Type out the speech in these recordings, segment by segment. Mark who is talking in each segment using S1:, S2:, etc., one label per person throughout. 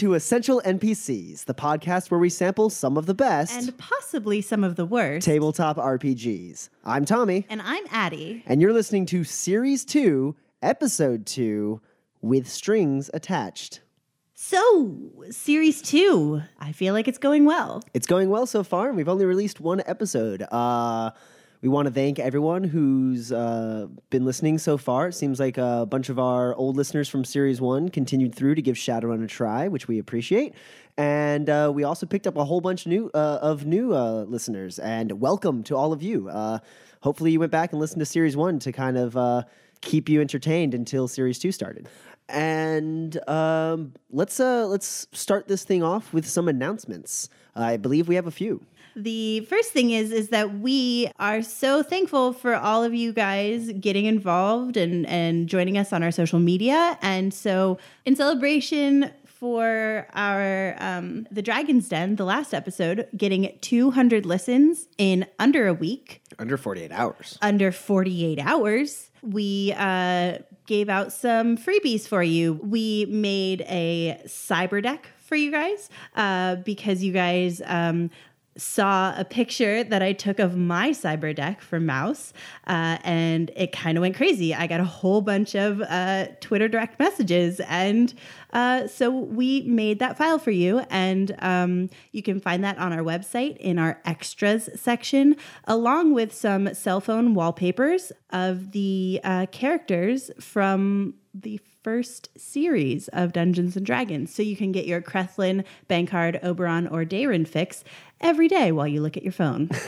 S1: To Essential NPCs, the podcast where we sample some of the best
S2: And possibly some of the worst.
S1: tabletop RPGs. I'm Tommy,
S2: and I'm Addie.
S1: and you're listening to Series 2, Episode 2, with strings attached.
S2: So, series two. I feel like it's going well.
S1: It's going well so far, and we've only released one episode. Uh, we want to thank everyone who's uh, been listening so far. It seems like a bunch of our old listeners from Series 1 continued through to give Shadowrun a try, which we appreciate. And uh, we also picked up a whole bunch new, uh, of new uh, listeners, and welcome to all of you. Uh, hopefully, you went back and listened to Series 1 to kind of uh, keep you entertained until Series 2 started. And um, let's let's start this thing off with some announcements. I believe we have a few.
S2: The first thing is is that we are so thankful for all of you guys getting involved and and joining us on our social media. And so, in celebration for our um, the Dragon's Den, the last episode, getting 200 listens in under a week,
S1: Under 48 hours.
S2: under 48 hours, we uh, gave out some freebies for you. We made a cyber deck for you guys uh, because you guys um, saw a picture that I took of my cyber deck for Mouse, uh, and it kind of went crazy. I got a whole bunch of uh, Twitter direct messages, and uh, so we made that file for you, and um, you can find that on our website in our extras section, along with some cell phone wallpapers of the uh, characters from the first series of Dungeons and Dragons. So you can get your Krethlin, Bankard, Oberon, or Darren fix every day while you look at your phone.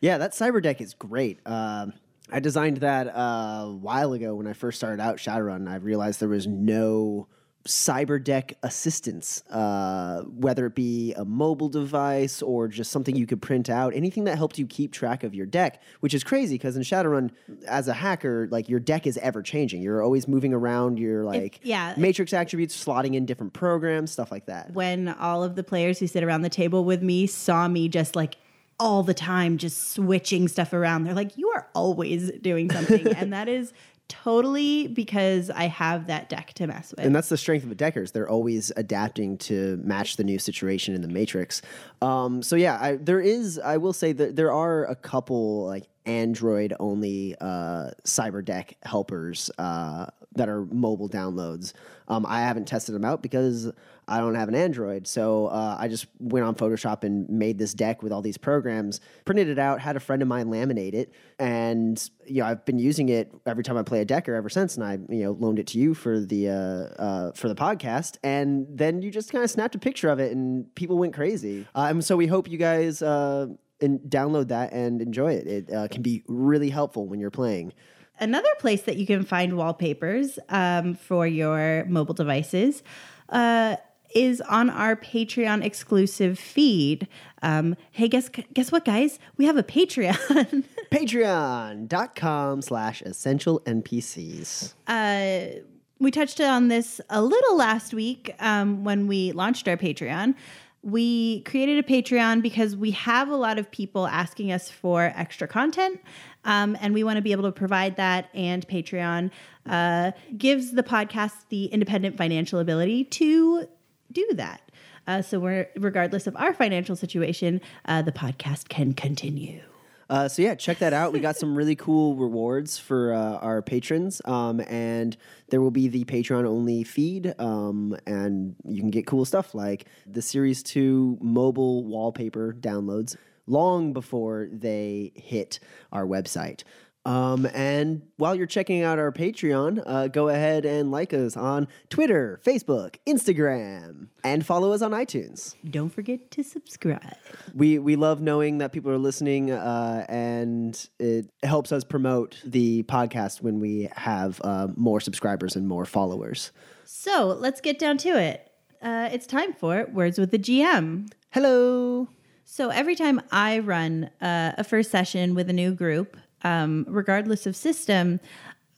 S1: Yeah, that cyber deck is great. Um, I designed that uh, a while ago when I first started out Shadowrun. I realized there was no cyber deck assistance, uh, whether it be a mobile device or just something you could print out, anything that helped you keep track of your deck, which is crazy because in Shadowrun, as a hacker, like your deck is ever changing. You're always moving around your like
S2: yeah.
S1: matrix attributes, slotting in different programs, stuff like that.
S2: when all of the players who sit around the table with me saw me just like all the time just switching stuff around they're like you are always doing something and that is totally because i have that deck to mess with
S1: And that's the strength of the deckers. They're always adapting to match the new situation in the matrix. Um, so yeah, I, there is. I will say that there are a couple like Android only uh, cyber deck helpers uh, that are mobile downloads. Um, I haven't tested them out because I don't have an Android. So uh, I just went on Photoshop and made this deck with all these programs, printed it out, had a friend of mine laminate it, and you know I've been using it every time I play a decker ever since. And I you know loaned it to you for the uh, uh, for the podcast, and then you just kind of snapped a picture of it, and people went crazy. Uh, and so we hope you guys. Uh, and download that and enjoy it. It uh, can be really helpful when you're playing.
S2: Another place that you can find wallpapers um, for your mobile devices uh, is on our Patreon exclusive feed. Um, hey, guess guess what, guys? We have a Patreon.
S1: Patreon.com slash essential NPCs.
S2: uh, we touched on this a little last week um, when we launched our Patreon. We created a Patreon because we have a lot of people asking us for extra content, um, and we want to be able to provide that. And Patreon uh, gives the podcast the independent financial ability to do that. Uh, so, we're, regardless of our financial situation, uh, the podcast can continue.
S1: Uh, so yeah, check that out. We got some really cool rewards for uh, our patrons, um, and there will be the Patreon only feed, um, and you can get cool stuff like the Series Two mobile wallpaper downloads long before they hit our website. Um, and while you're checking out our Patreon, uh, go ahead and like us on Twitter, Facebook, Instagram, and follow us on iTunes.
S2: Don't forget to subscribe.
S1: We we love knowing that people are listening, uh, and it helps us promote the podcast when we have uh, more subscribers and more followers.
S2: So let's get down to it. Uh, it's time for Words with the GM.
S1: Hello.
S2: So every time I run uh, a first session with a new group, um, regardless of system,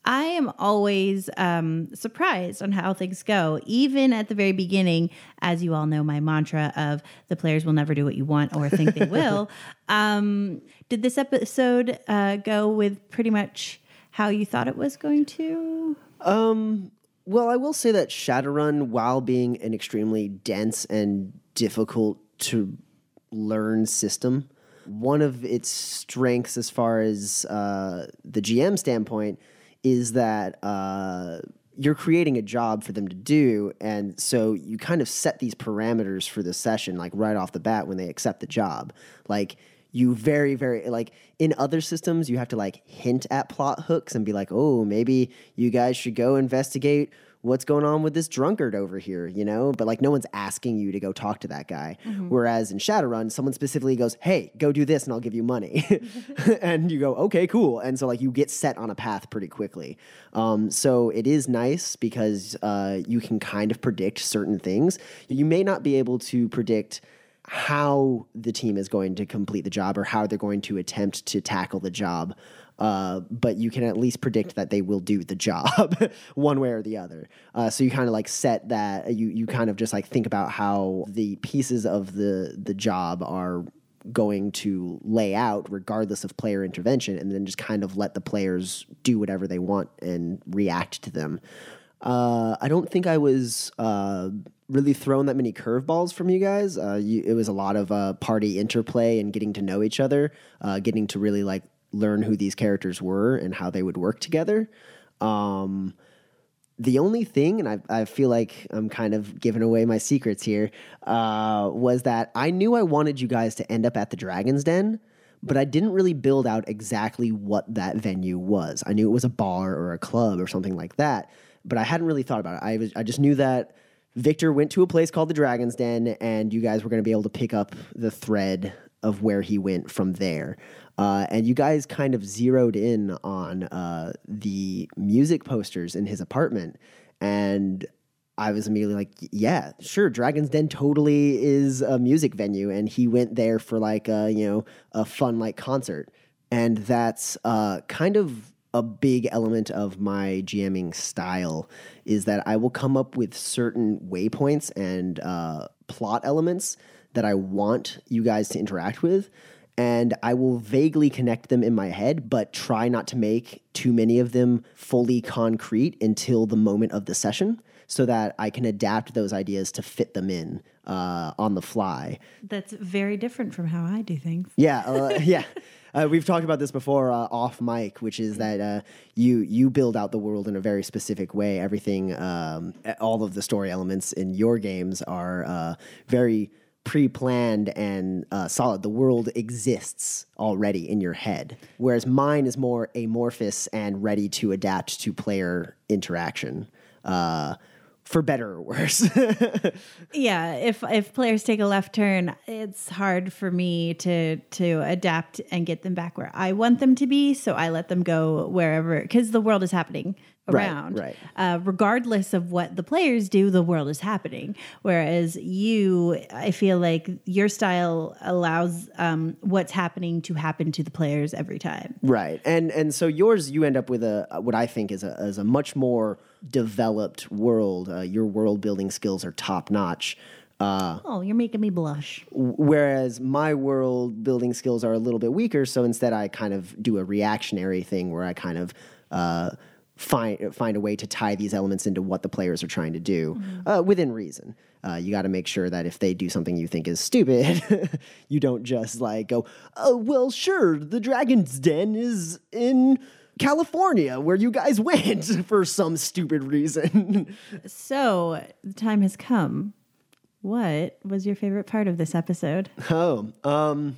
S2: I am always um, surprised on how things go. Even at the very beginning, as you all know, my mantra of the players will never do what you want or think they will. Um, did this episode uh, go with pretty much how you thought it was going to?
S1: Um, well, I will say that Shadowrun, while being an extremely dense and difficult to learn system, one of its strengths as far as uh, the GM standpoint is that uh, you're creating a job for them to do. And so you kind of set these parameters for the session, like right off the bat when they accept the job. Like, you very very like in other systems you have to like hint at plot hooks and be like oh maybe you guys should go investigate what's going on with this drunkard over here you know? But like no one's asking you to go talk to that guy. Mm-hmm. whereas in shadowrun someone specifically goes hey go do this and i'll give you money. And you go okay cool. And so like you get set on a path pretty quickly. Um, so it is nice because uh, you can kind of predict certain things. You may not be able to predict how the team is going to complete the job or how they're going to attempt to tackle the job. Uh, but you can at least predict that they will do the job one way or the other. Uh, so you kind of like set that you you kind of just like think about how the pieces of the the job are going to lay out regardless of player intervention and then just kind of let the players do whatever they want and react to them. Uh, I don't think I was uh, really thrown that many curveballs from you guys. Uh, you, it was a lot of uh, party interplay and getting to know each other, uh, getting to really like learn who these characters were and how they would work together. Um, the only thing, and I, I, feel like I'm kind of giving away my secrets here, uh, was that I knew I wanted you guys to end up at the Dragon's Den, but I didn't really build out exactly what that venue was. I knew it was a bar or a club or something like that, but I hadn't really thought about it. I, was, I just knew that Victor went to a place called the Dragon's Den, and you guys were going to be able to pick up the thread of where he went from there. Uh, and you guys kind of zeroed in on uh, the music posters in his apartment. And I was immediately like, yeah, sure. Dragon's Den totally is a music venue. And he went there for like a, you know, a fun like concert. And that's uh, kind of a big element of my GMing style is that I will come up with certain waypoints and uh, plot elements that I want you guys to interact with. And I will vaguely connect them in my head, but try not to make too many of them fully concrete until the moment of the session so that I can adapt those ideas to fit them in uh, on the fly.
S2: That's very different from how I do things.
S1: Yeah, uh, yeah. Uh, we've talked about this before uh, off mic, which is that uh, you you build out the world in a very specific way. Everything, um, all of the story elements in your games are uh, very pre-planned and uh, solid. The world exists already in your head, whereas mine is more amorphous and ready to adapt to player interaction. Uh, for better or worse.
S2: yeah, if if players take a left turn, it's hard for me to to adapt and get them back where I want them to be. So I let them go wherever because the world is happening around.
S1: Right.
S2: right. Uh, regardless of what the players do, the world is happening. Whereas you, I feel like your style allows um, what's happening to happen to the players every time.
S1: Right. And and so yours, you end up with a what I think is a is a much more developed world. Uh, your world building skills are top notch.
S2: Uh, oh, you're making me blush.
S1: Whereas my world building skills are a little bit weaker, so instead I kind of do a reactionary thing where I kind of uh, find find a way to tie these elements into what the players are trying to do mm-hmm. uh, within reason. Uh, you got to make sure that if they do something you think is stupid, you don't just like go, "Oh, well, sure, the Dragon's Den is in." California, where you guys went for some stupid reason.
S2: so the time has come. What was your favorite part of this episode?
S1: Oh, um,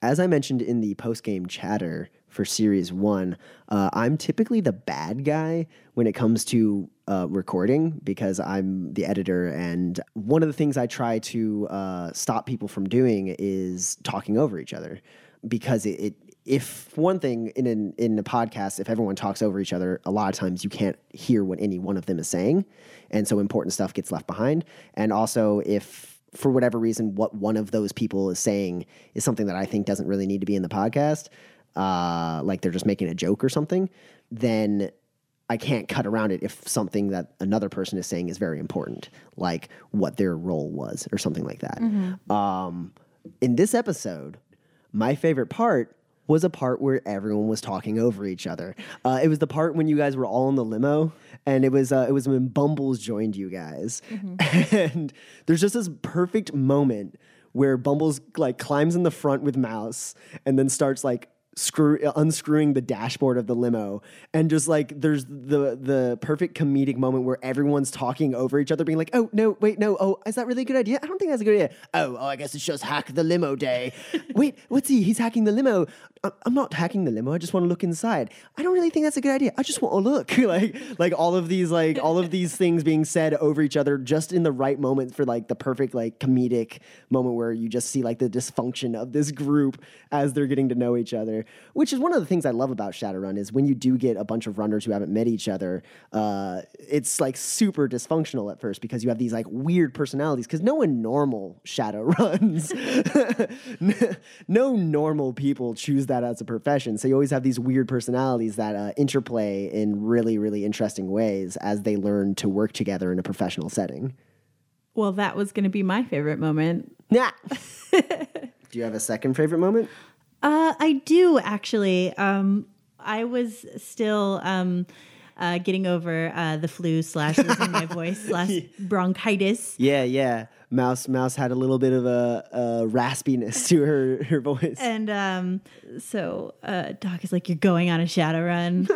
S1: as I mentioned in the post game chatter for series one, uh, I'm typically the bad guy when it comes to uh, recording because I'm the editor. And one of the things I try to uh, stop people from doing is talking over each other because it, it if one thing in an, in a podcast, if everyone talks over each other, a lot of times you can't hear what any one of them is saying, and so important stuff gets left behind. And also, if for whatever reason, what one of those people is saying is something that I think doesn't really need to be in the podcast, uh, like they're just making a joke or something, then I can't cut around it if something that another person is saying is very important, like what their role was or something like that. Um, in this episode, my favorite part was a part where everyone was talking over each other. Uh, it was the part when you guys were all in the limo, and it was uh, it was when Bumbles joined you guys, and there's just this perfect moment where Bumbles like climbs in the front with Mouse, and then starts like screw unscrewing the dashboard of the limo. And just like there's the the perfect comedic moment where everyone's talking over each other being like oh no wait no oh is that really a good idea? I don't think that's a good idea. Oh, oh i guess it's just hack the limo day. Wait what's he? He's hacking the limo. I'm not hacking the limo i just want to look inside. I don't really think that's a good idea i just want to look. Like like all of these like all of these things being said over each other just in the right moment for like the perfect like comedic moment where you just see like the dysfunction of this group as they're getting to know each other which is one of the things I love about Shadowrun is when you do get a bunch of runners who haven't met each other, uh, it's like super dysfunctional at first because you have these like weird personalities because no one normal shadow runs. no normal people choose that as a profession. So you always have these weird personalities that uh, interplay in really, really interesting ways as they learn to work together in a professional setting.
S2: Well, that was going to be my favorite moment.
S1: Yeah. do you have a second favorite moment?
S2: Uh, I do actually. Um, I was still um, uh, getting over uh, the flu slash losing my voice slash bronchitis.
S1: Yeah, yeah. Mouse Mouse had a little bit of a, a raspiness to her her voice.
S2: And um, so uh, Doc is like, "You're going on a shadow run."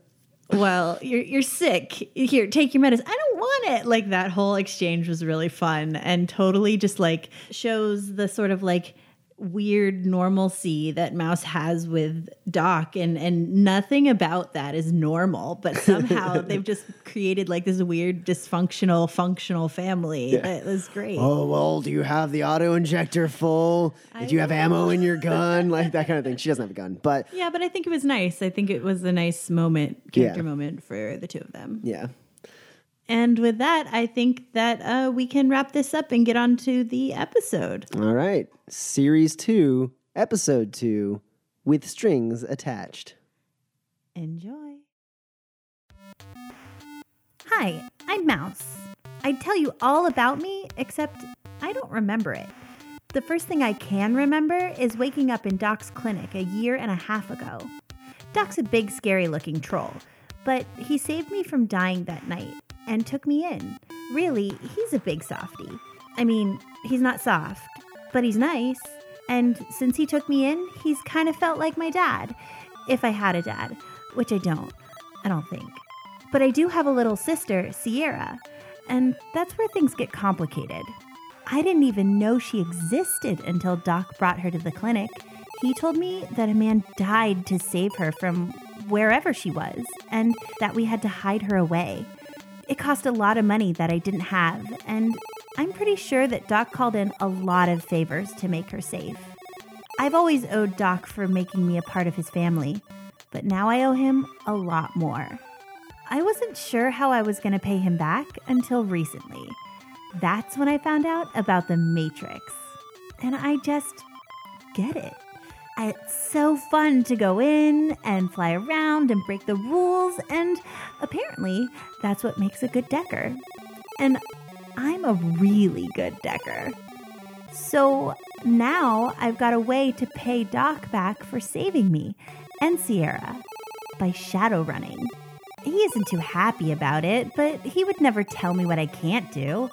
S2: well, you're you're sick. Here, take your medicine. I don't want it. Like that whole exchange was really fun and totally just like shows the sort of like weird normalcy that Mouse has with Doc and and nothing about that is normal, but somehow they've just created like this weird dysfunctional functional family. It was great.
S1: Oh well, do you have the auto injector full? Did you have ammo in your gun? Like that kind of thing. She doesn't have a gun, but
S2: Yeah, but I think it was nice. I think it was a nice moment, character
S1: Yeah.
S2: moment for the two of them.
S1: yeah.
S2: And with that, I think that uh, we can wrap this up and get on to the episode.
S1: All right. Series two, episode two, with strings attached.
S2: Enjoy. Hi, I'm Mouse. I'd tell you all about me, except I don't remember it. The first thing I can remember is waking up in Doc's clinic a year and a half ago. Doc's a big, scary looking troll, but he saved me from dying that night and took me in. Really, he's a big softy. I mean, he's not soft, but he's nice. And since he took me in, he's kind of felt like my dad. If I had a dad, which I don't. I don't think. But I do have a little sister, Sierra, and that's where things get complicated. I didn't even know she existed until Doc brought her to the clinic. He told me that a man died to save her from wherever she was, and that we had to hide her away. It cost a lot of money that I didn't have, and I'm pretty sure that Doc called in a lot of favors to make her safe. I've always owed Doc for making me a part of his family, but now I owe him a lot more. I wasn't sure how I was going to pay him back until recently. That's when I found out about the Matrix. And I just get it. It's so fun to go in and fly around and break the rules, and apparently that's what makes a good decker. And I'm a really good decker. So now I've got a way to pay Doc back for saving me and Sierra by shadow running. He isn't too happy about it, but he would never tell me what I can't do.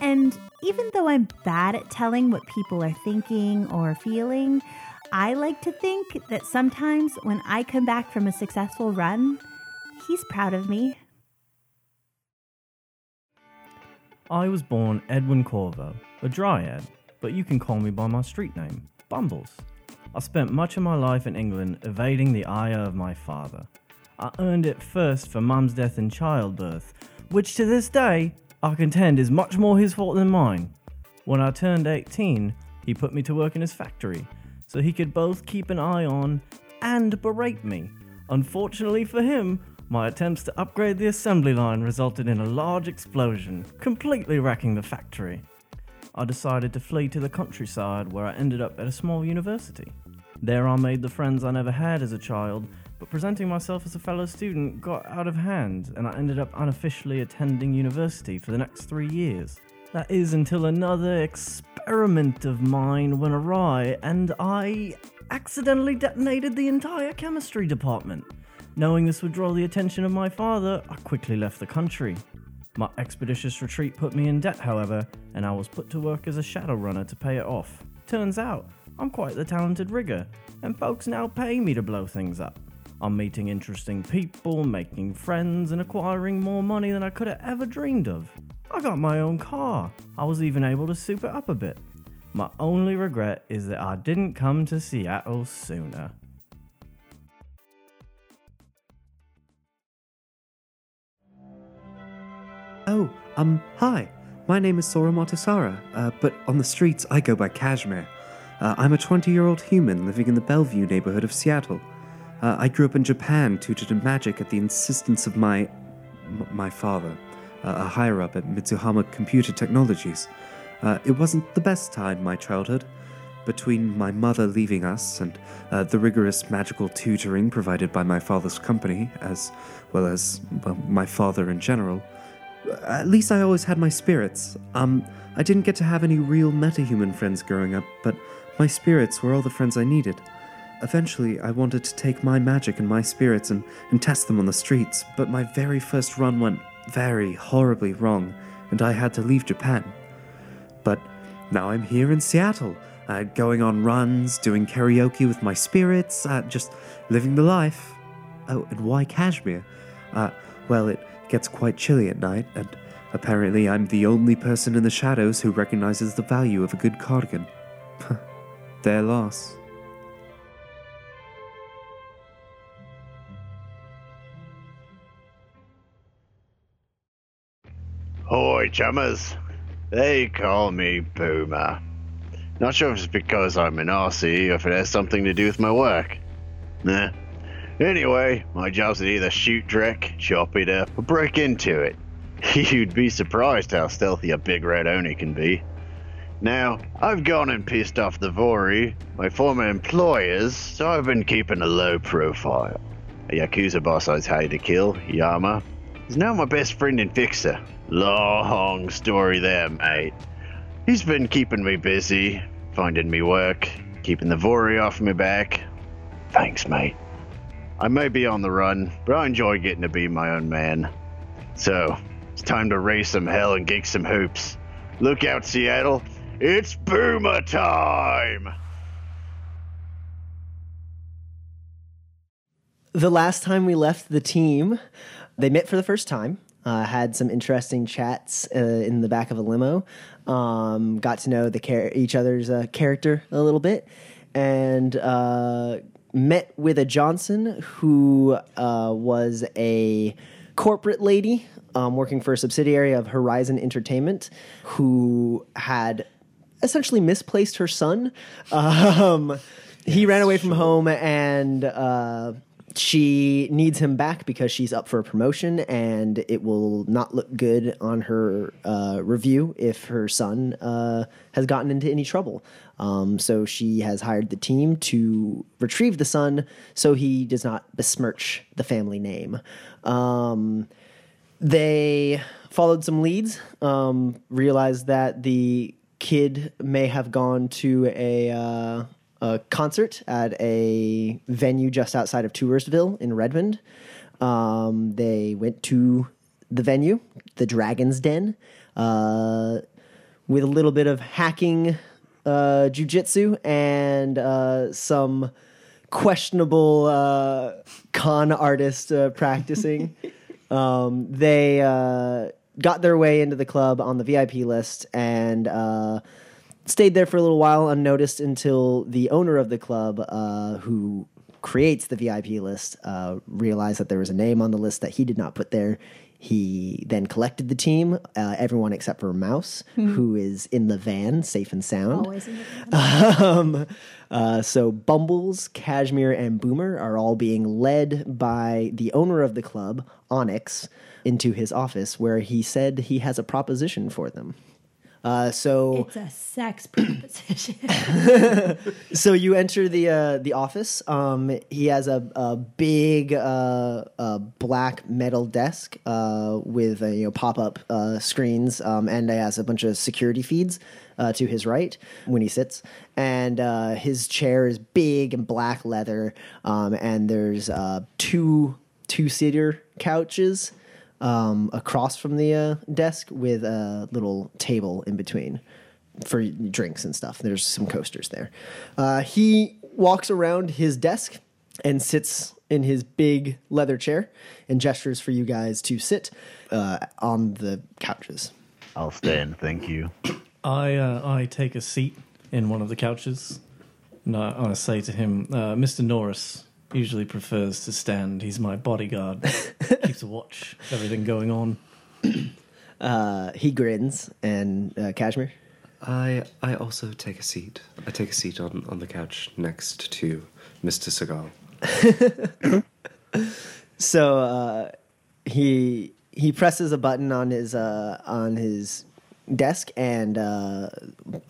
S2: And even though I'm bad at telling what people are thinking or feeling, I like to think that sometimes when I come back from a successful run, he's proud of me.
S3: I was born Edwin Corvo, a dryad, but you can call me by my street name, Bumbles. I spent much of my life in England evading the ire of my father. I earned it first for mum's death in childbirth, which to this day I contend is much more his fault than mine. When I turned 18, he put me to work in his factory, so he could both keep an eye on and berate me. Unfortunately for him, my attempts to upgrade the assembly line resulted in a large explosion, completely wrecking the factory.
S4: I decided to flee to the countryside where I ended up at a small university. There I made the friends I never had as a child, but presenting myself as a fellow student got out of hand and I ended up unofficially attending university for the next three years. That is until another experiment of mine went awry and I accidentally detonated the entire chemistry department. Knowing this would draw the attention of my father, I quickly left the country. My expeditious retreat put me in debt, however, and I was put to work as a shadow runner to pay it off. Turns out, I'm quite the talented rigger, and folks now pay me to blow things up. I'm meeting interesting people, making friends, and acquiring more money than I could have ever dreamed of. I got my own car. I was even able to soup it up a bit. My only regret is that I didn't come to Seattle sooner.
S5: Oh, um, hi. My name is Sora Motasara, uh, but on the streets I go by Kashmir. Uh, I'm a 20 year old human living in the Bellevue neighborhood of Seattle. Uh, I grew up in Japan, tutored in magic at the insistence of my. M- my father, a higher up at Mitsuhama Computer Technologies. Uh, it wasn't the best time, my childhood. Between my mother leaving us and uh, the rigorous magical tutoring provided by my father's company, as well as well, my father in general, at least I always had my spirits. Um, I didn't get to have any real metahuman friends growing up, but my spirits were all the friends I needed. Eventually, I wanted to take my magic and my spirits and, and test them on the streets, but my very first run went very horribly wrong, and I had to leave Japan. But now I'm here in Seattle, uh, going on runs, doing karaoke with my spirits, uh, just living the life. Oh, and why Kashmir? Uh, well, it gets quite chilly at night, and apparently I'm the only person in the shadows who recognizes the value of a good cardigan. Their loss.
S6: Hoi, chummers. They call me Boomer. Not sure if it's because I'm an Aussie or if it has something to do with my work. Nah. Anyway, my job's to either shoot Drek, chop it up, or break into it. You'd be surprised how stealthy a big red Oni can be. Now, I've gone and pissed off the Vory, my former employers, so I've been keeping a low profile. A Yakuza boss I was hired to kill, Yama, is now my best friend and fixer. Long story there, mate. He's been keeping me busy, finding me work, keeping the Vory off my back. Thanks, mate. I may be on the run, but I enjoy getting to be my own man. So, it's time to raise some hell and kick some hoops. Look out, Seattle. It's boomer time!
S1: The last time we left the team, they met for the first time. Uh, had some interesting chats uh, in the back of a limo. Um, got to know the char- each other's uh, character a little bit, and uh, met with a Johnson who uh, was a corporate lady um, working for a subsidiary of Horizon Entertainment, who had essentially misplaced her son. Um, he ran away from home and uh, she needs him back because she's up for a promotion and it will not look good on her uh, review if her son uh, has gotten into any trouble. Um, so she has hired the team to retrieve the son so he does not besmirch the family name. Um, they followed some leads, um, realized that the kid may have gone to a, uh, a concert at a venue just outside of Touristville in Redmond. Um, they went to the venue, the Dragon's Den, uh, with a little bit of hacking, uh, jujitsu, and uh, some questionable uh, con artist uh, practicing. um, they uh, got their way into the club on the VIP list and uh, stayed there for a little while unnoticed until the owner of the club, uh, who creates the VIP list, uh, realized that there was a name on the list that he did not put there. He then collected the team, uh, everyone except for Mouse, who is in the van, safe and sound.
S2: Always in the
S1: Um, uh, so Bumbles, Cashmere, and Boomer are all being led by the owner of the club, Onyx, into his office where he said he has a proposition for them. Uh, so
S2: It's a sex proposition.
S1: so you enter the uh, the office. Um, he has a, a big uh, uh, black metal desk uh, with uh, you know pop up uh, screens, um, and he has a bunch of security feeds uh, to his right when he sits. And uh, his chair is big and black leather, um, and there's uh, two two seater couches um, across from the uh, desk with a little table in between for drinks and stuff. There's some coasters there. Uh, he walks around his desk and sits in his big leather chair and gestures for you guys to sit uh, on the couches.
S6: I'll stand, thank you.
S4: I uh, I take a seat in one of the couches, and I, I say to him, uh, "Mr. Norris usually prefers to stand. He's my bodyguard. Keeps a watch, everything going on."
S1: Uh, he grins and uh, Kashmir.
S5: I I also take a seat. I take a seat on, on the couch next to Mr. Seagal.
S1: So uh, he he presses a button on his uh, on his desk, and uh,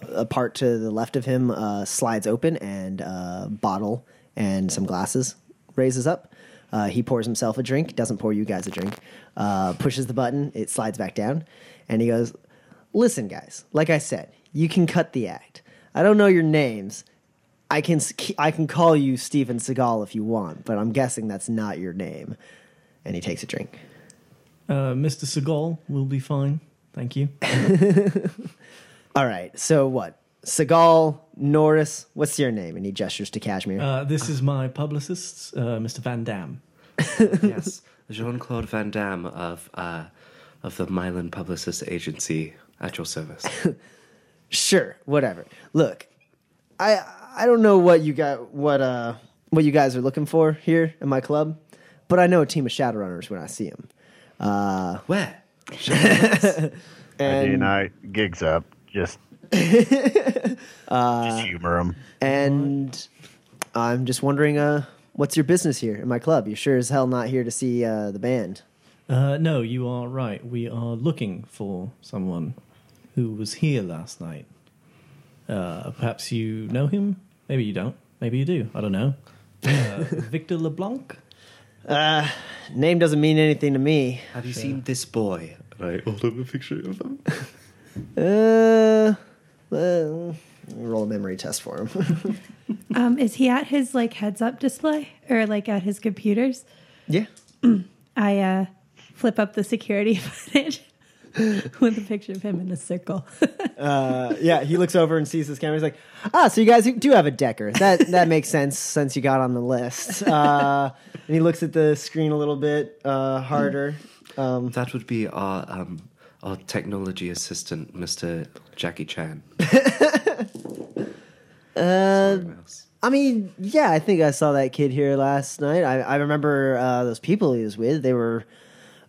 S1: a part to the left of him uh, slides open, and a bottle and some glasses raises up. Uh, he pours himself a drink, doesn't pour you guys a drink. Uh, pushes the button, it slides back down, and he goes, "Listen, guys. Like I said, you can cut the act. I don't know your names." I can I can call you Steven Seagal if you want, but I'm guessing that's not your name. And he takes a drink.
S4: Uh, Mr. Seagal will be fine, thank you.
S1: All right. So what? Seagal Norris. What's your name? And he gestures to Kashmir.
S4: Uh, this is my publicist, uh, Mr. Van Damme.
S5: yes, Jean Claude Van Damme of uh, of the Milan Publicist Agency at your service.
S1: sure. Whatever. Look, I I don't know what you got what uh what you guys are looking for here in my club, but I know a team of Shadowrunners when I see them. Uh,
S5: Where?
S6: Friday
S1: and
S6: night, gigs up. Just, just humor them.
S1: and I'm just wondering, uh, what's your business here in my club? You're sure as hell not here to see uh, the band.
S4: Uh, no, you are right. We are looking for someone who was here last night. Uh, perhaps you know him. Maybe you don't. Maybe you do. I don't know. Uh, Victor LeBlanc.
S1: Name doesn't mean anything to me.
S5: Have you seen this boy? And I hold up a picture of him.
S1: Uh, uh, roll a memory test for him.
S2: um, is he at his like heads up display or like at his computers?
S1: yeah.
S2: I uh, flip up the security footage with a picture of him in a circle.
S1: Uh, yeah, he looks over and sees this camera. He's like, "Ah, so you guys do have a Decker. That that makes sense since you got on the list." Uh, and he looks at the screen a little bit uh, harder. Um,
S5: That would be our um, our technology assistant, Mr. Jackie Chan.
S1: uh,
S5: Sorry, Mouse.
S1: I mean, yeah, I think I saw that kid here last night. I, I remember uh, those people he was with. They were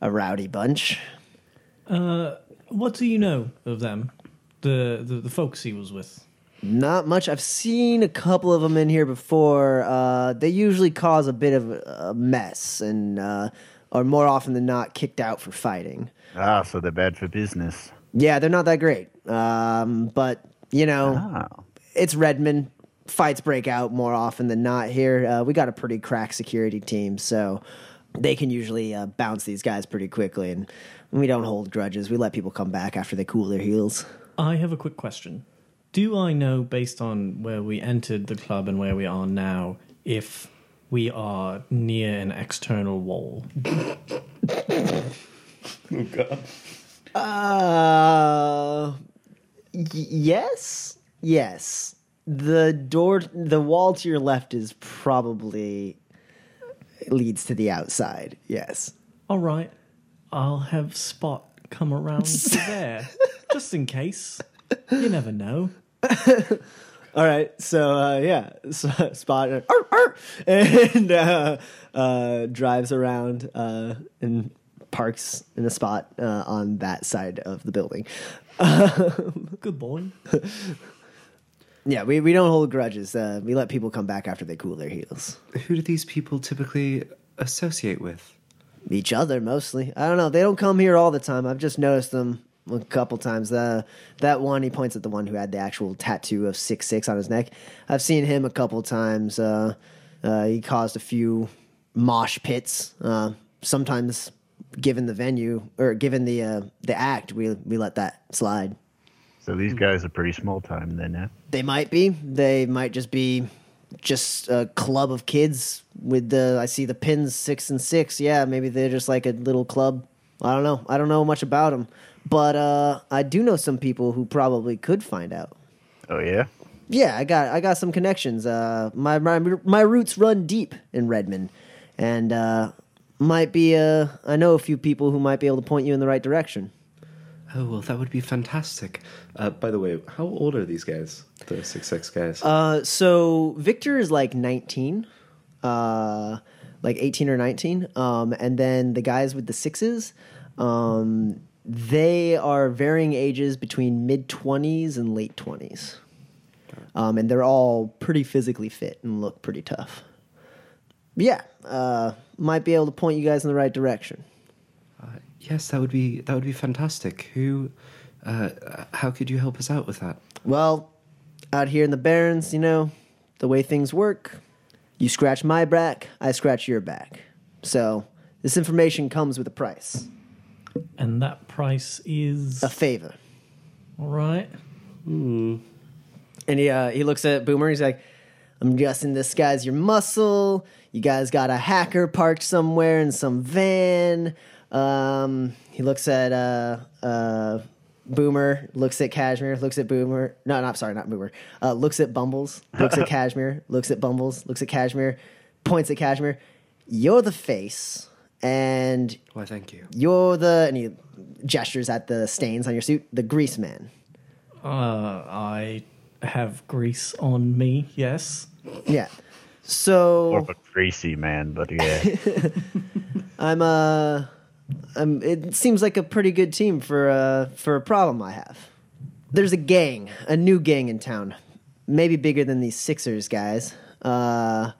S1: a rowdy bunch.
S4: Uh, what do you know of them? The, the the folks he was with.
S1: Not much. I've seen a couple of them in here before. Uh, they usually cause a bit of a mess and uh, are more often than not kicked out for fighting.
S6: Ah, so they're bad for business.
S1: Yeah, they're not that great. Um, but, you know,
S6: Ah.
S1: it's Redmond. Fights break out more often than not here. Uh, we got a pretty crack security team, so they can usually uh, bounce these guys pretty quickly. And we don't hold grudges. We let people come back after they cool their heels.
S4: I have a quick question. Do I know, based on where we entered the club and where we are now, if we are near an external wall?
S1: Oh Uh, y- yes, yes. The door, the wall to your left is probably leads to the outside. Yes.
S4: All right, I'll have Spot come around there, just in case. You never know.
S1: All right. So uh, yeah, so, spot uh, "Arr, arr," and uh, uh, drives around uh, and parks in a spot uh, on that side of the building.
S4: Good boy.
S1: Yeah, we, we don't hold grudges. Uh, we let people come back after they cool their heels.
S5: Who do these people typically associate with?
S1: Each other mostly. I don't know. They don't come here all the time. I've just noticed them a couple times. Uh, that one, he points at the one who had the actual tattoo of six six on his neck. I've seen him a couple times. Uh, uh, he caused a few mosh pits. Uh, sometimes, given the venue or given the uh, the act, we we let that slide.
S7: So these guys are pretty small time then?
S1: They might be. They might just be just a club of kids with the. I see the pins six and six. Yeah, maybe they're just like a little club. I don't know. I don't know much about them, but uh, I do know some people who probably could find out.
S7: Oh, yeah?
S1: Yeah, I got I got some connections. Uh, my my my roots run deep in Redmond, and uh, might be uh, I know a few people who might be able to point you in the right direction.
S5: Oh, well, that would be fantastic. Uh, by the way, how old are these guys? The six six guys.
S1: Uh, so Victor is like 19, uh, like 18 or 19. Um, and then the guys with the sixes, um, they are varying ages between mid 20s and late 20s. Um, and they're all pretty physically fit and look pretty tough. Yeah, uh, might be able to point you guys in the right direction.
S5: Uh, yes, that would be that would be fantastic. Who? Uh, how could you help us out with that?
S1: Well, out here in the Barrens, you know, the way things work, you scratch my back, I scratch your back. So this information comes with a price,
S4: And that price is
S1: a favor.
S4: all right.
S1: And he uh, he looks at Boomer. He's like, "I'm guessing this guy's your muscle. You guys got a hacker parked somewhere in some van." Um, he looks at uh, uh, Boomer. Looks at Cashmere. Looks at Boomer. No, no, I'm sorry, not Boomer. Uh, looks at Bumbles. Looks at Cashmere. Looks at Bumbles. Looks at Cashmere. Points at Cashmere. You're the face, and
S5: Why, thank you.
S1: you're the. And he gestures at the stains on your suit. The grease man.
S4: Uh, I have grease on me. Yes.
S1: Yeah. So
S7: More of a greasy man, but yeah.
S1: I'm uh I'm it seems like a pretty good team for uh for a problem I have. There's a gang, a new gang in town. Maybe bigger than these Sixers guys. Uh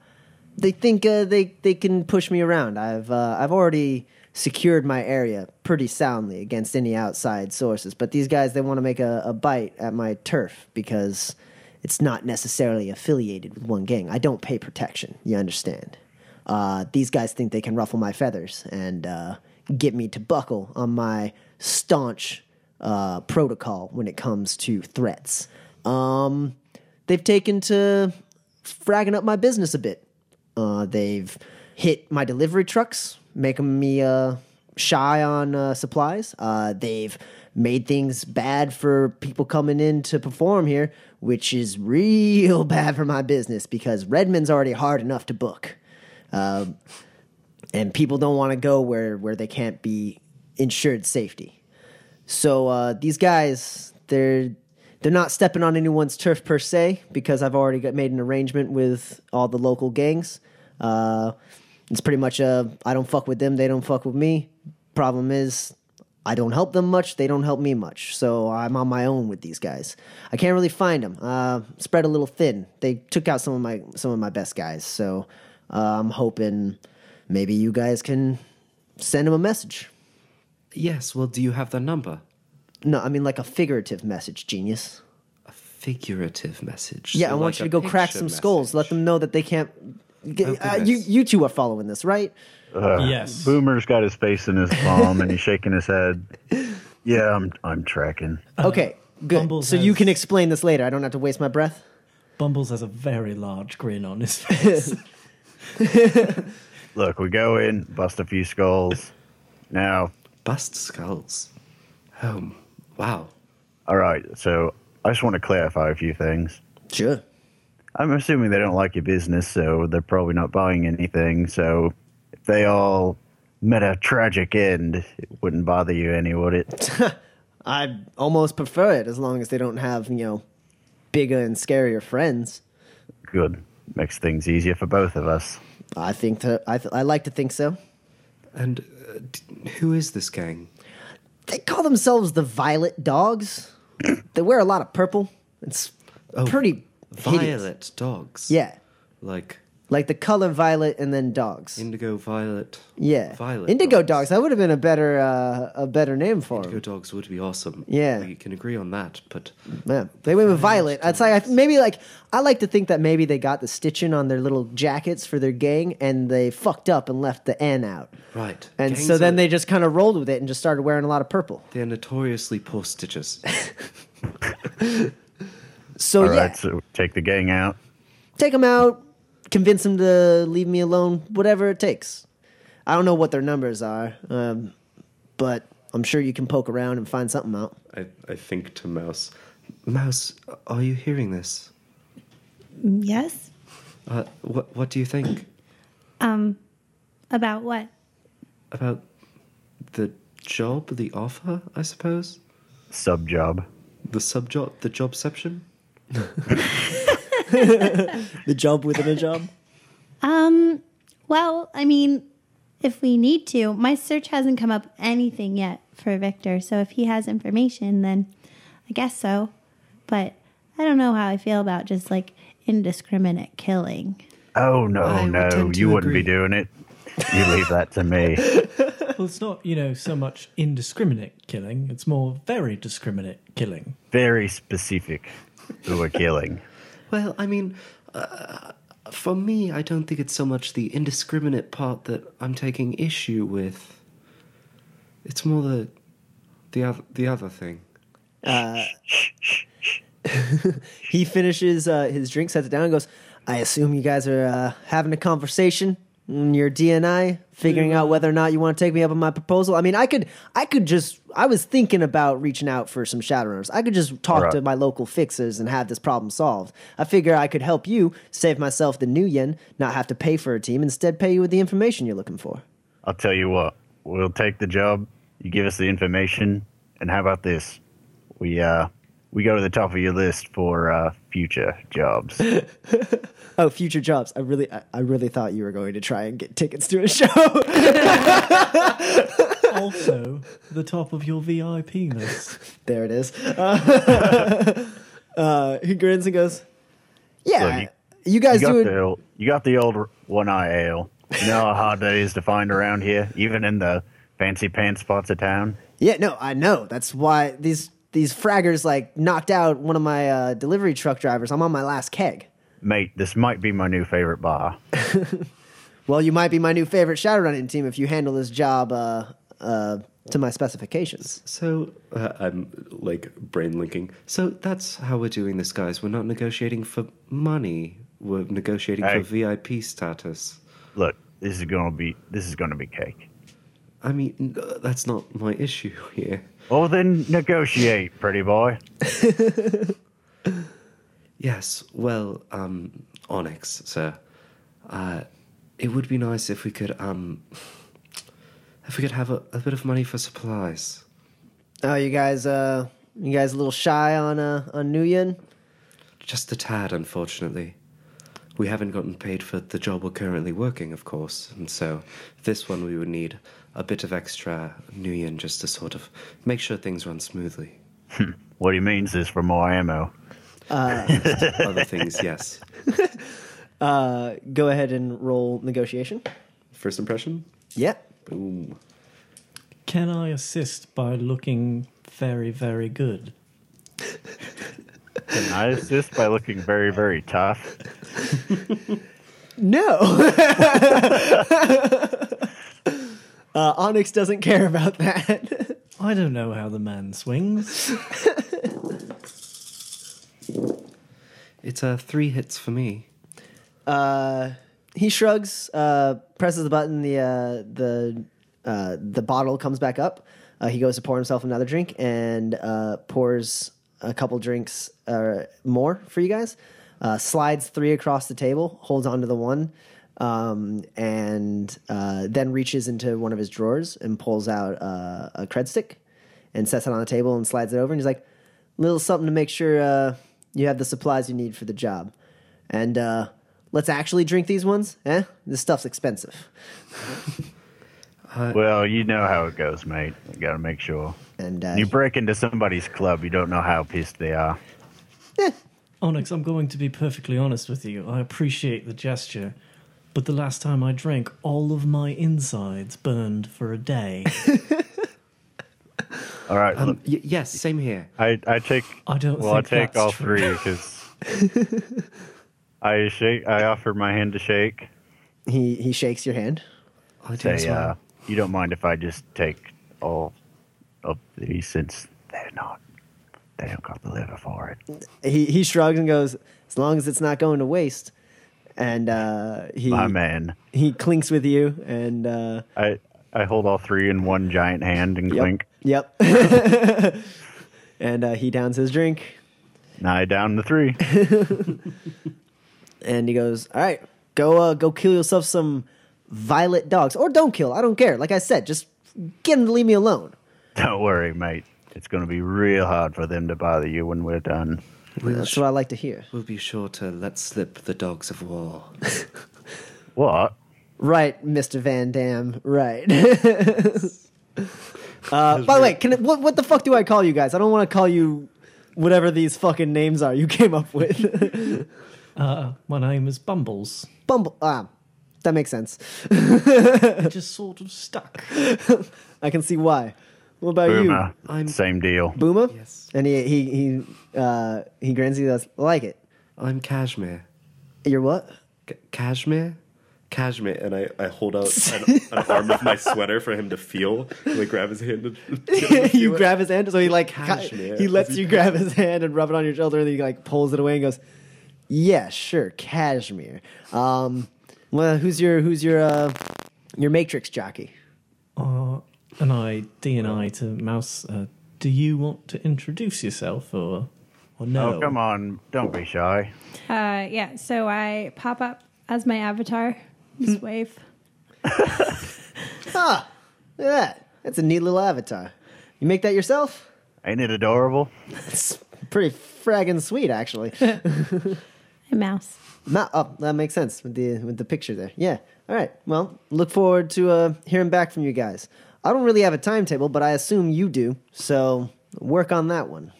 S1: they think uh, they they can push me around. I've uh, I've already secured my area pretty soundly against any outside sources. But these guys they want to make a, a bite at my turf because it's not necessarily affiliated with one gang. I don't pay protection. You understand? Uh, these guys think they can ruffle my feathers and uh, get me to buckle on my staunch uh, protocol when it comes to threats. Um, they've taken to fragging up my business a bit. Uh, they've hit my delivery trucks, making me uh, shy on uh, supplies. Uh, they've made things bad for people coming in to perform here, which is real bad for my business because Redmond's already hard enough to book. And people don't want to go where, where they can't be insured safety. So uh, these guys, they're they're not stepping on anyone's turf per se because I've already got made an arrangement with all the local gangs. Uh, it's pretty much a I don't fuck with them, they don't fuck with me. Problem is, I don't help them much, they don't help me much. So I'm on my own with these guys. I can't really find them. Uh, spread a little thin. They took out some of my some of my best guys. So uh, I'm hoping maybe you guys can send him a message.
S5: Yes. Well, do you have the number?
S1: No, I mean like a figurative message, genius.
S5: A figurative message.
S1: Yeah,
S5: So
S1: I want
S5: like
S1: you to go crack
S5: picture
S1: some skulls. Let them know that they can't. Get,
S5: Oh,
S1: uh, you you two are following this, right?
S7: Uh,
S4: Yes.
S7: Boomer's got his face in his palm and he's shaking his head. Yeah, I'm I'm tracking.
S1: okay, good.
S4: Bumbles
S1: So you can explain this later. I don't have to waste my breath.
S4: Bumbles has a very large grin on his face.
S7: Look, we go in, bust a few skulls. Now,
S5: Bust skulls. Oh, wow.
S7: all right. So I just want to clarify a few things.
S1: Sure.
S7: I'm assuming they don't like your business, so they're probably not buying anything. So if they all met a tragic end, it wouldn't bother you any, would it?
S1: I almost prefer it as long as they don't have you know bigger and scarier friends.
S7: Good. Makes things easier for both of us.
S1: I think that I th- I like to think so.
S5: And uh, d- who is this gang?
S1: They call themselves the Violet Dogs. they wear a lot of purple. It's
S5: Oh,
S1: pretty hideous.
S5: Violet dogs.
S1: Yeah.
S5: Like
S1: like the color violet and then dogs.
S5: Indigo, violet.
S1: yeah,
S5: Violet.
S1: indigo dogs. That would have been a better uh, a better name for
S5: Indigo
S1: them.
S5: dogs would be awesome.
S1: Yeah.
S5: We can agree on that, but
S1: Yeah, they went with violet. I'd say I, maybe like I like to think that maybe they got the stitching on their little jackets for their gang and they fucked up and left the N out.
S5: right.
S1: And
S5: Gangs
S1: so then
S5: are-
S1: they just kind of rolled with it and just started wearing a lot of purple.
S5: They're notoriously poor stitches.
S1: So
S7: All
S1: yeah,
S7: right, so take the gang out.
S1: take them out, convince them to leave me alone, whatever it takes. I don't know what their numbers are, um, but I'm sure you can poke around and find something out.
S5: I, I think to Mouse. Mouse, are you hearing this?
S2: Yes.
S5: Uh, what What do you think
S2: Um, about what?
S5: about the job, the offer? I suppose
S7: Sub job.
S5: the sub job, the jobception.
S1: The job within a job.
S2: Um, well, I mean, if we need to, my search hasn't come up anything yet for Victor. So if he has information, then I guess so. But I don't know how I feel about just like indiscriminate killing.
S7: Oh no,
S5: I
S7: no,
S5: tend to
S7: you wouldn't be doing it. You leave that to me.
S4: Well, it's not, you know, so much indiscriminate killing. It's more very discriminate killing.
S7: Very specific who we're killing.
S5: Well, I mean, uh, for me, I don't think it's so much the indiscriminate part that I'm taking issue with. It's more the the other the other thing.
S1: He finishes uh, his drink, sets it down, and goes, I assume you guys are uh, having a conversation your DNI, figuring out whether or not you want to take me up on my proposal. I mean, I could, I could just, I was thinking about reaching out for some Shadowrunners. I could just talk
S7: Alright.
S1: to my local fixers and have this problem solved. I figure I could help you save myself the nuyen, not have to pay for a team, instead pay you with the information you're looking for.
S7: I'll tell you what. We'll take the job. You give us the information, and how about this? We uh, we go to the top of your list for uh, future jobs.
S1: Oh, future jobs. I really, I, I really thought you were going to try and get tickets to a show.
S4: Also, the top of your VIP list.
S1: There it is. Uh, uh, he grins and goes, "Yeah,
S7: Look, you-
S1: you, guys
S7: you got
S1: do
S7: the old, you got the old one eye ale. You know how hard that is to find around here, even in the fancy pants spots of town.
S1: Yeah, no, I know. That's why these these fraggers like knocked out one of my uh, delivery truck drivers. I'm on my last keg.
S7: Mate, this might be my new favorite bar.
S1: Well, you might be my new favorite Shadowrunning team if you handle this job uh, uh, to my specifications.
S5: So uh, I'm like brain linking. So that's how we're doing this, guys. We're not negotiating for money. We're negotiating
S7: Hey.
S5: for VIP status.
S7: Look, this is gonna be this is gonna be cake.
S5: I mean, uh, that's not my issue here.
S7: Well, then negotiate, pretty boy.
S5: Yes, well, um, Onyx, sir. Uh, it would be nice if we could, um, if we could have a, a bit of money for supplies.
S1: Oh, you guys, uh, you guys a little shy on uh, on nuyen?
S5: Just a tad, unfortunately. We haven't gotten paid for the job we're currently working, of course, and so this one we would need a bit of extra nuyen just to sort of make sure things run smoothly.
S7: What he means is for more ammo.
S5: Other things, yes.
S1: Uh, go ahead and roll negotiation.
S5: First impression?
S1: Yeah.
S5: Boom.
S4: Can I assist by looking very, very good?
S7: Can I assist by looking very, very tough?
S1: No. Uh, Onyx doesn't care about that.
S4: I don't know how the man swings.
S5: It's uh, three hits for me.
S1: Uh, he shrugs, uh, presses the button. The uh, the uh, the bottle comes back up. Uh, he goes to pour himself another drink and uh, pours a couple drinks uh, more for you guys. Uh, slides three across the table, holds onto the one, um, and uh, then reaches into one of his drawers and pulls out uh, a cred stick and sets it on the table and slides it over. And he's like, "Little something to make sure uh, you have the supplies you need for the job." And uh, let's actually drink these ones. Eh? This stuff's expensive.
S7: Well, you know how it goes, mate. You gotta make sure.
S1: And uh,
S7: You break into somebody's club, you don't know how pissed they are.
S4: Onyx, I'm going to be perfectly honest with you. I appreciate the gesture, but the last time I drank, all of my insides burned for a day.
S6: All right. look,
S5: Um, y- yes, same here.
S6: I, I take.
S4: I don't
S6: Well, I take all
S4: true.
S6: three because I shake. I offer my hand to shake.
S1: He he shakes your hand.
S5: I do as
S6: Say,
S5: well.
S6: uh, you don't mind if I just take all of these since they're not. They don't got the liver for it.
S1: He he shrugs and goes, "As long as it's not going to waste." And uh, he
S6: My man.
S1: he clinks with you, and uh,
S6: I I hold all three in one giant hand and
S1: yep,
S6: clink.
S1: Yep. and uh, he downs his drink,
S6: Now I down the three.
S1: and he goes, "All right, go uh, go kill yourself some violet dogs, or don't kill. I don't care. Like I said, just get them to leave me alone."
S6: don't worry, mate. It's going to be real hard for them to bother you when we're done.
S5: We'll,
S1: That's
S5: sh-
S1: what I like to hear.
S5: we'll be sure to let slip the dogs of war.
S6: What?
S1: Right, Mister Van Damme. Right. uh, by the way, can it, what what the fuck do I call you guys? I don't want to call you whatever these fucking names are you came up with.
S4: Uh, my name is Bumbles.
S1: Bumble. Ah, that makes sense.
S4: It just sort of stuck.
S1: I can see why. What about you?
S5: I'm-
S6: Same deal.
S1: Booma?
S5: Yes.
S1: And he he he uh he grins. He goes, like it.
S5: I'm Kashmir.
S1: You're what?
S5: K- Kashmir? Kashmir. And I, I hold out an, an arm of my sweater for him to feel. And I grab his hand and
S1: you grab his hand, so he like
S5: Cashmere.
S1: he lets you grab his hand and rub it on your shoulder, and he like pulls it away and goes, "Yeah, sure, cashmere." Um, well, who's your who's your uh your matrix jockey?
S4: Uh, and I D and I to Mouse. Uh, do you want to introduce yourself or or no?
S6: Oh, come on. Don't be shy.
S2: Uh, yeah, so I pop up as my avatar. Just wave.
S1: Ah, look at that. That's a neat little avatar. You make that yourself?
S6: Ain't it adorable?
S1: It's pretty fraggin' sweet, actually.
S2: Hey, mouse.
S1: Ma- oh, that makes sense with the with the picture there. Yeah. All right. Well, look forward to uh, hearing back from you guys. I don't really have a timetable, but I assume you do. So work on that one.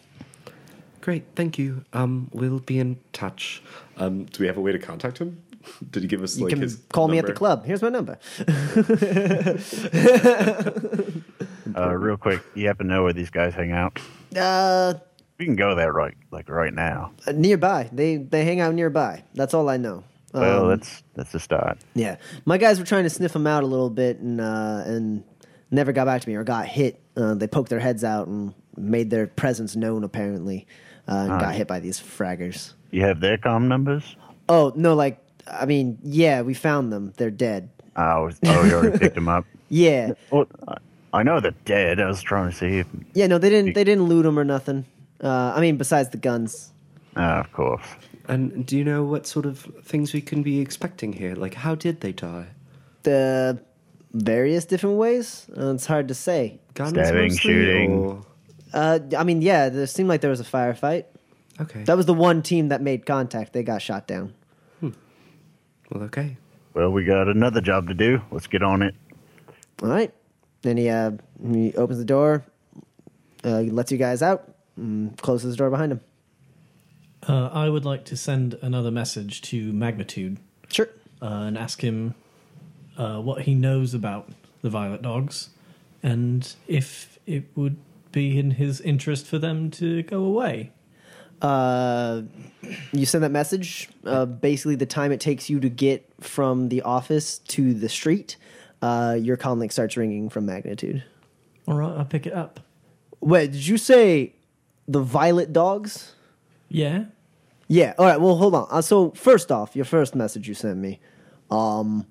S5: Great, thank you. Um, we'll be in touch. Um, do we have a way to contact him? Did he give us
S1: You
S5: like
S1: can
S5: his
S1: call me at the club. Here's my number.
S6: Uh, real quick, you happen to know where these guys hang out?
S1: Uh,
S6: We can go there right, like right now.
S1: nearby. They they hang out nearby. That's all I know.
S6: Well,
S1: Um,
S6: that's that's a start.
S1: Yeah, my guys were trying to sniff him out a little bit, and uh, and never got back to me or got hit. Uh, they poked their heads out and made their presence known, apparently, uh, and got hit by these fraggers.
S6: You have their com numbers?
S1: Oh no, like I mean, yeah, we found them. They're dead.
S6: Oh, oh, you already picked them up.
S1: Yeah,
S6: Well, I- I know they're dead. I was trying to see if.
S1: yeah. No, they didn't. They didn't loot them or nothing. Uh, I mean, besides the guns.
S6: Ah, of course.
S5: And do you know what sort of things we can be expecting here? Like, how did they die?
S1: The various different ways. Uh, it's hard to say.
S5: Guns
S6: Stabbing,
S5: mostly,
S6: shooting.
S5: or-
S1: Uh, I mean, yeah, there seemed like there was a firefight.
S5: Okay.
S1: That was the one team that made contact. They got shot down.
S5: well, okay.
S6: Well, we got another job to do. Let's get on it.
S1: All right. Then he uh, he opens the door, uh, he lets you guys out, and closes the door behind him.
S4: Uh, I would like to send another message to Magnitude
S1: Sure.
S4: uh, and ask him uh, what he knows about the Violet Dogs and if it would be in his interest for them to go away.
S1: Uh, you send that message. Uh, basically, the time it takes you to get from the office to the street, uh, your comm link starts ringing from Magnitude.
S4: All right, I'll pick it up.
S1: Wait, did you say the Violet Dogs?
S4: Yeah?
S1: Yeah. All right. Well, hold on. Uh, so first off, your first message you sent me, um,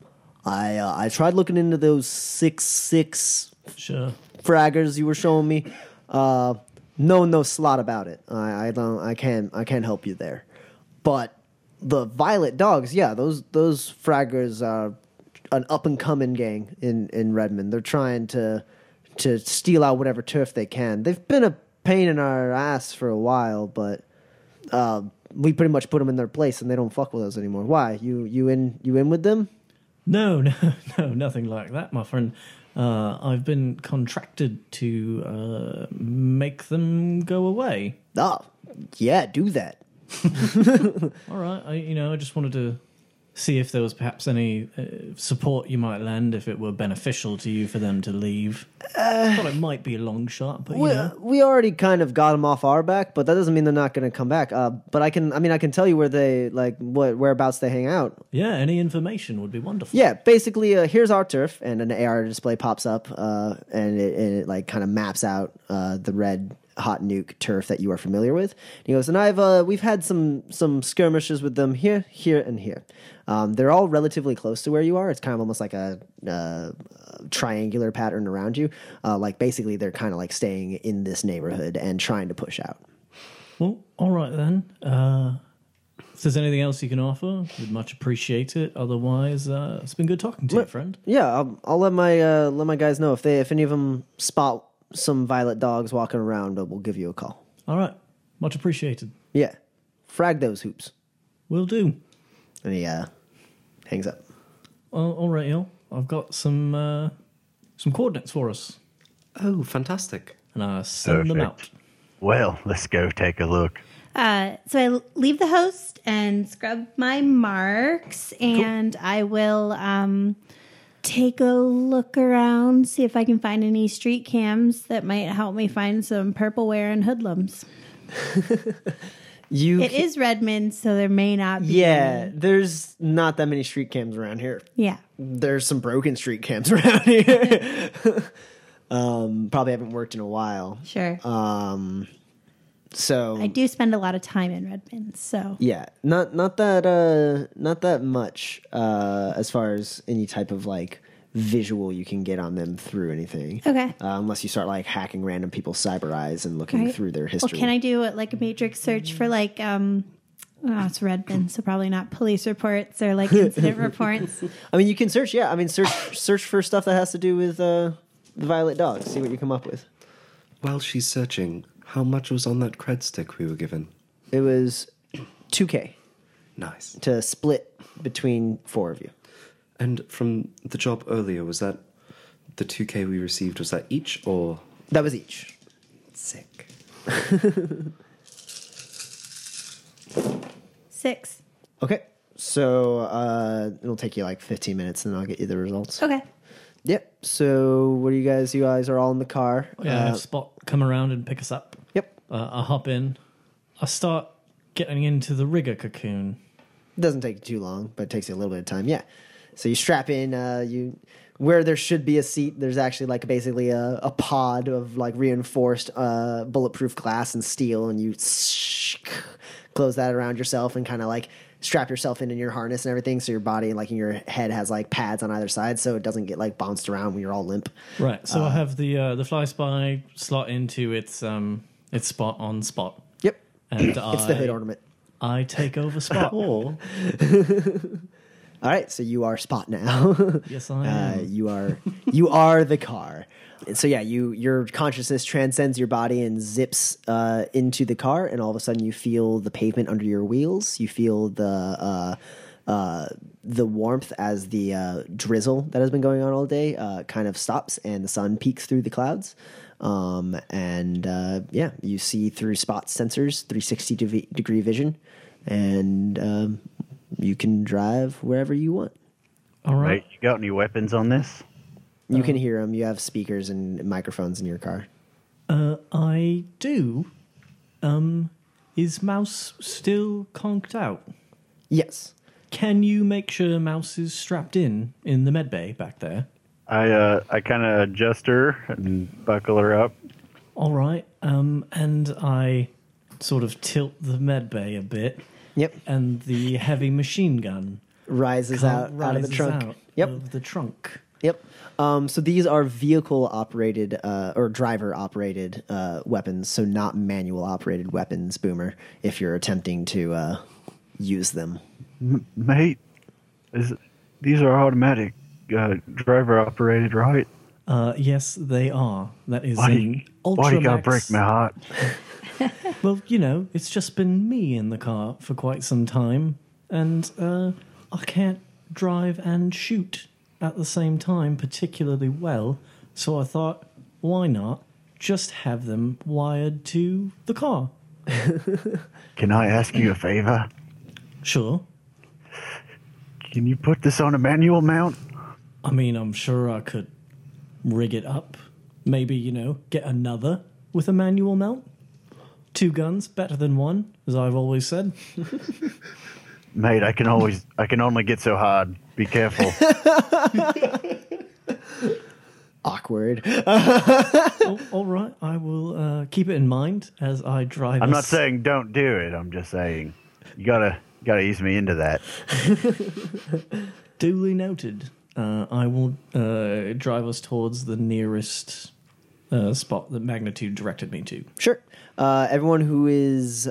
S1: I uh, I tried looking into those six six
S4: Sure.
S1: fraggers you were showing me. Uh, no, no slot about it. I, I don't. I can't. I can't help you there. But the Violet Dogs, yeah, those those fraggers are an up and coming gang in in Redmond. They're trying to to steal out whatever turf they can. They've been a pain in our ass for a while, but uh, we pretty much put them in their place, and they don't fuck with us anymore. Why? You you in you in with them?
S4: No, no, no, nothing like that, my friend. Uh, I've been contracted to uh, make them go away.
S1: Oh, yeah, do that.
S4: All right, I, you know, I just wanted to see if there was perhaps any uh, support you might lend if it were beneficial to you for them to leave. i Thought it might be a long shot, but you
S1: We,
S4: know.
S1: we already kind of got them off our back, but that doesn't mean they're not going to come back. Uh, but I can, I mean, I can tell you where they like what whereabouts they hang out.
S4: Yeah, any information would be wonderful.
S1: Yeah, basically, uh, here's our turf, and an AR display pops up, uh, and, it, and it like kind of maps out uh, the red hot nuke turf that you are familiar with. And he goes, and I've uh, we've had some some skirmishes with them here, here, and here. Um, they're all relatively close to where you are. It's kind of almost like a uh, triangular pattern around you. Uh, like basically, they're kind of like staying in this neighborhood and trying to push out.
S4: Well, all right then. Uh, if there's anything else you can offer, we'd much appreciate it. Otherwise, uh, it's been good talking to you, friend.
S1: Yeah, I'll, I'll let my uh, let my guys know if they if any of them spot some violet dogs walking around, but we'll give you a call.
S4: All right, much appreciated.
S1: Yeah, frag those hoops,
S4: Will do.
S1: and he uh, hangs up.
S4: Well, all right, Il. I've got some uh, some coordinates for us,
S5: Oh, fantastic.
S4: and I send them out.
S7: Perfect. Well, let's go take a look.
S2: Uh, so I l- leave the host and scrub my marks, and I will um, take a look around, see if I can find any street cams that might help me find some purple and hoodlums.
S1: You,
S2: It is Redmond, so there may not be.
S1: yeah.
S2: any.
S1: There's not that many street cams around here.
S2: Yeah.
S1: There's some broken street cams around here. um, probably haven't worked in a while.
S2: Sure.
S1: Um, so
S2: I do spend a lot of time in Redmond, so
S1: Yeah, not not that uh not that much uh as far as any type of like visual you can get on them through anything.
S2: Okay.
S1: Uh, unless you start like hacking random people's cyber eyes and looking
S2: Right.
S1: through their
S2: Well,
S1: history.
S2: can I do it like a matrix search for like um oh, it's Redmond, so probably not police reports or like incident reports.
S1: I mean, you can search. Yeah, I mean, search search for stuff that has to do with uh the violet dog. See what you come up with.
S5: While she's searching, how much was on that cred stick we were given?
S1: It was two K
S5: Nice.
S1: to split between four of you.
S5: And from the job earlier, was that the 2k we received, was that each or
S1: That was each.
S5: sick?
S2: Six.
S1: Okay. So uh, it'll take you like 15 minutes, and then I'll get you the results.
S2: Okay.
S1: Yep. So what do you guys? You guys are all in the car.
S4: Yeah,
S1: Uh,
S4: have Spot come around and pick us up. Uh, I hop in. I start getting into the rigger cocoon.
S1: It doesn't take too long, but it takes you a little bit of time. Yeah. So you strap in. Uh, you where there should be a seat. There's actually like basically a, a pod of like reinforced uh, bulletproof glass and steel, and you close that around yourself and kind of like strap yourself in in your harness and everything. So your body and like in your head has like pads on either side, so it doesn't get like bounced around when you're all limp.
S4: Right. So I have the uh, the fly spy slot into its um its spot on spot,
S1: Yep.
S4: and
S1: It's
S4: I
S1: the hood ornament.
S4: I take over spot.
S1: All right, so you are Spot now.
S4: yes, I
S1: uh,
S4: am.
S1: you are you are the car. And so yeah, you your consciousness transcends your body and zips uh, into the car, and all of a sudden you feel the pavement under your wheels. You feel the uh, uh, the warmth as the uh, drizzle that has been going on all day uh, kind of stops, and the sun peeks through the clouds. Um, and uh, yeah, you see through spot sensors, 360 dev- degree vision, and um, you can drive wherever you want.
S4: All right.
S7: Mate, you got any weapons on this?
S1: You can hear them. You have speakers and microphones in your car.
S4: Uh, I do. Um, is Mouse still conked out?
S1: Yes.
S4: Can you make sure Mouse is strapped in in the med bay back there?
S7: I uh, I kind of adjust her and buckle her up.
S4: All right. Um, and I sort of tilt the med bay a bit,
S1: Yep.
S4: and the heavy machine gun
S1: Rises
S4: come-
S1: out out of the
S4: rises
S1: trunk.
S4: out
S1: Yep.
S4: of the trunk.
S1: Yep. Um, so these are vehicle operated uh, or driver operated uh, weapons, so not manual operated weapons, Boomer, if you're attempting to uh, use them.
S7: Mate, is these are automatic uh, driver operated, right?
S4: Uh, yes, they are. That is
S7: Why
S4: an
S7: you, why you gotta break my heart?
S4: Well, you know, it's just been me in the car for quite some time, and uh, I can't drive and shoot at the same time particularly well. So I thought, why not just have them wired to the car?
S7: Can I ask you a favor?
S4: Sure.
S7: can you put this on a manual mount?
S4: I mean, I'm sure I could rig it up. Maybe, you know, get another with a manual mount. Two guns, better than one, as I've always said.
S7: Mate, I can always, I can only get so hard. Be careful.
S1: Awkward.
S4: Oh, all right, I will uh, keep it in mind as I drive.
S7: I'm not
S4: us-
S7: saying don't do it. I'm just saying you gotta, gotta ease me into that.
S4: Duly noted. Uh, I will uh, drive us towards the nearest uh, spot that Magnitude directed me to.
S1: Sure. Uh, everyone who is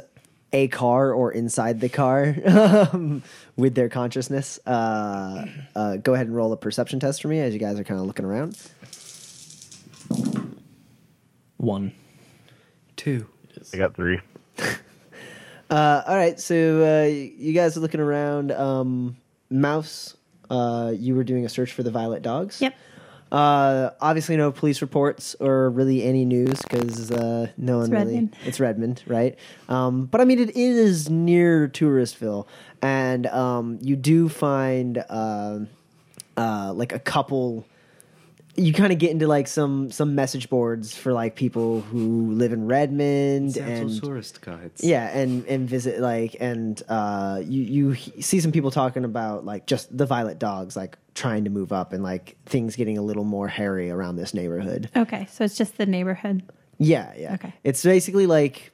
S1: a car or inside the car um, with their consciousness, uh, uh, go ahead and roll a perception test for me as you guys are kind of looking around.
S4: One.
S5: Two.
S7: I got three.
S1: Uh, all right, so uh, you guys are looking around. Um, Mouse, uh, you were doing a search for the violet dogs.
S2: Yep.
S1: Uh, obviously, no police reports or really any news because uh, no one
S2: It's
S1: really. It's Redmond, right? Um, but I mean, it is near Touristville, and um, you do find uh, uh, like a couple. You kind of get into like some some message boards for like people who live in Redmond
S5: Seattle
S1: and
S5: tourist guides.
S1: yeah, and and visit like and uh, you you see some people talking about like just the violet dogs like trying to move up and like things getting a little more hairy around this neighborhood.
S8: Okay, so it's just the neighborhood.
S1: Yeah, yeah.
S8: Okay.
S1: It's basically like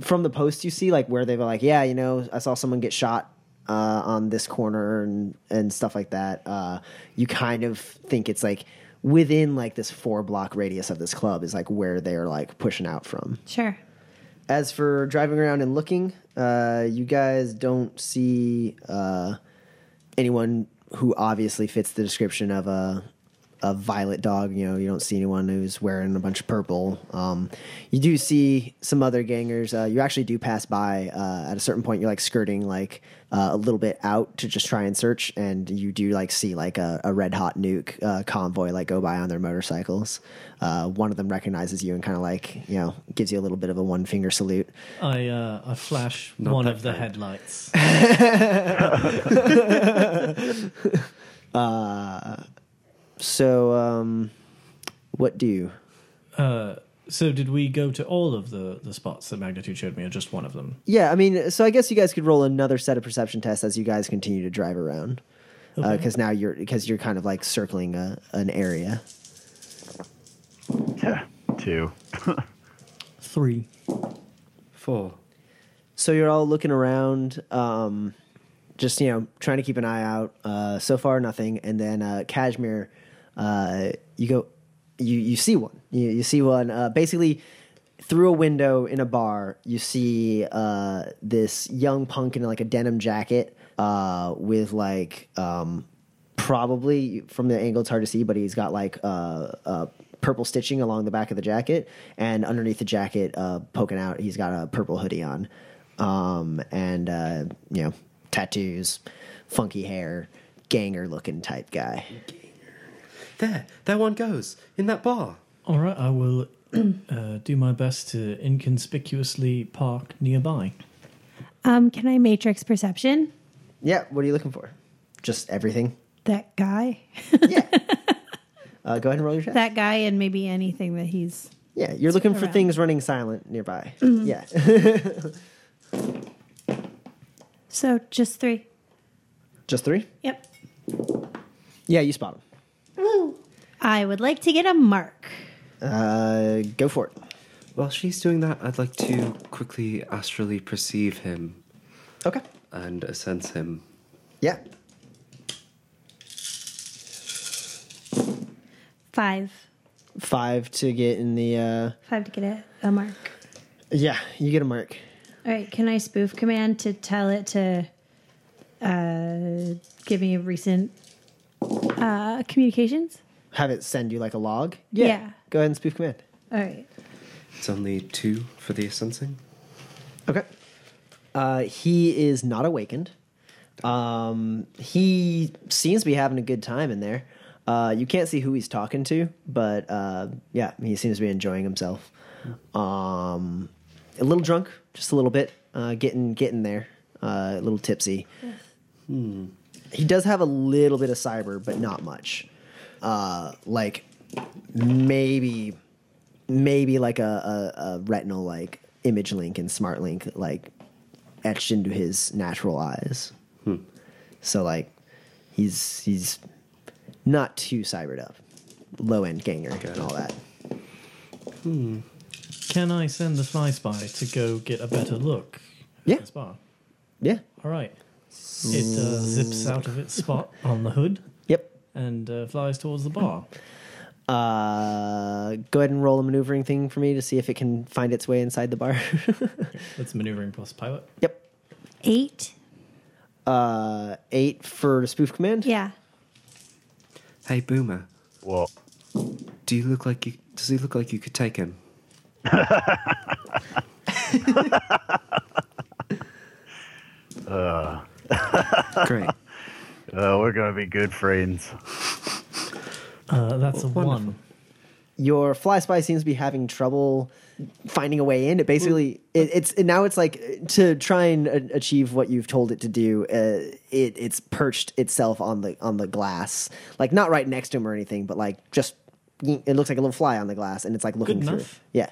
S1: from the post you see like where they were like, yeah, you know, I saw someone get shot uh, on this corner and and stuff like that. Uh, you kind of think it's like within like this four block radius of this club is like where they're like pushing out from.
S8: Sure.
S1: As for driving around and looking, uh, you guys don't see uh, anyone who obviously fits the description of a a violet dog. You know, you don't see anyone who's wearing a bunch of purple. Um, you do see some other gangers. Uh, you actually do pass by uh, at a certain point. You're like skirting like uh, a little bit out to just try and search, and you do like see like a, a red hot nuke uh, convoy like go by on their motorcycles. Uh, one of them recognizes you and kind of like you know gives you a little bit of a one finger salute.
S4: I uh, I flash
S5: Not
S4: one of the
S5: kind.
S4: headlights.
S1: So, um, what do you?
S4: Uh, so did we go to all of the, the spots that Magnitude showed me, or just one of them?
S1: Yeah, I mean, so I guess you guys could roll another set of perception tests as you guys continue to drive around, because now you're because you're kind of like circling a, an area.
S7: Yeah, two.
S4: Three.
S5: Four.
S1: So you're all looking around, um, just you know, trying to keep an eye out. Uh, so far, nothing. And then uh, Kashmir, uh, you go, you you see one. You, you see one. Uh, basically, through a window in a bar, you see uh, this young punk in like a denim jacket uh, with like um, probably from the angle it's hard to see, but he's got like uh, uh, purple stitching along the back of the jacket, and underneath the jacket, uh, poking out, he's got a purple hoodie on, um, and you know tattoos, funky hair, ganger looking type guy.
S5: There, there one goes in that bar.
S4: All right, I will uh, do my best to inconspicuously park nearby.
S8: Um, can I matrix perception?
S1: Yeah, what are you looking for? Just everything.
S8: That guy.
S1: Yeah. uh, go ahead and roll your check.
S8: that guy and maybe anything that he's
S1: Yeah, you're looking for
S8: around.
S1: things running silent nearby. Yeah.
S8: so just three.
S1: Just three?
S8: Yep.
S1: Yeah, you spot them.
S8: I would like to get a mark.
S1: Uh, go for it.
S5: While she's doing that, I'd like to quickly astrally perceive him
S1: Okay.
S5: and sense him.
S1: Yeah.
S8: Five.
S1: Five to get in the. Uh,
S8: Five to get a, a mark.
S1: yeah, you get a mark.
S8: All right. Can I spoof command to tell it to uh, give me a recent uh, communications?
S1: Have it send you like a log.
S8: Yeah.
S1: Go ahead and spoof command.
S8: All right.
S5: It's only two for the sensing.
S1: Okay. Uh, he is not awakened. Um, he seems to be having a good time in there. Uh, you can't see who he's talking to, but uh, yeah, he seems to be enjoying himself. Um, a little drunk, just a little bit, uh, getting getting there, uh, a little tipsy. He does have a little bit of cyber, but not much. Uh, like maybe maybe like a, a, a retinal like image link and smart link like etched into his natural eyes. So like he's he's not too cybered up. Low end ganger and all that.
S4: Can I send the fly spy to go get a better look?
S1: Yeah.
S4: At this bar?
S1: Yeah.
S4: All right. It uh, zips out of its spot on the hood
S1: Yep.
S4: and uh, flies towards the bar.
S1: Uh, go ahead and roll a maneuvering thing for me to see if it can find its way inside the bar.
S4: That's maneuvering plus pilot.
S1: yep.
S2: Eight.
S1: Uh, eight for the spoof command.
S2: Yeah.
S5: Hey, Boomer,
S6: What?
S5: do you look like you? Does he look like you could take him? Great.
S6: Uh, we're gonna be good friends.
S4: Uh, that's a
S5: Wonderful.
S4: one.
S1: Your fly spy seems to be having trouble finding a way in. It basically it, it's and now it's like to try and a- achieve what you've told it to do. Uh, it it's perched itself on the on the glass, like not right next to him or anything, but like just it looks like a little fly on the glass, and it's like looking through.
S4: enough.
S1: Yeah.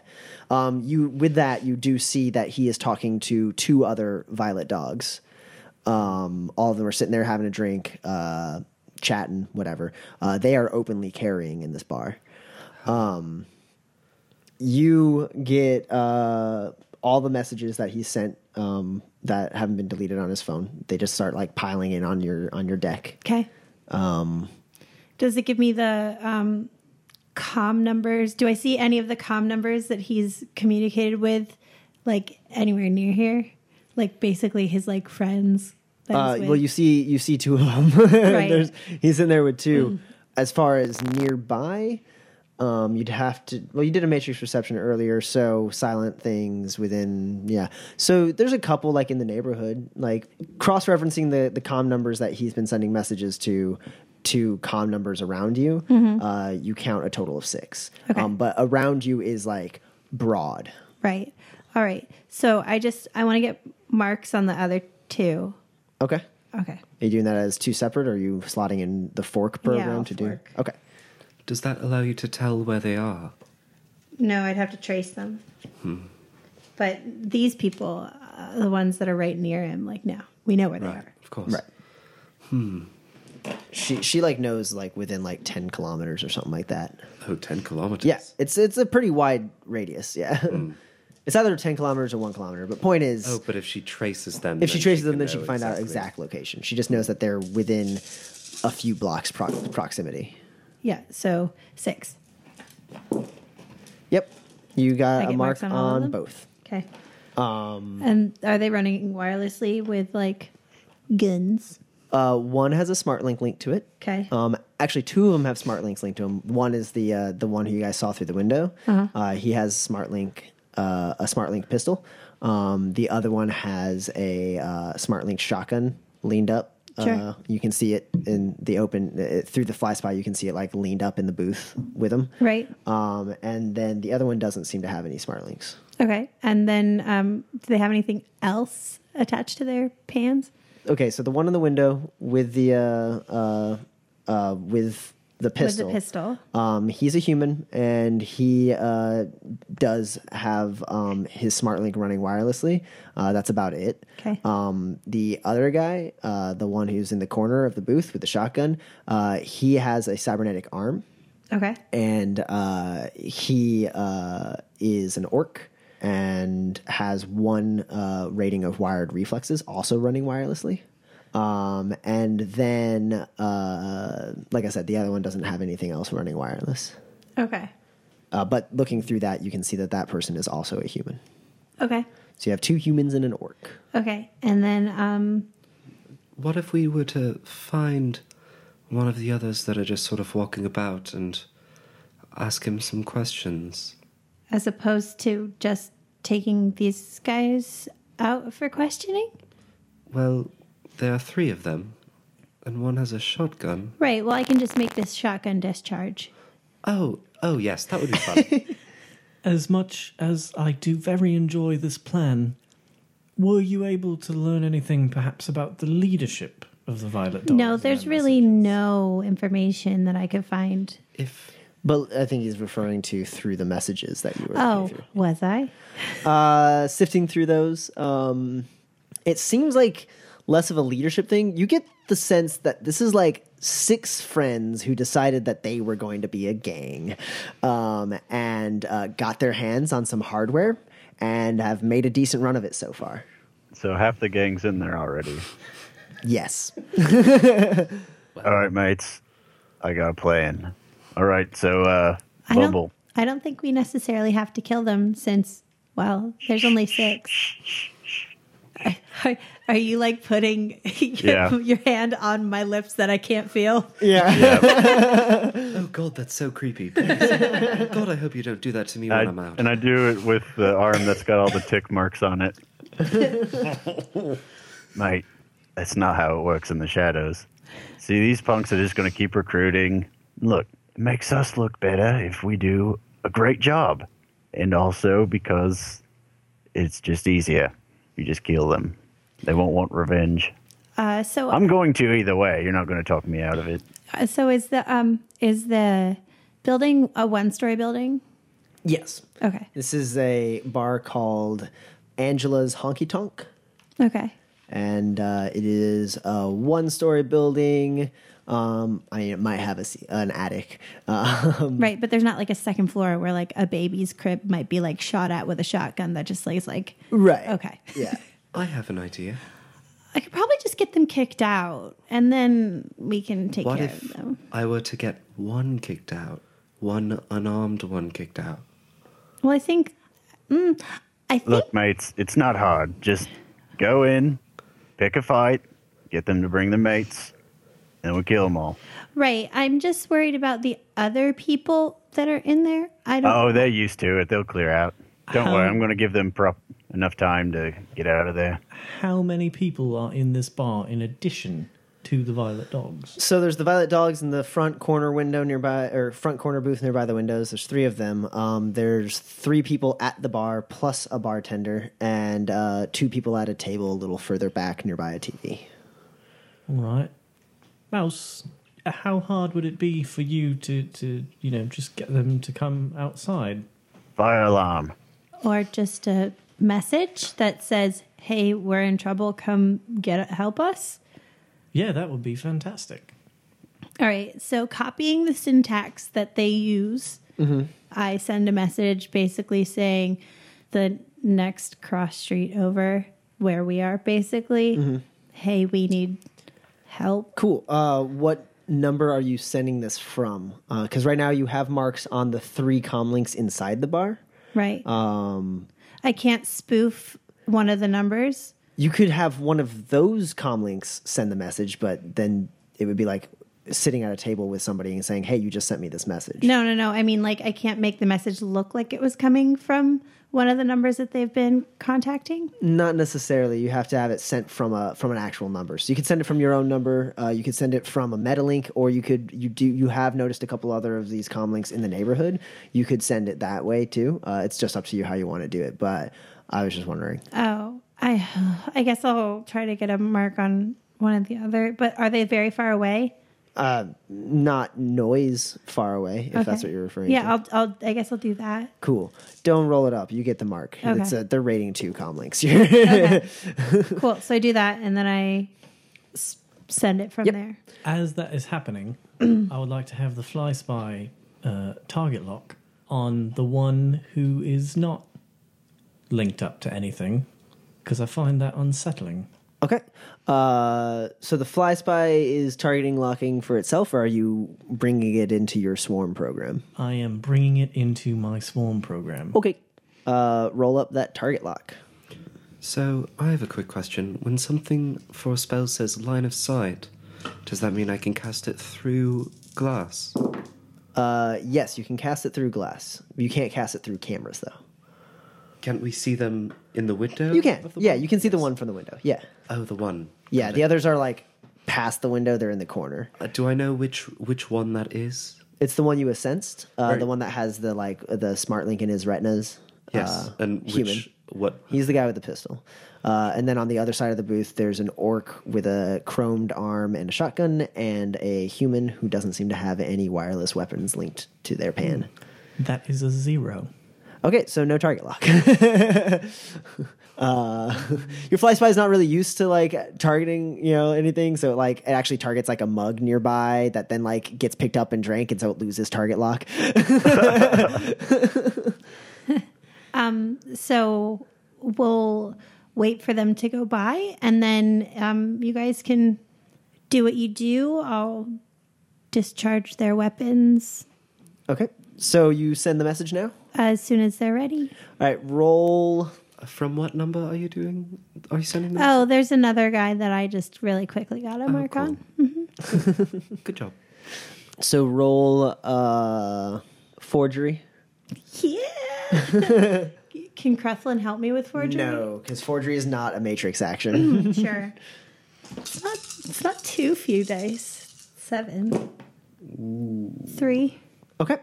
S1: Um, you with that you do see that he is talking to two other violet dogs. Um, all of them are sitting there having a drink, uh, chatting, whatever. Uh, they are openly carrying in this bar. Um, you get uh, all the messages that he sent um, that haven't been deleted on his phone. They just start like piling in on your on your deck.
S2: Okay. Um, Does it give me the um, com numbers? Do I see any of the com numbers that he's communicated with, like anywhere near here? Like basically his like friends. that
S1: Uh, well, you see, you see two of them.
S2: Right.
S1: There's, he's in there with two. As far as nearby, um, you'd have to. Well, you did a matrix perception earlier, so silent things within. Yeah, so there's a couple like in the neighborhood, like cross referencing the the com numbers that he's been sending messages to. To com numbers around you, uh, you count a total of six.
S2: Okay.
S1: Um, but around you is like broad.
S2: right. All right. So I just I want to get marks on the other two.
S1: Okay.
S2: Okay.
S1: Are you doing that as two separate, or are you slotting in the fork program
S2: I'll
S1: to
S2: fork.
S1: do? Okay.
S5: Does that allow you to tell where they are?
S2: No, I'd have to trace them. But these people, uh, the ones that are right near him, like no, we know where they are.
S5: of course.
S1: Right. Hmm. She she like knows like within like ten kilometers or something like that.
S5: Oh, 10 kilometers.
S1: Yeah, it's it's a pretty wide radius. Yeah, it's either ten kilometers or one kilometer. But point is,
S5: Oh, but if she traces them,
S1: if she
S5: then
S1: traces them, then she
S5: know
S1: can find out exact location. She just knows that they're within a few blocks pro- proximity.
S2: Yeah, so six.
S1: Yep, you got a mark
S2: on
S1: on both.
S2: Okay. Um, and are they running wirelessly with like guns?
S1: Uh, one has a smart link linked to it.
S2: Okay.
S1: Um, actually, two of them have smart links linked to them. One is the uh, the one who you guys saw through the window.
S2: Uh-huh.
S1: Uh, he has smart link uh, a SmartLink pistol. Um, the other one has a uh, smart link shotgun leaned up.
S2: Sure.
S1: Uh, you can see it in the open uh, through the fly spy. You can see it like leaned up in the booth with them.
S2: Right.
S1: Um, and then the other one doesn't seem to have any smart links.
S2: Okay. And then um, do they have anything else attached to their pans?
S1: Okay, so the one in the window with the uh, uh, uh, with the pistol.
S2: With the pistol.
S1: Um, he's a human, and he uh, does have um, his smart link running wirelessly. Uh, that's about it.
S2: Okay.
S1: Um, the other guy, uh, the one who's in the corner of the booth with the shotgun, uh, he has a cybernetic arm,
S2: Okay.
S1: and uh, he uh, is an orc and has one uh, rating of wired reflexes, also running wirelessly. Um, and then, uh, like I said, the other one doesn't have anything else running wireless.
S2: Okay.
S1: Uh, but looking through that, you can see that that person is also a human.
S2: Okay.
S1: So you have two humans and an orc.
S2: Okay. And then um,
S5: What if we were to find one of the others that are just sort of walking about and ask him some questions?
S2: as opposed to just taking these guys out for questioning?
S5: Well, there are three of them, and one has a shotgun.
S2: Right. Well, I can just make this shotgun discharge.
S5: Oh, oh yes, that would be fun.
S4: As much as I do very enjoy this plan, were you able to learn anything perhaps about the leadership of the Violet Dogs.
S2: No, there's really no information that I could find.
S5: If
S1: But I think he's referring to through the messages that you were
S2: Oh,
S1: looking
S2: was I?
S1: Uh, sifting through those. Um, it seems like less of a leadership thing. You get the sense that this is like six friends who decided that they were going to be a gang um, and uh, got their hands on some hardware and have made a decent run of it so far.
S6: So half the gang's in there already.
S1: Yes.
S6: All right, mates. I got a plan. All right, so uh,
S2: I
S6: Bumble.
S2: don't. I don't think we necessarily have to kill them since, well, there's only six. Are, are you like putting your,
S6: Yeah.
S2: your hand on my lips that I can't feel?
S1: Yeah.
S5: oh god, that's so creepy. Please. God, I hope you don't do that to me when
S6: I,
S5: I'm out.
S6: and I do it with the arm that's got all the tick marks on it. Mate, that's not how it works in the shadows. See, these punks are just going to keep recruiting. Look, it makes us look better if we do a great job. And also because it's just easier. You just kill them. They won't want revenge.
S2: Uh, so,
S6: I'm going to either way. You're not going to talk me out of it.
S2: uh, so is the um is the building a one story building?
S1: yes.
S2: Okay.
S1: This is a bar called Angela's Honky Tonk.
S2: Okay.
S1: and uh, it is a one-story building. Um, I mean, it might have a, an attic. Um,
S2: Right, but there's not like a second floor where like a baby's crib might be like shot at with a shotgun that just lays like
S1: right.
S2: okay.
S1: Yeah.
S5: I have an idea.
S2: I could probably just get them kicked out and then we can take
S5: What
S2: care
S5: if
S2: of them.
S5: I were to get one kicked out, one unarmed one kicked out?
S2: Well, I think mm, I think
S6: Look, mates, it's not hard. Just go in, pick a fight, get them to bring the mates, and we kill them all.
S2: right. I'm just worried about the other people that are in there. I don't
S6: Oh, they're used to it. They'll clear out. Don't worry. I'm going to give them prop enough time to get out of there.
S4: How many people are in this bar in addition to the Violet Dogs?
S1: So there's the Violet Dogs in the front corner window nearby, or front corner booth nearby the windows. There's three of them. Um, there's three people at the bar plus a bartender, and uh, two people at a table a little further back nearby a TV.
S4: All right. Mouse, how hard would it be for you to, to you know, just get them to come outside?
S6: Fire alarm.
S2: or just a message that says, "Hey, we're in trouble. Come get help us."
S4: Yeah, that would be fantastic.
S2: All right. So copying the syntax that they use, mm-hmm. I send a message basically saying the next cross street over where we are basically, mm-hmm. "Hey, we need help."
S1: Cool. Uh, what number are you sending this from? Because right now you have marks on the three com links inside the bar.
S2: Right.
S1: Um,
S2: I can't spoof one of the numbers.
S1: you could have one of those com links send the message, but then it would be like sitting at a table with somebody and saying, "Hey, you just sent me this message."
S2: No, no, no. I mean, like, I can't make the message look like it was coming from one of the numbers that they've been contacting.
S1: Not necessarily. You have to have it sent from a from an actual number. So you could send it from your own number. Uh, you could send it from a MetaLink, or you could you do you have noticed a couple other of these com links in the neighborhood. You could send it that way too. Uh, it's just up to you how you want to do it. But I was just wondering.
S2: Oh, I, I guess I'll try to get a mark on one of the other. But are they very far away?
S1: Uh, not noise far away, if that's what you're referring
S2: Yeah,
S1: to.
S2: Yeah, I'll, I'll. I guess I'll do that.
S1: Cool. Don't roll it up. You get the mark.
S2: Okay.
S1: It's a, they're rating two com links.
S2: Cool. So I do that, and then I s- send it from
S1: Yep.
S2: there.
S4: As that is happening, I would like to have the Fly Spy uh, target lock on the one who is not linked up to anything, because I find that unsettling.
S1: okay. Uh, so the fly spy is targeting locking for itself, or are you bringing it into your swarm program?
S4: I am bringing it into my swarm program.
S1: Okay. Uh, roll up that target lock.
S5: So, I have a quick question. When something for a spell says line of sight, does that mean I can cast it through glass?
S1: Uh, yes, you can cast it through glass. You can't cast it through cameras, though.
S5: Can't we see them in the window?
S1: You can.
S5: of
S1: Yeah, you can see the one from the window. Yeah.
S5: Oh, the one.
S1: Yeah,
S5: Got
S1: the
S5: it.
S1: others are like past the window. They're in the corner.
S5: Uh, do I know which which one that is?
S1: It's the one you assensed. Uh,
S5: Right.
S1: The one that has the like the smart link in his retinas.
S5: Yes,
S1: Uh,
S5: and which
S1: human.
S5: What?
S1: He's the guy with the pistol. Uh, and then on the other side of the booth, there's an orc with a chromed arm and a shotgun, and a human who doesn't seem to have any wireless weapons linked to their pan.
S4: That is a zero.
S1: Okay, so no target lock. uh, your fly spy is not really used to like targeting, you know, anything. So like it actually targets like a mug nearby that then like gets picked up and drank, and so it loses target lock. um.
S8: So we'll wait for them to go by, and then um, you guys can do what you do. I'll discharge their weapons
S1: okay, so you send the message now.
S8: As soon as they're ready.
S1: All right, roll.
S5: From what number are you doing? Are you sending them?
S8: Oh, there's another guy that I just really quickly got a mark
S5: cool.
S8: on.
S5: Good job.
S1: So roll uh, forgery.
S8: Yeah. Can Creflin help me with forgery?
S1: No, because forgery is not a matrix action.
S8: Sure. It's not, it's not too few dice. Seven. Three.
S1: okay,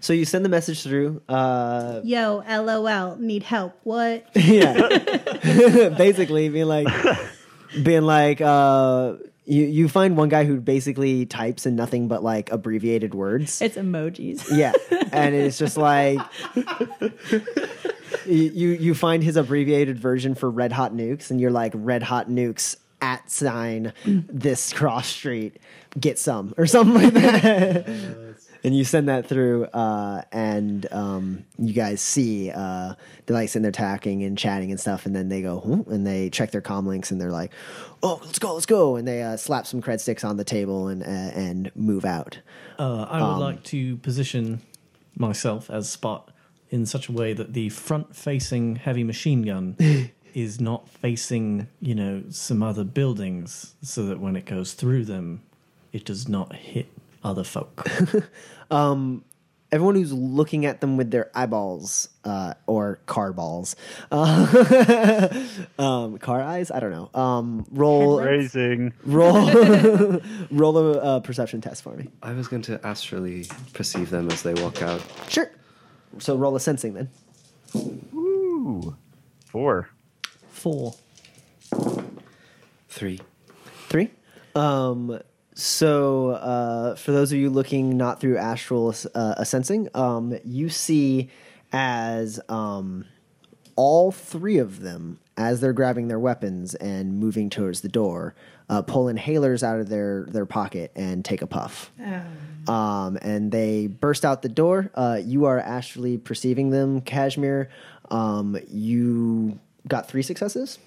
S1: so you send the message through. Uh,
S8: Yo, LOL, need help. What?
S1: yeah, basically being like, being like, uh, you you find one guy who basically types in nothing but like abbreviated words.
S2: It's emojis.
S1: Yeah, and it's just like you you you find his abbreviated version for red hot nukes, and you're like red hot nukes at sign this cross street get some or something like that. And you send that through, uh, and um, you guys see uh, they're like sitting there talking and chatting and stuff, and then they go "Hmm," and they check their com links, and they're like, "Oh, let's go, let's go!" And they uh, slap some cred sticks on the table and uh, and move out.
S4: Uh, I
S1: Um,
S4: would like to position myself as Spot in such a way that the front-facing heavy machine gun is not facing, you know, some other buildings, so that when it goes through them, it does not hit other folk.
S1: um, everyone who's looking at them with their eyeballs uh, or car balls, uh, um, car eyes. I don't know. Um, roll,
S7: Raising.
S1: roll, roll a uh, perception test for me.
S5: I was going to astrally perceive them as they walk out.
S1: Sure. So roll a sensing then.
S7: Ooh. Four.
S4: Four.
S5: Three.
S1: Three. Um, so, uh, for those of you looking not through astral uh, sensing, um, you see as um, all three of them, as they're grabbing their weapons and moving towards the door, uh, pull inhalers out of their, their pocket and take a puff. Um, and they burst out the door. Uh, you are astrally perceiving them, Kashmir. Um, you got three successes.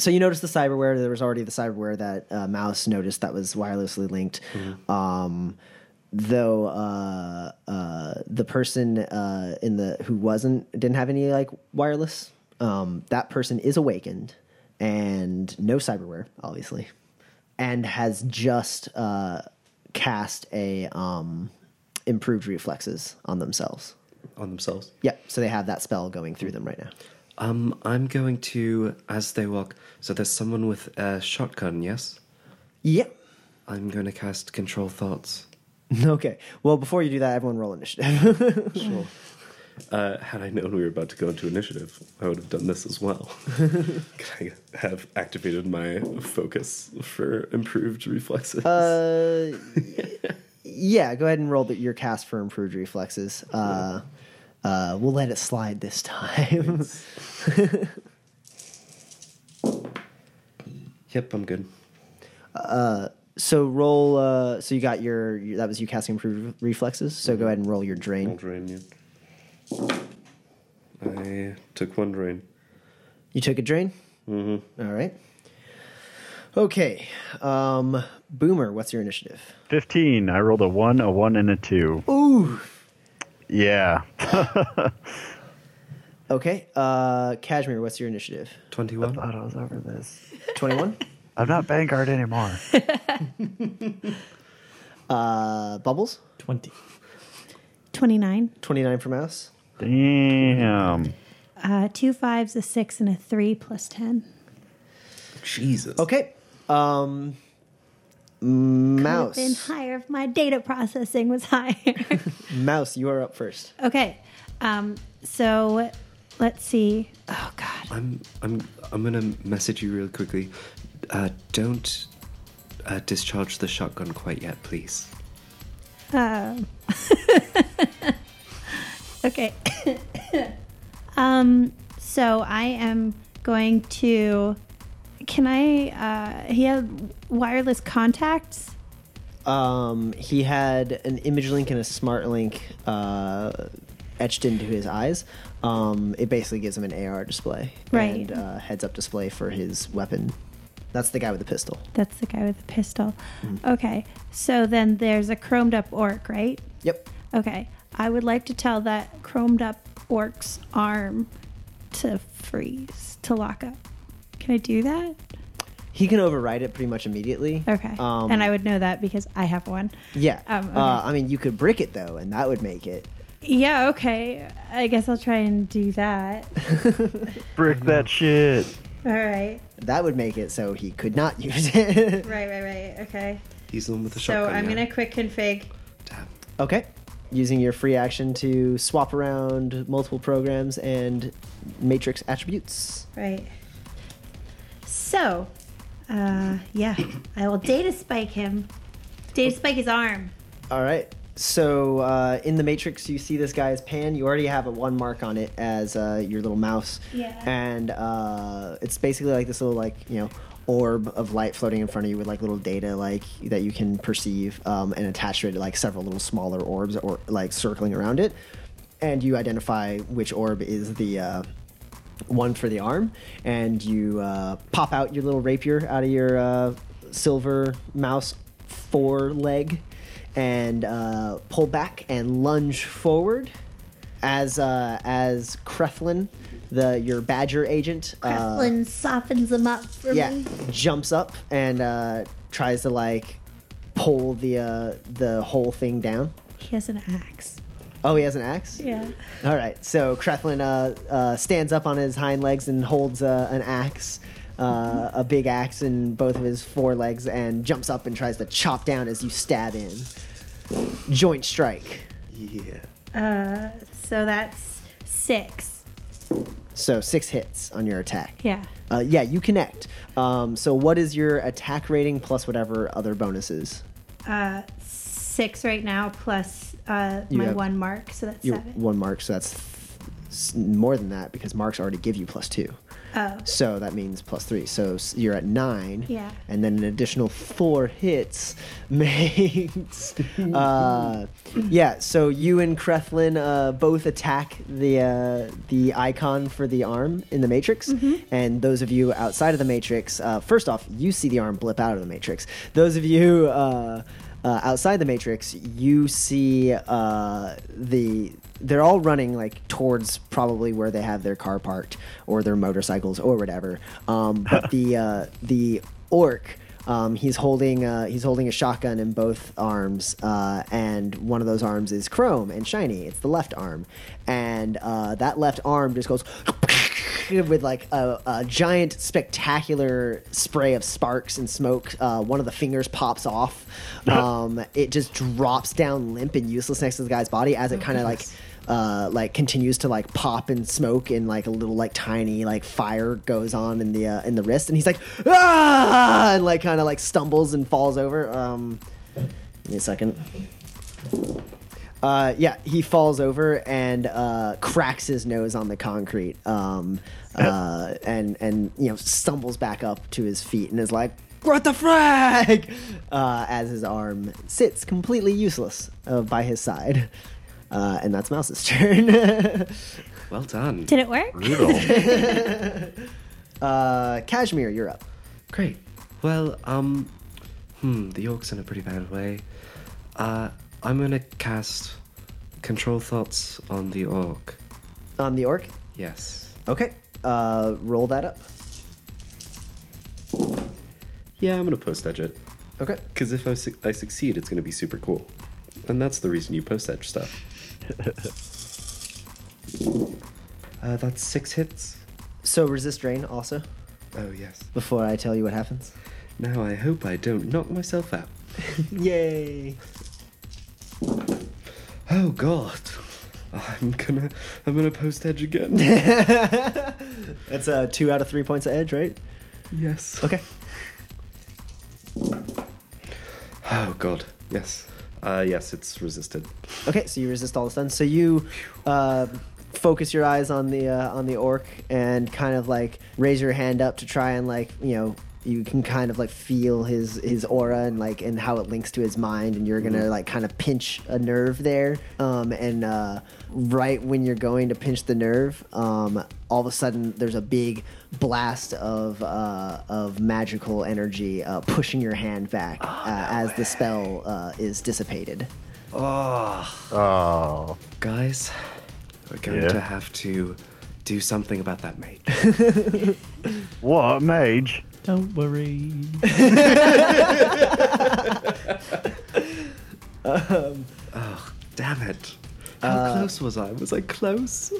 S1: So you noticed the cyberware. There was already the cyberware that uh, Mouse noticed that was wirelessly linked. Um, though uh, uh, the person uh, in the who wasn't didn't have any like wireless. Um, that person is awakened and no cyberware, obviously, and has just uh, cast a um, improved reflexes on themselves.
S5: On themselves.
S1: Yep. So they have that spell going through them right now.
S5: Um, I'm going to, as they walk, so there's someone with a shotgun, yes?
S1: Yep.
S5: I'm going to cast Control Thoughts.
S1: Okay. Well, before you do that, everyone roll initiative.
S5: Sure. Uh, had I known we were about to go into initiative, I would have done this as well. Can I have activated my focus for improved reflexes?
S1: uh, yeah. Go ahead and roll the, your cast for improved reflexes. Uh, uh, we'll let it slide this time.
S5: yep, I'm good.
S1: so roll. Uh, so you got your, your that was you casting improved reflexes. So go ahead and roll your
S5: I'll
S1: drain.
S5: drain you. I took one drain.
S1: You took a drain. Mm-hmm. All right. Okay. Um, Boomer, what's your initiative?
S7: 15. I rolled a 1, a 1, and a 2.
S1: Ooh.
S7: Yeah.
S1: Okay. Uh, Kashmir, what's your initiative?
S5: 21.
S7: thought I was over this.
S1: Twenty-one.
S7: I'm not Vanguard anymore.
S1: uh, Bumbles.
S4: 20.
S8: 29.
S1: Twenty-nine for Mouse.
S7: Damn.
S8: Uh, two fives, a six, and a three plus 10.
S5: Jesus.
S1: Okay. Um,
S8: Could have
S1: Mouse.
S8: been higher if my data processing was higher.
S1: Mouse, you are up first.
S8: okay. Um, so
S2: let's see. Oh God.
S5: I'm I'm I'm gonna message you real quickly. Uh, don't uh, discharge the shotgun quite yet, please.
S2: Um, okay. um, so I am going to. Can I? Uh, he had wireless contacts.
S1: Um, he had an image link and a smart link uh, etched into his eyes. Um, it basically gives him an AR display
S2: Right.
S1: and uh, heads up display for his weapon. That's the guy with the pistol.
S2: That's the guy with the pistol. Okay. So then there's a chromed up orc, right?
S1: Yep.
S2: Okay. I would like to tell that chromed up orc's arm to freeze, to lock up. Can I do that?
S1: He can override it pretty much immediately.
S2: Okay.
S1: Um,
S2: and I would know that because I have one.
S1: Yeah.
S2: Um, okay.
S1: uh, I mean, you could brick it though, and that would make it.
S2: Yeah, okay. I guess I'll try and do that.
S6: Brick that shit.
S2: All right.
S1: That would make it so he could not use it.
S2: Right, right, right. Okay.
S5: He's the one with the
S2: So
S5: shotgun.
S2: I'm
S5: yeah.
S2: going to quick config.
S5: Damn.
S1: okay. Using your free action to swap around multiple programs and matrix attributes.
S2: Right. So, uh, yeah, I will data spike him. Data spike his arm.
S1: All right. So uh, in the Matrix, you see this guy's pan. You already have a one mark on it as uh, your little mouse.
S2: Yeah.
S1: And uh, it's basically like this little like you know orb of light floating in front of you with like little data like that you can perceive um, and attach to it like several little smaller orbs or like circling around it. And you identify which orb is the uh, one for the arm, and you uh, pop out your little rapier out of your uh, silver mouse foreleg and uh, pull back and lunge forward as uh, as Creflin, the your badger agent, uh,
S2: Creflin softens him up for
S1: yeah,
S2: me.
S1: jumps up and uh, tries to like pull the uh, the whole thing down.
S2: He has an axe.
S1: Oh, he has an axe.
S2: Yeah.
S1: All right, so Creflin uh, uh, stands up on his hind legs and holds uh, an axe, uh, a big axe in both of his forelegs, and jumps up and tries to chop down as you stab in. Joint strike.
S5: Yeah.
S2: Uh, so that's six.
S1: So six hits on your attack.
S2: Yeah.
S1: Uh, yeah, you connect. Um, so what is your attack rating plus whatever other bonuses?
S2: Uh, six right now plus uh, my
S1: have-
S2: one mark, so that's seven.
S1: one mark, so that's more than that because marks already give you plus two.
S2: Oh.
S1: So that means plus three. So you're at nine.
S2: Yeah.
S1: And then an additional four hits makes. uh, yeah. So you and Creflin uh, both attack the uh, the icon for the arm in the Matrix,
S2: Mm-hmm.
S1: and those of you outside of the Matrix, uh, first off, you see the arm blip out of the Matrix. Those of you. Uh, outside the matrix you see uh, the they're all running like towards probably where they have their car parked or their motorcycles or whatever. Um, but the uh, the orc um, he's holding uh, he's holding a shotgun in both arms uh, and one of those arms is chrome and shiny. It's the left arm. And uh, that left arm just goes with like a, a giant spectacular spray of sparks and smoke. Uh, one of the fingers pops off. Um, it just drops down limp and useless next to the guy's body as it kind of like uh, like continues to like pop and smoke and like a little like tiny like fire goes on in the uh, in the wrist. And he's like ah! and like kind of like stumbles and falls over. Um give me a second. Uh, yeah, he falls over and uh, cracks his nose on the concrete, um, uh, and and you know stumbles back up to his feet and is like, "What the frag?" Uh, as his arm sits completely useless uh, by his side, uh, and that's Mouse's turn.
S5: Well done.
S2: Did it work?
S1: uh, Kashmir, you're up.
S5: Great. Well, um, hmm, the orc's in a pretty bad way. Uh, I'm gonna cast Control Thoughts on the orc.
S1: On the orc.
S5: Yes.
S1: Okay, uh, roll that up.
S5: Yeah, I'm gonna post edge it.
S1: Okay.
S5: Because if I, su- I succeed, it's gonna be super cool. And that's the reason you post edge stuff. uh, that's six hits.
S1: So resist drain also.
S5: Oh, yes.
S1: Before I tell you what happens.
S5: Now I hope I don't knock myself out.
S1: Yay!
S5: Oh, God. I'm gonna I'm gonna post edge again.
S1: That's uh, two out of three points of edge, right?
S5: yes.
S1: Okay.
S5: Oh god. Yes. Uh, yes, it's resisted.
S1: Okay, so you resist all the stun. So you uh, focus your eyes on the uh, on the orc and kind of like raise your hand up to try and like you know you can kind of like feel his his aura and like and how it links to his mind and you're gonna like kind of pinch a nerve there um, and uh, right when you're going to pinch the nerve um, all of a sudden there's a big blast of uh, of magical energy uh, pushing your hand back uh, as the spell uh, is dissipated
S7: Oh.
S5: Oh, guys, we're going
S7: Yeah?
S5: to have to do something about that mage.
S7: What, mage?
S4: Don't worry.
S5: Oh, damn it. How close was I? Was I close?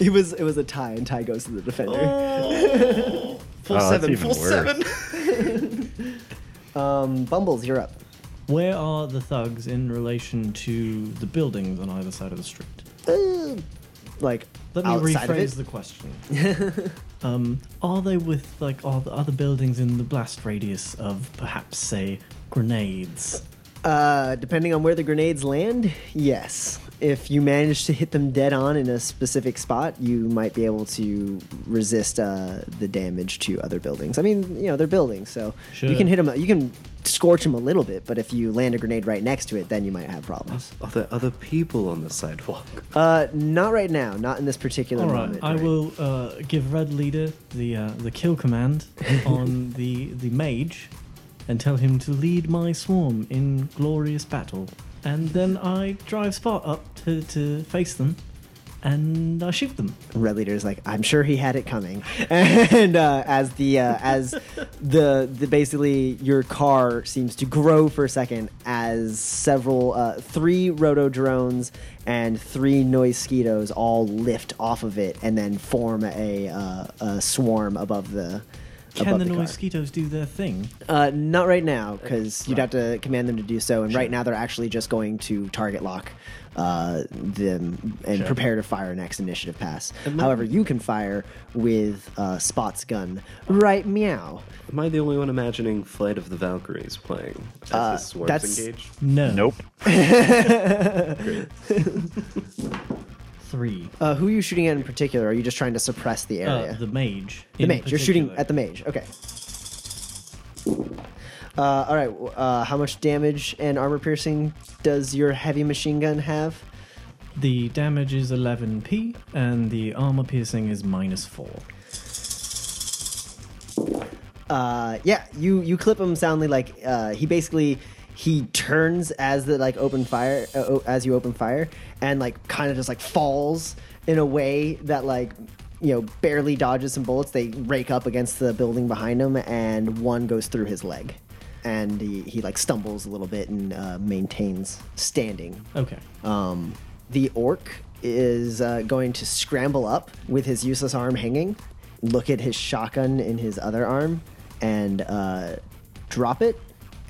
S1: It was it was a tie, and tie goes to the defender.
S5: Four
S7: Oh, that's
S5: seven,
S7: even worse.
S5: seven.
S1: Um, Bumbles, you're up.
S4: Where are the thugs in relation to the buildings on either side of the street?
S1: Uh, like
S4: Let me
S1: outside of
S4: rephrase
S1: it.
S4: the question. um, are they with like are the other buildings in the blast radius of perhaps say grenades?
S1: Uh, depending on where the grenades land, yes. If you manage to hit them dead on in a specific spot, you might be able to resist uh, the damage to other buildings. I mean, you know, they're buildings, so you can hit them. You can scorch them a little bit, but if you land a grenade right next to it, then you might have problems.
S5: Are there other people on the sidewalk?
S1: Uh, not right now. Not in this particular
S4: All right,
S1: moment.
S4: I
S1: right?
S4: will uh, give Red Leader the uh, the kill command on the the mage, and tell him to lead my swarm in glorious battle. And then I drive Spot up to, to face them, and I shoot them.
S1: Red Leader's like, I'm sure he had it coming, and uh, as the uh, as the the basically your car seems to grow for a second as several uh, three roto drones and three noise skeetos all lift off of it and then form a, uh, a swarm above the.
S4: Can the
S1: the
S4: mosquitoes do their thing?
S1: Uh, not right now, because you'd have to command them to do so. And right now, they're actually just going to target lock uh, them and
S4: Sure.
S1: prepare to fire next initiative pass. However, you can fire with uh, Spot's gun. Right, meow.
S5: Am I the only one imagining Flight of the Valkyries playing as
S1: Uh,
S5: the swarms
S1: that's-
S5: engage?
S4: No.
S7: Nope.
S4: Three.
S1: Uh, who are you shooting at in particular? Are you just trying to suppress the area?
S4: Uh, the mage.
S1: the mage. You're shooting at the mage. Okay. Uh, all right. Uh, how much damage and armor piercing does your heavy machine gun have?
S4: The damage is 11p, and the armor piercing is minus 4.
S1: uh yeah you you clip him soundly like uh he basically he turns as the like open fire uh, as you open fire and like kind of just like falls in a way that like you know barely dodges some bullets. They rake up against the building behind him and one goes through his leg. And he, he like stumbles a little bit and uh, maintains standing.
S4: Okay.
S1: um, the orc is uh, going to scramble up with his useless arm hanging, look at his shotgun in his other arm, and uh, drop it,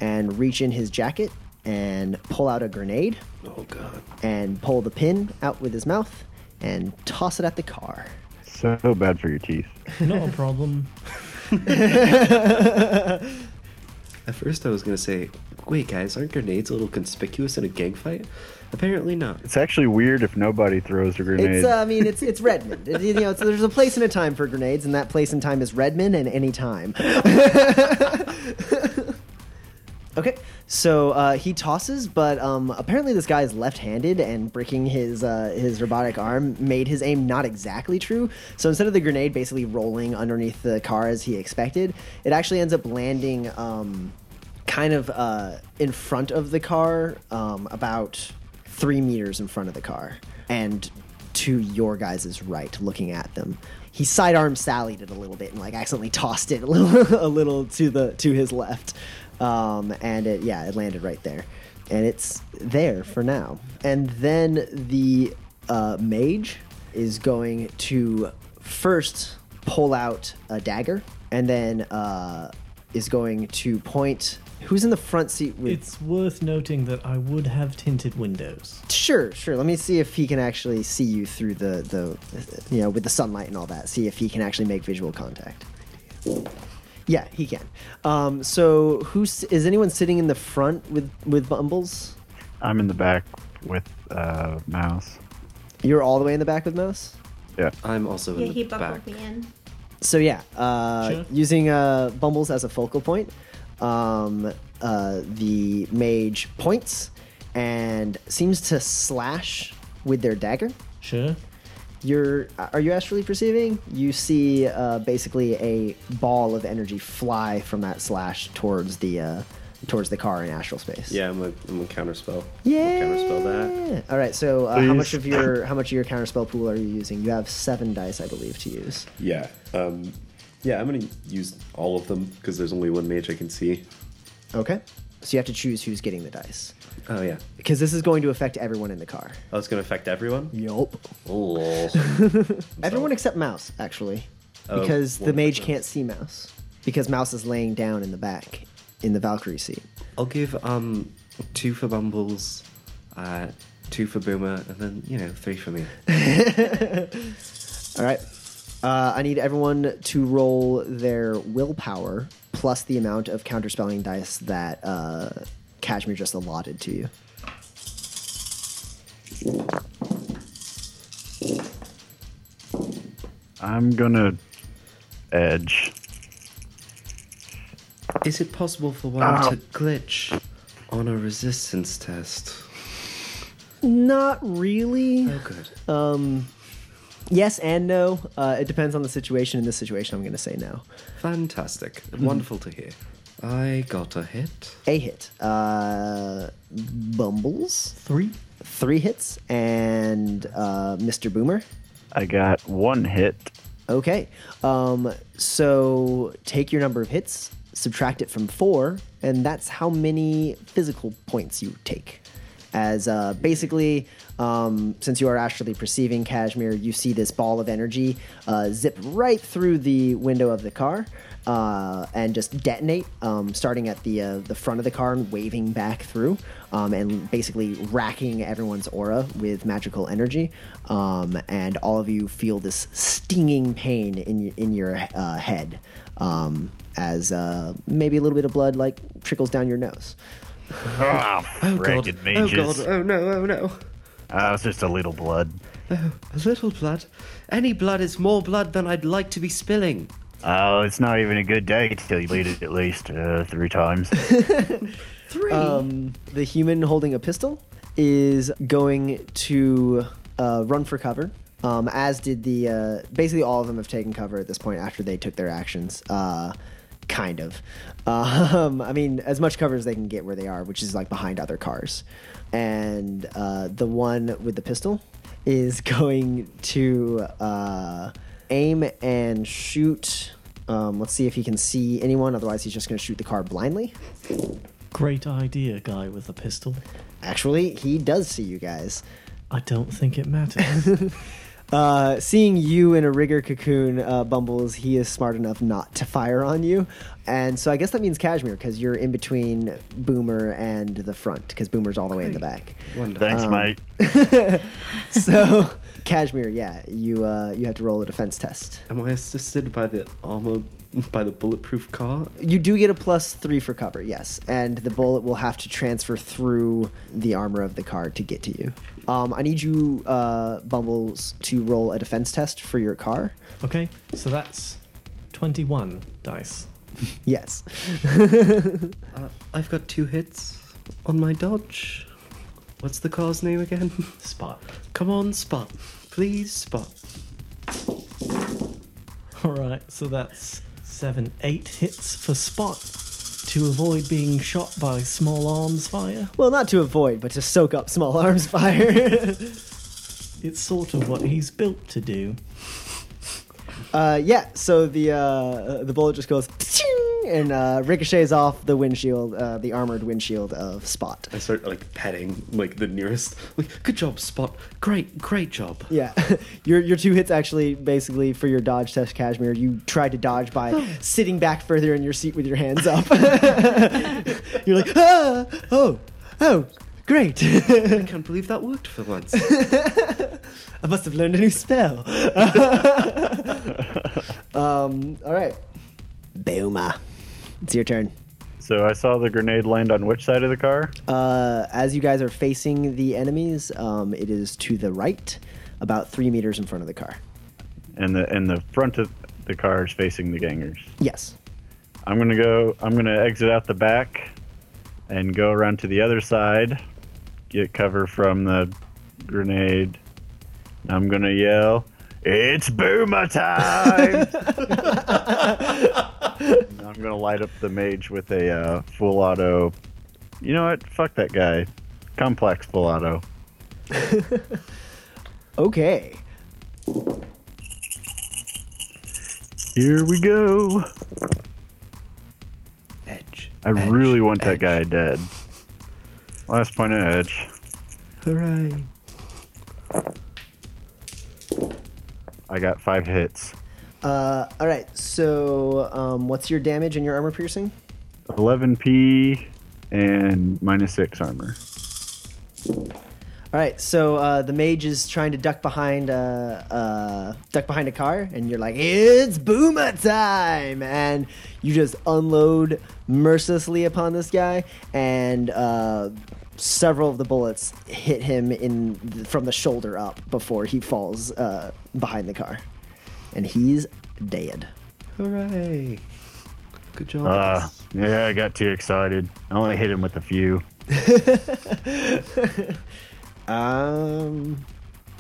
S1: and reach in his jacket and pull out a grenade
S5: Oh god.
S1: and pull the pin out with his mouth and toss it at the car.
S7: So bad for your teeth.
S4: Not a problem.
S5: At first I was gonna say, wait guys, aren't grenades a little conspicuous in a gang fight? Apparently not.
S7: It's actually weird if nobody throws a grenade.
S1: It's, uh, I mean, it's it's Redmond. It- you know, it's, there's a place and a time for grenades, and that place and time is Redmond and any time. okay, so uh, he tosses, but um, apparently this guy is left-handed, and breaking his uh, his robotic arm made his aim not exactly true. So instead of the grenade basically rolling underneath the car as he expected, it actually ends up landing. Um, kind of uh, in front of the car, um, about three meters in front of the car, and to your guys' right, looking at them. He sidearm sallied it a little bit and like accidentally tossed it a little, a little to the to his left, um, and it yeah, it landed right there, and it's there for now. And then the uh, mage is going to first pull out a dagger, and then uh, is going to point Who's in the front seat with?
S4: It's worth noting that I would have tinted windows.
S1: Sure, sure. Let me see if he can actually see you through the the you know with the sunlight and all that. See if he can actually make visual contact. Yeah, he can. Um, so who's is anyone sitting in the front with with Bumbles?
S6: I'm in the back with uh, Mouse.
S1: You're all the way in the back with Mouse.
S6: Yeah.
S5: I'm also
S8: Yeah,
S5: in
S8: he
S5: the
S8: bumbled
S5: back.
S8: me in.
S1: So yeah, uh,
S4: Sure.
S1: using uh, Bumbles as a focal point, um, uh, the mage points and seems to slash with their dagger.
S4: Sure.
S1: You're are you astrally perceiving? You see uh, basically a ball of energy fly from that slash towards the uh, towards the car in astral space.
S5: Yeah, I'm a, I'm a counterspell.
S1: Yeah.
S5: Counterspell that.
S1: All right. So uh, how much of your how much of your counterspell pool are you using? You have seven dice, I believe, to use.
S5: Yeah. Um, yeah, I'm gonna use all of them because there's only one mage I can see.
S1: Okay. So you have to choose who's getting the dice
S5: Oh yeah.
S1: because this is going to affect everyone in the car.
S5: Oh, it's gonna affect everyone.
S1: Yup.
S5: Oh.
S1: Everyone except Mouse, actually,
S5: Oh,
S1: because the
S5: one
S1: mage can't see Mouse because Mouse is laying down in the back in the Valkyrie seat.
S5: I'll give um two for Bumbles, uh, two for Boomer, and then you know three for me.
S1: All right. Uh, I need everyone to roll their willpower plus the amount of counterspelling dice that uh, Kashmir just allotted to you.
S6: I'm gonna edge.
S5: Is it possible for one to glitch on a resistance test?
S1: Not really.
S5: Oh, good.
S1: Um, yes and no. Uh, it depends on the situation. In this situation, I'm going to say no.
S5: Fantastic.
S1: Mm-hmm.
S5: Wonderful to hear. I got a hit.
S1: A hit. Uh, Bumbles.
S4: Three.
S1: Three hits. And uh, Mr. Boomer.
S6: I got one hit.
S1: Okay. Um, so take your number of hits, subtract it from four, and that's how many physical points you take. As uh, basically, um, since you are actually perceiving Kashmir, you see this ball of energy uh, zip right through the window of the car uh, and just detonate, um, starting at the uh, the front of the car and waving back through, um, and basically racking everyone's aura with magical energy. Um, and all of you feel this stinging pain in in your uh, head um, as uh, maybe a little bit of blood like trickles down your nose.
S6: Ah,
S5: Oh god.
S6: friggin'
S5: Oh god. Oh no. Oh no.
S6: Ah, it's just a little blood.
S5: Oh, a little blood. Any blood is more blood than I'd like to be spilling.
S6: Oh, it's not even a good day till you bleed it at least uh, three times.
S1: Um, the human holding a pistol is going to uh, run for cover. Um, as did the uh, basically all of them have taken cover at this point after they took their actions. Uh, kind of. Um, I mean, as much cover as they can get where they are, which is like behind other cars. And uh, the one with the pistol is going to uh, aim and shoot. Um, let's see if he can see anyone. Otherwise, he's just going to shoot the car blindly.
S4: Great idea, guy with a pistol.
S1: Actually, he does see you guys.
S4: I don't think it matters.
S1: Uh, seeing you in a rigger cocoon, uh, Bumbles, he is smart enough not to fire on you. And so I guess that means Kashmir, because you're in between Boomer and the front, because Boomer's all the way in the back.
S5: Wonderful.
S6: Thanks,
S1: Um,
S6: mate.
S1: So, Kashmir, yeah, you uh, you have to roll a defense test.
S5: Am I assisted by the armor, by the bulletproof car?
S1: You do get a plus three for cover, yes, and the bullet will have to transfer through the armor of the car to get to you. Um, I need you, uh, Bumbles, to roll a defense test for your car.
S4: okay, so that's 21 dice.
S1: Yes.
S5: Uh, I've got two hits on my dodge. What's the car's name again?
S4: Spot.
S5: Come on, Spot. Please, Spot.
S4: Alright, so that's 7, 8 hits for Spot to avoid being shot by small arms fire.
S1: Well, not to avoid, but to soak up small arms fire.
S4: It's sort of what he's built to do.
S1: Uh, yeah. So the uh, the bullet just goes and uh, ricochets off the windshield, uh, the armored windshield of Spot.
S5: I start like petting like the nearest. Like, good job, Spot. Great, great job.
S1: Yeah, your your two hits actually basically for your dodge test, Kashmir. You tried to dodge by sitting back further in your seat with your hands up. You're like, ah, oh, oh, great.
S5: I can't believe that worked for once.
S1: I must have learned a new spell. um, all right, Boomer, it's your turn.
S6: So I saw the grenade land on which side of the car?
S1: Uh, as you guys are facing the enemies, um, it is to the right, about three meters in front of the car.
S6: And the and the front of the car is facing the gangers.
S1: Yes.
S6: I'm gonna go. I'm gonna exit out the back, and go around to the other side, get cover from the grenade. I'm gonna yell, "It's boomer time!" I'm gonna light up the mage with a uh, full auto. You know what? Fuck that guy. Complex full auto.
S1: Okay.
S6: Here we go.
S5: Edge.
S6: I
S5: edge,
S6: really want that guy dead. Last point of edge.
S5: Hooray.
S6: I got five hits.
S1: Uh, all right. So, um, what's your damage and your armor piercing?
S6: 11p and minus six armor.
S1: All right. So uh, the mage is trying to duck behind, uh, uh, duck behind a car, and you're like, "It's boomer time!" And you just unload mercilessly upon this guy, and uh, several of the bullets hit him in from the shoulder up before he falls uh, behind the car, and he's dead.
S5: Hooray. Good job.
S6: Uh, yeah, I got too excited. I only hit him with a few.
S1: Um,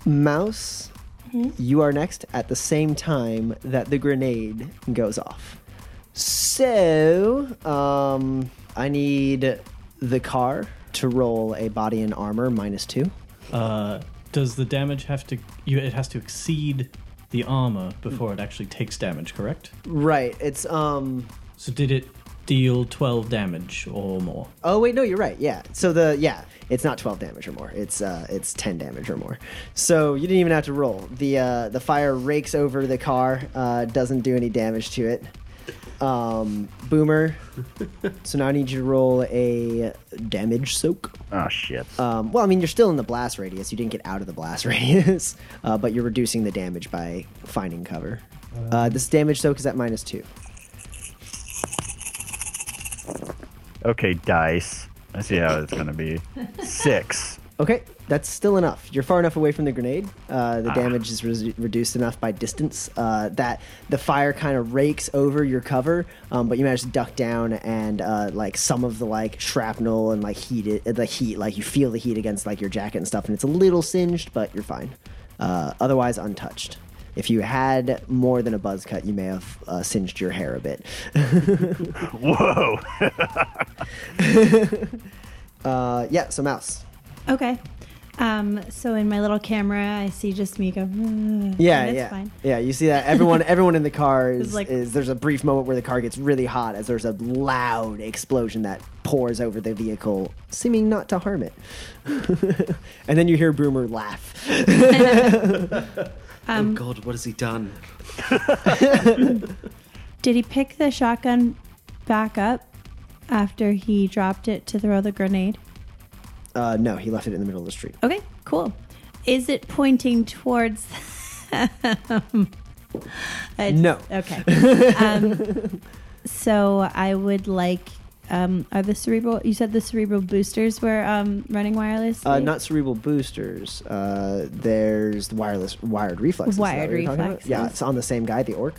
S1: Mouse, you are next at the same time that the grenade goes off. So, um, I need the car to roll a body and armor minus two.
S4: Uh, does the damage have to? You, it has to exceed the armor before it actually takes damage, correct?
S1: Right. It's um.
S4: So did it deal 12 damage or more?
S1: Oh wait, no, you're right. Yeah. So the yeah, it's not 12 damage or more. It's uh, it's 10 damage or more. So you didn't even have to roll. The uh, the fire rakes over the car. Uh, doesn't do any damage to it. Um, Boomer. so now I need you to roll a damage soak.
S6: Oh shit.
S1: Um, well, I mean, you're still in the blast radius. You didn't get out of the blast radius, uh, but you're reducing the damage by finding cover. Uh, this damage soak is at minus two.
S6: Okay, dice. I see how it's gonna be. Six.
S1: Okay, that's still enough. You're far enough away from the grenade. Uh, the damage is re- reduced enough by distance uh, that the fire kind of rakes over your cover, um, but you manage to duck down and uh, like some of the like shrapnel and like heat, the heat, like you feel the heat against like your jacket and stuff, and it's a little singed, but you're fine. Uh, otherwise, untouched. If you had more than a buzz cut, you may have uh, singed your hair a bit.
S6: Whoa.
S1: uh, yeah, so mouse.
S2: Okay. Um, so in my little camera, I see just me go. "Mm,"
S1: Yeah,
S2: it's
S1: yeah,
S2: fine.
S1: yeah. You see that everyone, everyone in the car is,
S2: like-
S1: is. There's a brief moment where the car gets really hot as there's a loud explosion that pours over the vehicle, seeming not to harm it. and then you hear Boomer laugh.
S5: Oh God, what has he done?
S2: Did he pick the shotgun back up after he dropped it to throw the grenade?
S1: Uh, no, he left it in the middle of the street.
S2: Okay, cool. Is it pointing towards?
S1: No.
S2: Okay. Um, so I would like. Um, are the cerebral? You said the cerebral boosters were um, running wireless.
S1: Uh, not cerebral boosters. Uh, there's the wireless wired reflexes.
S2: Wired
S1: what you're talking about?
S2: reflexes.
S1: Yeah, it's on the same guy, the orc.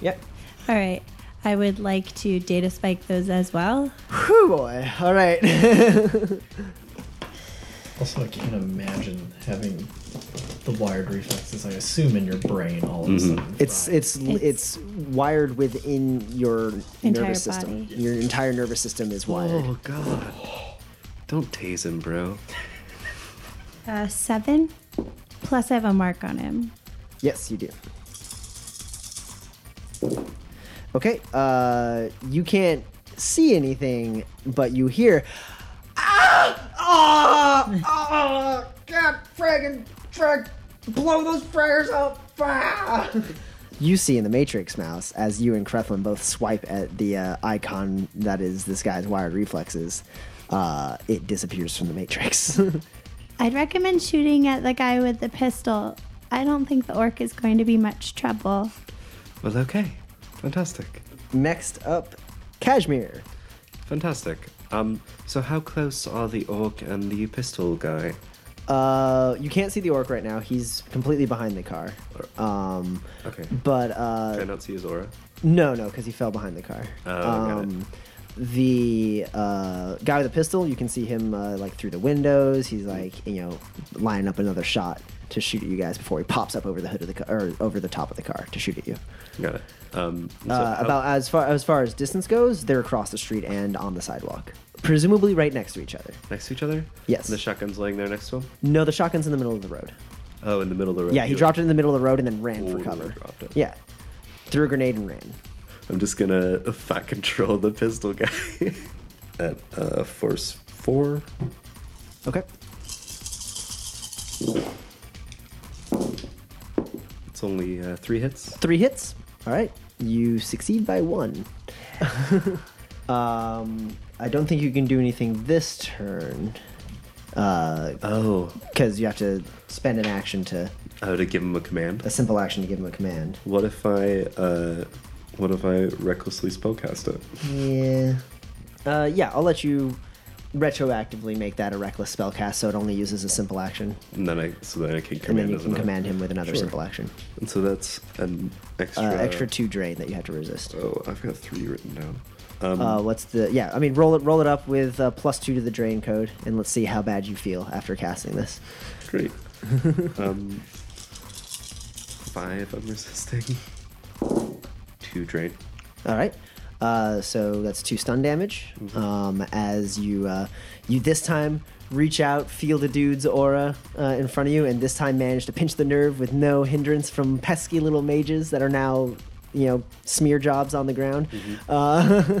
S1: Yep.
S2: All right. I would like to data spike those as well.
S1: Whew, boy. All right.
S4: Also, I can't imagine having the wired reflexes. I assume in your brain all of a sudden.
S1: It's it's it's,
S2: It's-
S1: wired within your
S2: Entire
S1: nervous system.
S2: body.
S1: Your entire nervous system is wired.
S5: Oh God. Don't tase him, bro.
S2: Uh, seven. Plus, I have a mark on him.
S1: Yes, you do. Okay. Uh, you can't see anything, but you hear. Ah! Ah! Ah! God, friggin' frick! Blow those prayers up! Ah! You see in the Matrix mouse as you and Creflin both swipe at the uh, icon that is this guy's wired reflexes. Uh, it disappears from the Matrix.
S8: I'd recommend shooting at the guy with the pistol. I don't think the orc is going to be much trouble.
S5: Well, okay. Fantastic.
S1: Next up, Kashmir.
S5: Fantastic. Um, so how close are the orc and the pistol guy?
S1: Uh, you can't see the orc right now. He's completely behind the car. Um,
S5: Okay.
S1: but uh,
S5: Can I not see his aura?
S1: No, no, because he fell behind the car.
S5: Oh,
S1: um, the uh, guy with the pistol, you can see him uh, like through the windows. He's like, you know, lining up another shot to shoot at you guys before he pops up over the hood of the car or over the top of the car to shoot at you.
S5: Got it. Um, so
S1: Uh,
S5: how-
S1: about as far as far as distance goes, they're across the street and on the sidewalk, presumably right next to each other.
S5: next to each other?
S1: Yes.
S5: The shotgun's laying there next to him.
S1: No, the shotgun's in the middle of the road.
S5: Oh, in the middle of the road.
S1: Yeah, he dropped it in the middle of the road and then ran for
S5: Totally
S1: cover.
S5: dropped it.
S1: Yeah, threw a grenade and ran.
S5: I'm just gonna fat control the pistol guy at uh, force four.
S1: Okay.
S5: It's only uh, three hits.
S1: Three hits. All right. You succeed by one. um, I don't think you can do anything this turn. Uh,
S5: Oh,
S1: because you have to spend an action to
S5: oh, to give him a command.
S1: a simple action to give him a command.
S5: What if I, uh, what if I recklessly spellcast it?
S1: Yeah. Uh, yeah. I'll let you retroactively make that a reckless spell cast, so it only uses a simple action,
S5: And then I, so then I can command.
S1: and then you can command him with another
S5: Sure.
S1: simple action.
S5: And so that's an extra.
S1: Uh, extra two drain that you have to resist.
S5: Oh, I've got three written down. Um,
S1: Uh, what's the yeah? I mean, roll it roll it up with uh, plus two to the drain code, and let's see how bad you feel after casting this.
S5: Great. um, five. I'm resisting. Two drain.
S1: All right. Uh, so that's two stun damage. Um, as you uh, you this time reach out, feel the dude's aura uh, in front of you, and this time manage to pinch the nerve with no hindrance from pesky little mages that are now you know smear jobs on the ground. Uh,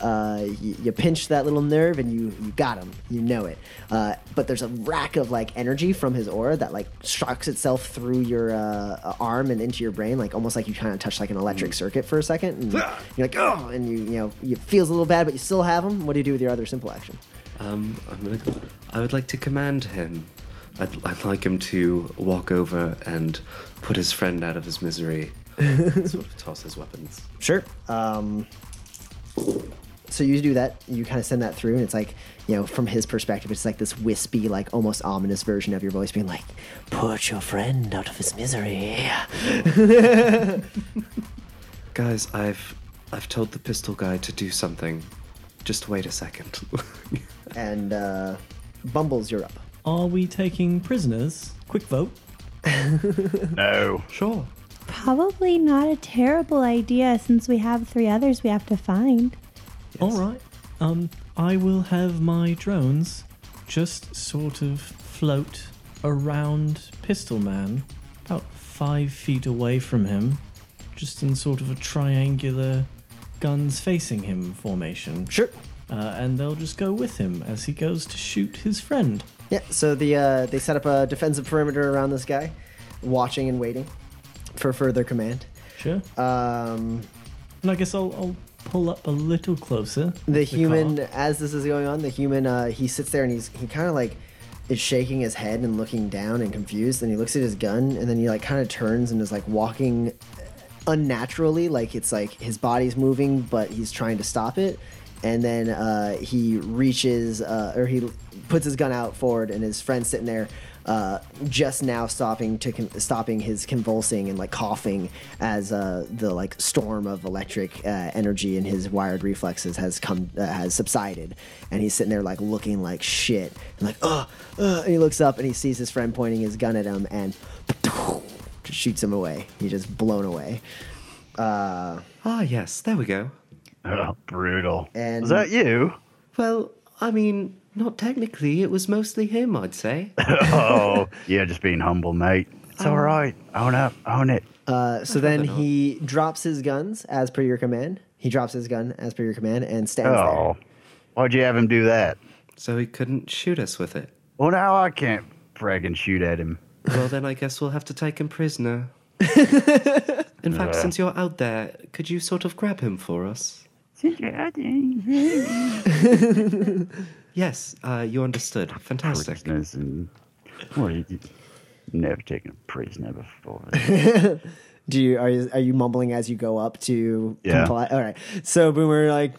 S1: uh, you, you pinch that little nerve and you you got him. You know it. Uh, but there's a rack of like energy from his aura that like shocks itself through your uh, arm and into your brain, like almost like you kind of touch like an electric circuit for a second, and you're like oh, and you you know it feels a little bad, but you still have him. What do you do with your other simple action?
S5: Um, I'm gonna. Go, I would like to command him. I'd, I'd like him to walk over and put his friend out of his misery. sort of toss his weapons.
S1: Sure. Um, so you do that. You kind of send that through, and it's like, you know, from his perspective, it's like this wispy, like almost ominous version of your voice being like, "Put your friend out of his misery."
S5: Guys, I've I've told the pistol guy to do something. Just wait a second.
S1: and uh, Bumbles, you're up.
S4: Are we taking prisoners? Quick vote.
S6: No.
S5: sure.
S8: Probably not a terrible idea since we have three others we have to find.
S4: All right. Um, I will have my drones just sort of float around Pistol Man, about five feet away from him, just in sort of a triangular guns facing him formation.
S1: Sure.
S4: Uh, and they'll just go with him as he goes to shoot his friend.
S1: Yeah. So the uh, they set up a defensive perimeter around this guy, watching and waiting for further command.
S4: Sure.
S1: Um,
S4: And I guess I'll, I'll pull up a little closer.
S1: the human as this is going on the human uh, he sits there and he's he kind of like is shaking his head and looking down and confused and he looks at his gun and then he like kind of turns and is like walking unnaturally like it's like his body's moving but he's trying to stop it and then uh, he reaches uh, or he puts his gun out forward and his friend's sitting there uh, just now stopping to con- stopping his convulsing and like coughing as uh, the like storm of electric uh, energy in his wired reflexes has come uh, has subsided and he's sitting there like looking like shit and like oh uh, and he looks up and he sees his friend pointing his gun at him and shoots him away he's just blown away uh,
S5: Ah, yes. There we go.
S6: Oh, brutal.
S1: And-
S6: Was that you?
S5: Well, I mean, not technically. It was mostly him, I'd say.
S6: oh, yeah, just being humble, mate. It's all right. Own up. Own it.
S1: Uh, so then he drops his guns as per your command. He drops his gun as per your command and stands
S6: Oh, why'd you have him do that?
S5: So he couldn't shoot us with it.
S6: Well, now I can't friggin' shoot at him.
S5: Well, then I guess we'll have to take him prisoner. In fact,
S6: Yeah.
S5: since you're out there, could you sort of grab him for us? Yes, uh, you understood. Fantastic.
S6: Prisoners and what? You, you never taken a prisoner before.
S1: Do you are you, are you mumbling as you go up to
S6: Yeah.
S1: comply? All right. So Boomer like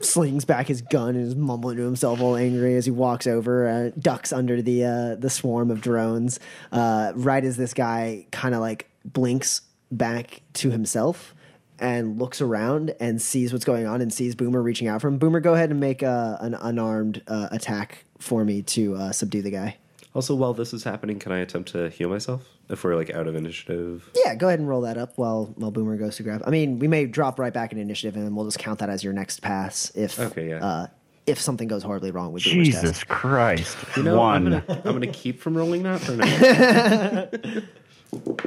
S1: slings back his gun and is mumbling to himself all angry as he walks over, uh, ducks under the uh, the swarm of drones. Uh, right as this guy kind of like blinks back to himself and looks around and sees what's going on and sees Boomer reaching out for him. Boomer, go ahead and make uh, an unarmed uh, attack for me to uh, subdue the guy.
S5: Also, while this is happening, can I attempt to heal myself if we're like out of initiative?
S1: Yeah, go ahead and roll that up while while Boomer goes to grab. I mean, we may drop right back in initiative, and we'll just count that as your next pass if
S5: Okay, yeah.
S1: uh, if something goes horribly wrong with Boomer's
S6: Jesus
S1: test.
S6: Christ!
S5: You know,
S6: One.
S5: I'm gonna I'm gonna keep from rolling that for now.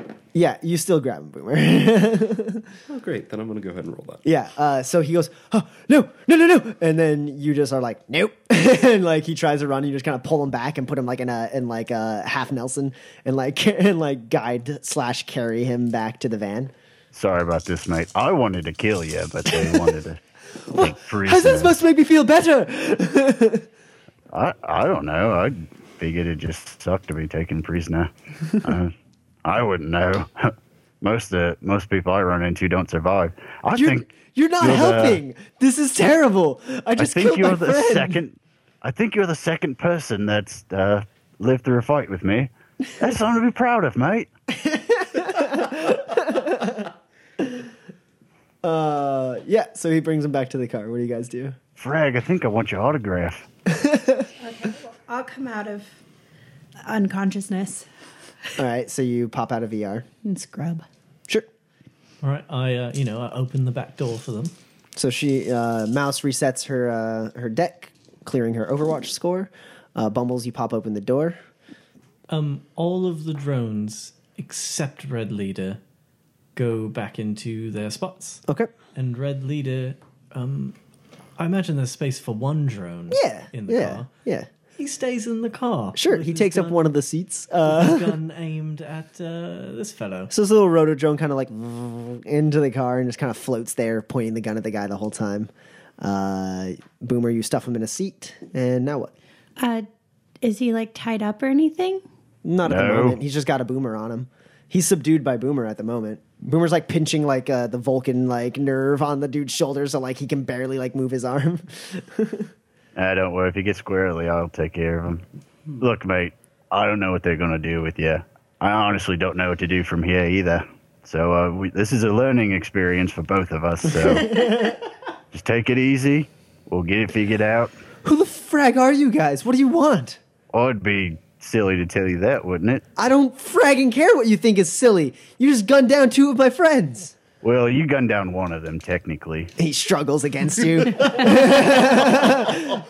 S1: Yeah, you still grab him, Boomer.
S5: oh, great. Then I'm gonna go ahead and roll that.
S1: yeah. Uh, so he goes, oh, no, no, no, no, and then you just are like, nope, and like he tries to run, and you just kind of pull him back and put him like in a in like a half Nelson and like and like guide slash carry him back to the van.
S6: Sorry about this, mate. I wanted to kill you, but they wanted to take
S1: How's that
S6: prisoner.
S1: supposed to make me feel better?
S6: I I don't know. I figured it just sucked to be taken prisoner. uh, I wouldn't know. most uh, most people I run into don't survive. I
S1: You're,
S6: think
S1: you're not
S6: you're the-
S1: helping. This is terrible. I
S6: I
S1: just
S6: think
S1: killed
S6: you're
S1: my
S6: the
S1: friend.
S6: second. I think you're the second person that's uh, lived through a fight with me. That's something to be proud of, mate.
S1: Uh, yeah. So he brings him back to the car. What do you guys do?
S6: Frag, I think I want your autograph. Okay.
S8: I'll come out of unconsciousness
S1: All right. So you pop out of VR.
S8: and scrub.
S1: Sure.
S4: All right, I uh, you know I open the back door for them.
S1: So she uh, mouse resets her uh, her deck, clearing her Overwatch score. Uh, Bumbles, you pop open the door.
S4: Um, all of the drones except Red Leader go back into their spots,
S1: Okay.
S4: and Red Leader, um, I imagine there's space for one drone.
S1: Yeah.
S4: in the
S1: yeah.
S4: car.
S1: Yeah.
S4: He stays in the car.
S1: Sure. He
S4: his
S1: takes up
S4: gun-
S1: one of the seats. Uh,
S4: gun aimed at uh, this fellow.
S1: so this little rotor drone kind of like into the car and just kind of floats there, pointing the gun at the guy the whole time. Uh, Boomer, you stuff him in a seat, and now what?
S8: Uh, is he like tied up or anything?
S1: Not at the moment. He's just got a boomer on him. He's subdued by Boomer at the moment. Boomer's like pinching like uh, the Vulcan like nerve on the dude's shoulder, so like he can barely like move his arm.
S6: Uh, don't worry. If you get squarely, I'll take care of him. Look, mate, I don't know what they're going to do with you. I honestly don't know what to do from here either. So uh, we, this is a learning experience for both of us. So just take it easy. We'll get it figured out.
S1: Who the frag are you guys? What do you want?
S6: Oh, it'd be silly to tell you that, wouldn't it?
S1: I don't fragging care what you think is silly. You just gunned down two of my friends.
S6: Well, you gunned down one of them, technically.
S1: He struggles against you.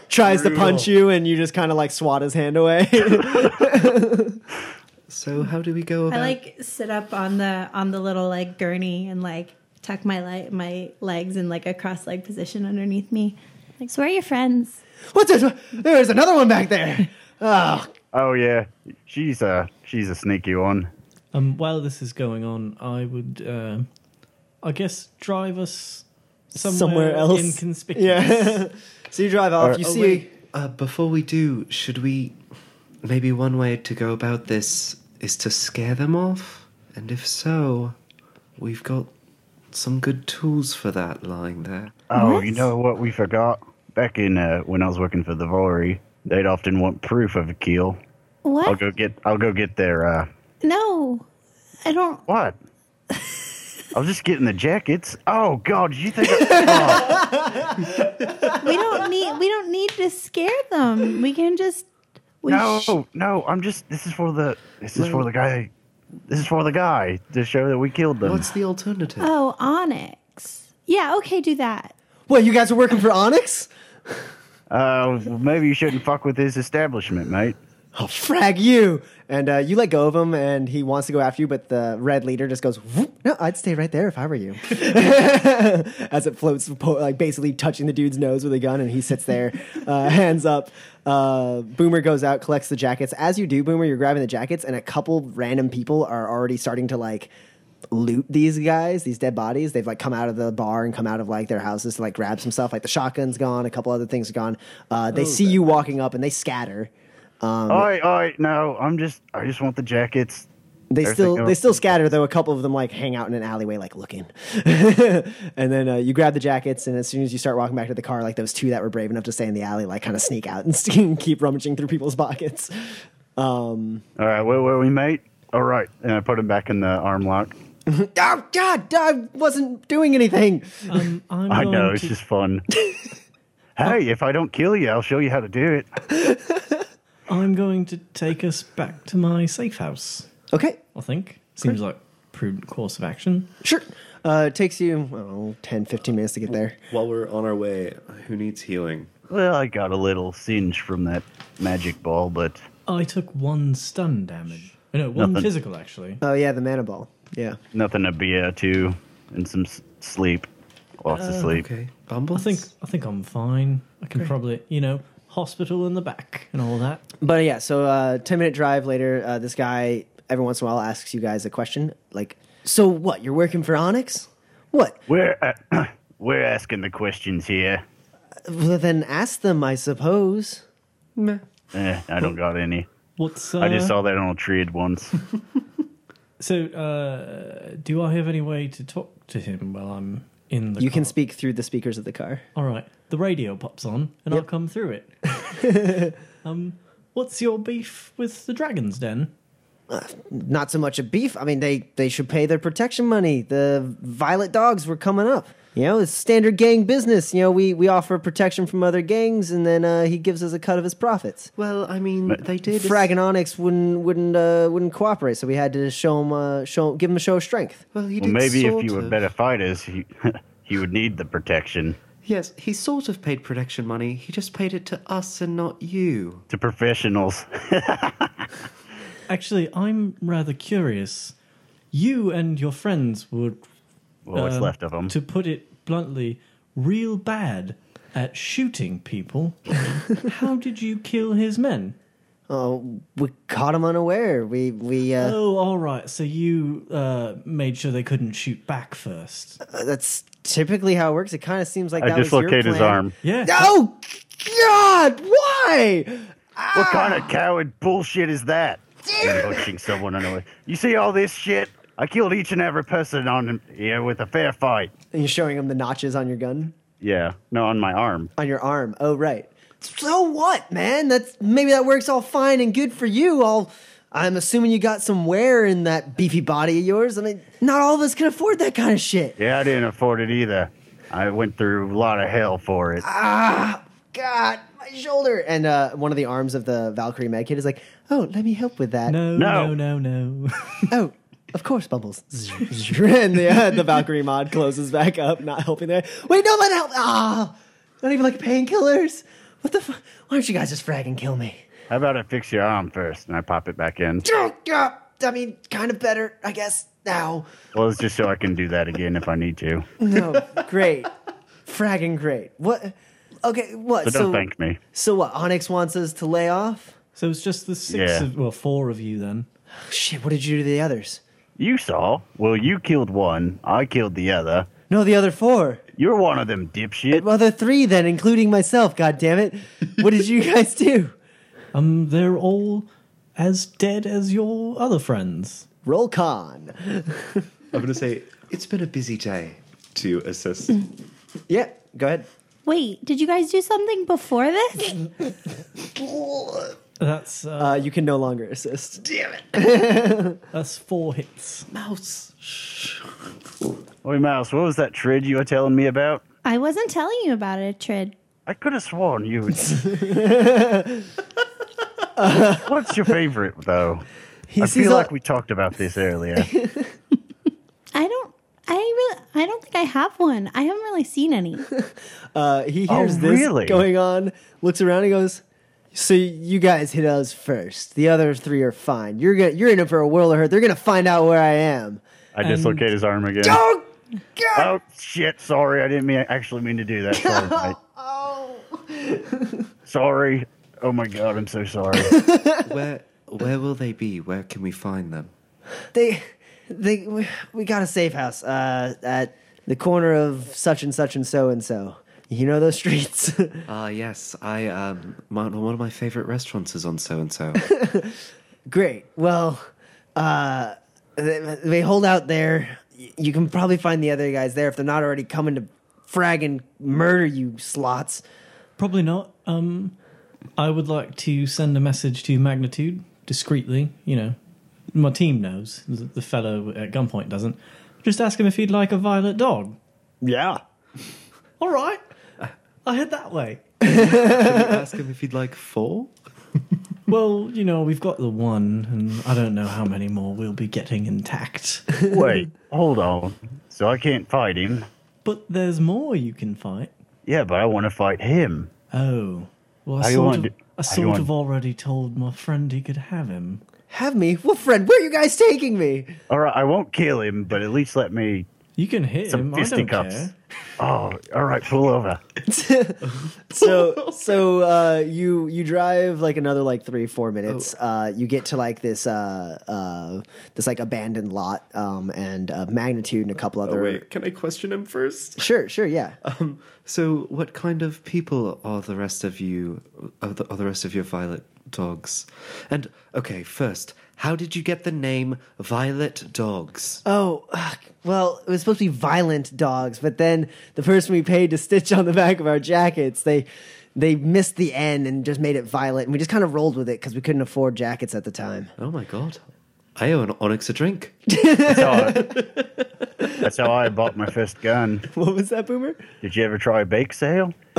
S1: Tries to punch you, and you just kind of like swat his hand away.
S5: So how do we go about?
S8: I like sit up on the on the little like gurney and like tuck my le- my legs in like a cross leg position underneath me. Like, so where are your friends?
S1: What's this? There's another one back there. Oh,
S6: Oh yeah, she's a she's a sneaky one.
S4: Um, while this is going on, I would, uh, I guess, drive us somewhere,
S1: somewhere else.
S4: inconspicuous.
S1: Yeah. so you drive off.
S6: Or-
S1: You
S5: oh,
S1: see.
S5: wait. Uh, before we do, should we? Maybe one way to go about this is to scare them off, and if so, we've got some good tools for that lying there.
S6: Oh,
S8: What?
S6: you know what we forgot? Back in uh, when I was working for the Vory, they'd often want proof of a kill.
S8: What?
S6: I'll go get I'll go get their uh
S8: No, I don't.
S6: what? I was just getting the jackets. Oh God, you think? I,
S8: We don't need. We don't need to scare them. We can just. We
S6: no,
S8: sh-
S6: no, I'm just. This is for the. This is for the guy. This is for the guy to show that we killed them.
S5: What's the alternative?
S8: oh, Onyx. Yeah. Okay. Do that.
S1: What? You guys are working for Onyx?
S6: Uh, maybe you shouldn't fuck with his establishment, mate.
S1: I'll frag you. And uh, you let go of him, and he wants to go after you, but the red leader just goes, "Whoop. No, I'd stay right there if I were you. As it floats, like basically touching the dude's nose with a gun, and he sits there, uh, hands up. Uh, Boomer goes out, collects the jackets. As you do, Boomer, you're grabbing the jackets, and a couple random people are already starting to like loot these guys, these dead bodies. They've like come out of the bar and come out of like their houses to like grab some stuff. Like the shotgun's gone, a couple other things are gone. Uh, they see you walking up and they scatter. Um,
S6: Oi, oi, no, I'm just, I just want the jackets.
S1: they
S6: Everything
S1: still they still scatter though. A couple of them like hang out in an alleyway like looking. and then uh, you grab the jackets and as soon as you start walking back to the car, like those two that were brave enough to stay in the alley, like kind of sneak out and keep rummaging through people's pockets. Um,
S6: All right, where were we, mate? All right, and I put him back in the arm lock.
S1: oh God, I wasn't doing anything.
S4: Um, I'm
S6: I
S4: going
S6: know, it's just fun. hey, if I don't kill you, I'll show you how to do it.
S4: I'm going to take us back to my safe house.
S1: Okay,
S4: I think seems like prudent course of action.
S1: Sure. Uh, it takes you oh, 10, 15 minutes to get there.
S5: While we're on our way, who needs healing?
S6: Well, I got a little singe from that magic ball, but
S4: I took one stun damage. Oh, No, one
S6: Nothing.
S4: physical actually.
S1: Oh yeah, the mana ball. Yeah.
S6: nothing to be uh, to, and some s- sleep. Lots of sleep.
S5: Okay,
S4: I think I think I'm fine. I can probably, you know, hospital in the back and all that.
S1: But yeah, so uh, 10 minute drive later, uh, this guy every once in a while asks you guys a question like, so what, you're working for Onyx? What?
S6: We're uh, we're asking the questions here.
S1: Well, then ask them, I suppose.
S5: Meh.
S6: Eh, I don't got any.
S4: What's uh,
S6: I just saw that on a trid once.
S4: so? Uh, do I have any way to talk to him while I'm in the?
S1: You can speak through the speakers of the car.
S4: All right, the radio pops on, and I'll come through it. um, what's your beef with the Dragon's Den?
S1: Not so much a beef. I mean, they, they should pay their protection money. The Violet Dogs were coming up. You know, it's standard gang business. You know, we, we offer protection from other gangs, and then uh, he gives us a cut of his profits.
S5: Well, I mean, they did.
S1: Frag and Onyx wouldn't wouldn't uh, wouldn't cooperate, so we had to show him uh, show give him a show of strength.
S5: Well, he
S6: well,
S5: did
S6: maybe if
S5: sort
S6: you were
S5: of.
S6: better fighters, he he would need the protection.
S5: Yes, he sort of paid protection money. He just paid it to us and not you.
S6: To professionals.
S4: Actually, I'm rather curious. You and your friends would,
S6: Well, what's
S4: um,
S6: left of them?
S4: to put it bluntly, real bad at shooting people. How did you kill his men?
S1: Oh, we caught him unaware. We we uh,
S4: Oh, all right. So you uh, made sure they couldn't shoot back first.
S1: that's typically how it works. It kind of seems like
S6: I
S1: that was your
S6: dislocate his arm.
S4: Yeah.
S1: Oh God! Why?
S6: What kind of coward bullshit is that? Pushing someone anyway. You see all this shit? I killed each and every person on him here with a fair fight.
S1: And you're showing him the notches on your gun,
S6: Yeah, no, on my arm.
S1: on your arm. Oh right. So what, man? That's maybe that works all fine and good for you. All I'm assuming you got some wear in that beefy body of yours. I mean, not all of us can afford that kind of shit.
S6: Yeah, I didn't afford it either. I went through a lot of hell for it.
S1: Ah, God, my shoulder. And uh, one of the arms of the Valkyrie med kit is like, oh, let me help with that.
S4: No,
S6: No.
S4: no, no, no.
S1: Oh, of course, Bubbles. and the, uh, the Valkyrie mod closes back up, not helping there. Wait, no, let help. Ah, not even like painkillers. What the? Fu- Why don't you guys just frag and kill me?
S6: How about I fix your arm first and I pop it back in?
S1: Yeah, I mean, kind of better, I guess. Now,
S6: Well, it's just so I can do that again if I need to.
S1: no, great, fragging great. What? Okay, what?
S6: But don't thank me.
S1: So what? Onyx wants us to lay off.
S4: so it's just the six
S6: Yeah.
S4: of, well, four of you then.
S1: Shit, what did you do to the others?
S6: You saw. Well, you killed one. I killed the other.
S1: No, the other four.
S6: You're one of them dipshit.
S1: Well, the three then, including myself. God damn it! What did you guys do?
S4: Um, they're all as dead as your other friends.
S1: Roll con.
S5: I'm going to say it's been a busy day to assist.
S1: Yeah, go ahead.
S8: Wait, did you guys do something before this?
S4: That's uh,
S1: Uh, you can no longer assist. Damn it!
S4: that's four hits.
S5: Mouse.
S6: Oi, Mouse, what was that trid you were telling me about?
S8: I wasn't telling you about it, Trid.
S6: I could have sworn you would. What's your favorite, though?
S1: He
S6: I
S1: sees
S6: feel
S1: a-
S6: like we talked about this earlier.
S8: I don't. I really. I don't think I have one. I haven't really seen any.
S1: uh, he
S6: Oh,
S1: hears this
S6: really?
S1: going on, looks around, and goes, So you guys hit us first. The other three are fine. You're gonna, you're in it for a world of hurt. They're gonna find out where I am.
S6: I dislocate his arm again.
S1: Oh God!
S6: Oh shit! Sorry, I didn't mean actually mean to do that. Sorry, mate.
S1: Oh.
S6: Sorry. Oh my god, I'm so sorry.
S5: Where where will they be? Where can we find them?
S1: They, they, we, we got a safe house uh, at the corner of such and such and so and so. You know those streets.
S5: Ah, yes. I um, my, one of my favorite restaurants is on so and so.
S1: Great. Well, uh, they, they hold out there. Y- You can probably find the other guys there if they're not already coming to frag and murder you slots.
S4: Probably not. Um, I would like to send a message to Magnitude discreetly. You know, my team knows. The the fellow at gunpoint doesn't. Just ask him if he'd like a violet dog.
S6: yeah.
S4: All right. I head that way.
S5: Ask him if he'd like four.
S4: Well, you know, we've got the one, and I don't know how many more we'll be getting intact.
S6: Wait, hold on. So I can't fight him.
S4: But there's more you can fight.
S6: Yeah, but I want to fight him.
S4: Oh. Well, I
S6: How you
S4: sort,
S6: wanna
S4: of,
S6: do-
S4: I
S6: how you
S4: sort
S6: wanna-
S4: of already told my friend he could have him.
S1: Have me? What friend? Where are you guys taking me?
S6: All right, I won't kill him, but at least let me.
S4: You can hit
S6: Some
S4: him. I don't
S6: fisticuffs.
S4: care.
S6: Oh, all right, pull over.
S1: so so uh you you drive like another like three four minutes uh you get to like this uh uh this like abandoned lot um and uh magnitude and a couple other
S5: Oh, wait, can I question him first?
S1: sure sure yeah
S5: Um, so, what kind of people are the rest of you? Are the, are the rest of your violet dogs? And okay, first, how did you get the name Violet Dogs?
S1: oh ugh, well it was supposed to be violent dogs but then the person we paid to stitch on the back of our jackets they they missed the N and just made it Violet, and we just kind of rolled with it because we couldn't afford jackets at the time
S5: Oh my god, I owe an Onyx a drink.
S6: That's how, I, that's how I bought my first gun.
S1: what was that boomer
S6: Did you ever try a bake sale?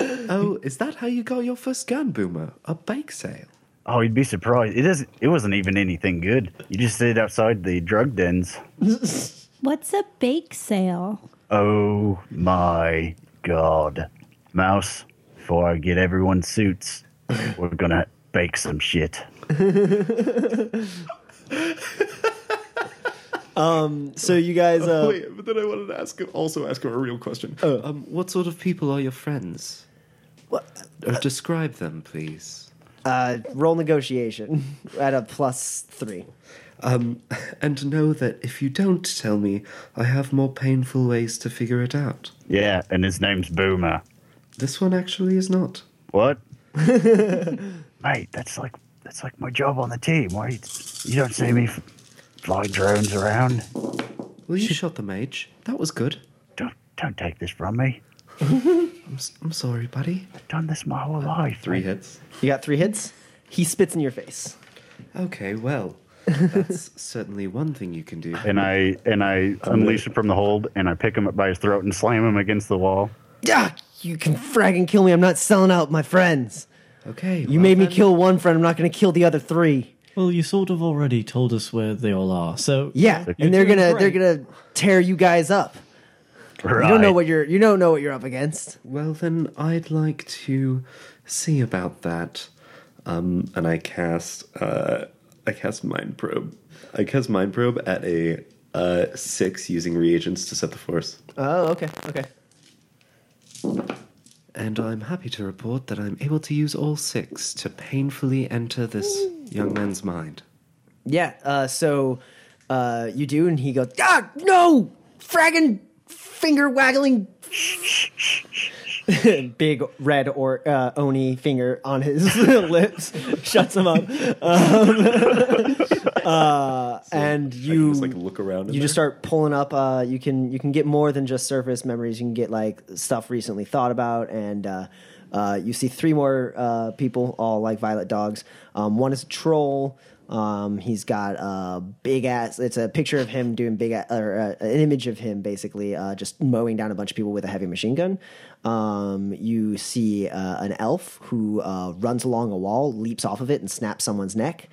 S5: oh, is that how you got your first gun, Boomer? A bake sale.
S6: Oh, you'd be surprised. It doesn't. It wasn't even anything good. You just sit outside the drug dens.
S8: What's a bake sale?
S6: Oh my god, Mouse! Before I get everyone's suits, we're gonna bake some shit. um.
S1: so you guys uh
S5: Wait, but then I wanted to ask him, also ask him a real question. Um, what sort of people are your friends?
S1: what,
S5: Uh, describe them, please.
S1: Uh roll negotiation at a plus three
S5: Um, and know that if you don't tell me, I have more painful ways to figure it out.
S6: Yeah, and his name's Boomer.
S5: This one actually is not.
S6: What? Mate, that's like that's like my job on the team. Why you, you don't see me f- flying drones around?
S5: Well, you shot the mage. That was good.
S6: Don't don't take this from me.
S5: I'm, s- I'm sorry, buddy.
S6: I've done this my whole life.
S5: Three hits.
S1: You got three hits. He spits in your face.
S5: Okay, well, that's certainly one thing you can do.
S6: And I and I unleash him from the hold, and I pick him up by his throat and slam him against the wall.
S1: Yeah, you can frag and kill me. I'm not selling out my friends.
S5: Okay,
S1: You
S5: well
S1: made me
S5: then-
S1: kill one friend. I'm not going to kill the other three.
S4: Well, you sort of already told us where they all are, so
S1: Yeah, and they're gonna they're gonna tear you guys up.
S6: Right.
S1: You don't know what you're you don't know what you're up against.
S5: Well, then I'd like to see about that. Um, and I cast, uh, I cast mind probe. I cast mind probe at a uh, six using reagents to set the force.
S1: Oh, okay, okay.
S5: And I'm happy to report that I'm able to use all six to painfully enter this young man's mind.
S1: Yeah. Uh, so uh, you do, and he goes, "Ah, no! Fragging, finger waggling." Big red or uh, oni finger on his lips shuts him up, um, uh, and you like
S5: look around.
S1: you just start pulling up uh, you can you can get more than just surface memories you can get like stuff recently thought about and uh, uh, you see three more uh, people all like violet dogs um, one is a troll um, he's got a big ass it's a picture of him doing big a- or uh, an image of him basically uh, just mowing down a bunch of people with a heavy machine gun um, you see uh, an elf who uh, runs along a wall leaps off of it and snaps someone's neck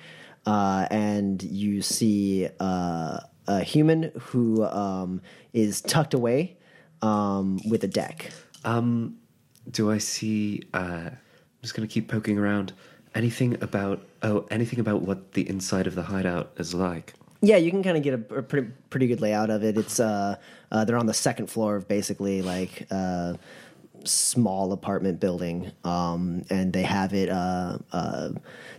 S1: uh, and you see uh, a human who um, is tucked away um, with a deck.
S5: Um, do I see I'm just gonna keep poking around. Anything about oh, anything about what the inside of the hideout is like?
S1: Yeah, you can kind of get a, a pretty pretty good layout of it. It's uh, uh they're on the second floor of basically like uh small apartment building, um, and they have it uh uh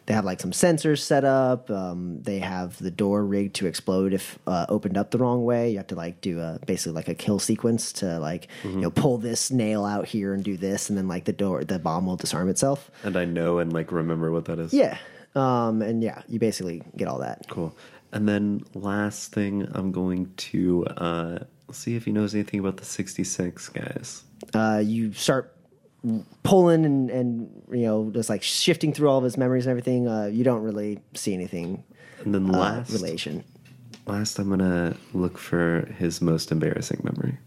S1: they have like some sensors set up. Um, they have the door rigged to explode if uh, opened up the wrong way. You have to like do a basically like a kill sequence to like you know pull this nail out here and do this, and then like the door the bomb will disarm itself.
S5: And I know and like remember what that is.
S1: Yeah. Um, and yeah, you basically get all that.
S5: Cool. And then last thing, I'm going to uh, see if he knows anything about the 66 guys.
S1: uh, you start pulling and, and you know just like shifting through all of his memories and everything. Uh, you don't really see anything
S5: And then
S1: uh,
S5: last,
S1: relation.
S5: last, I'm gonna look for his most embarrassing memory.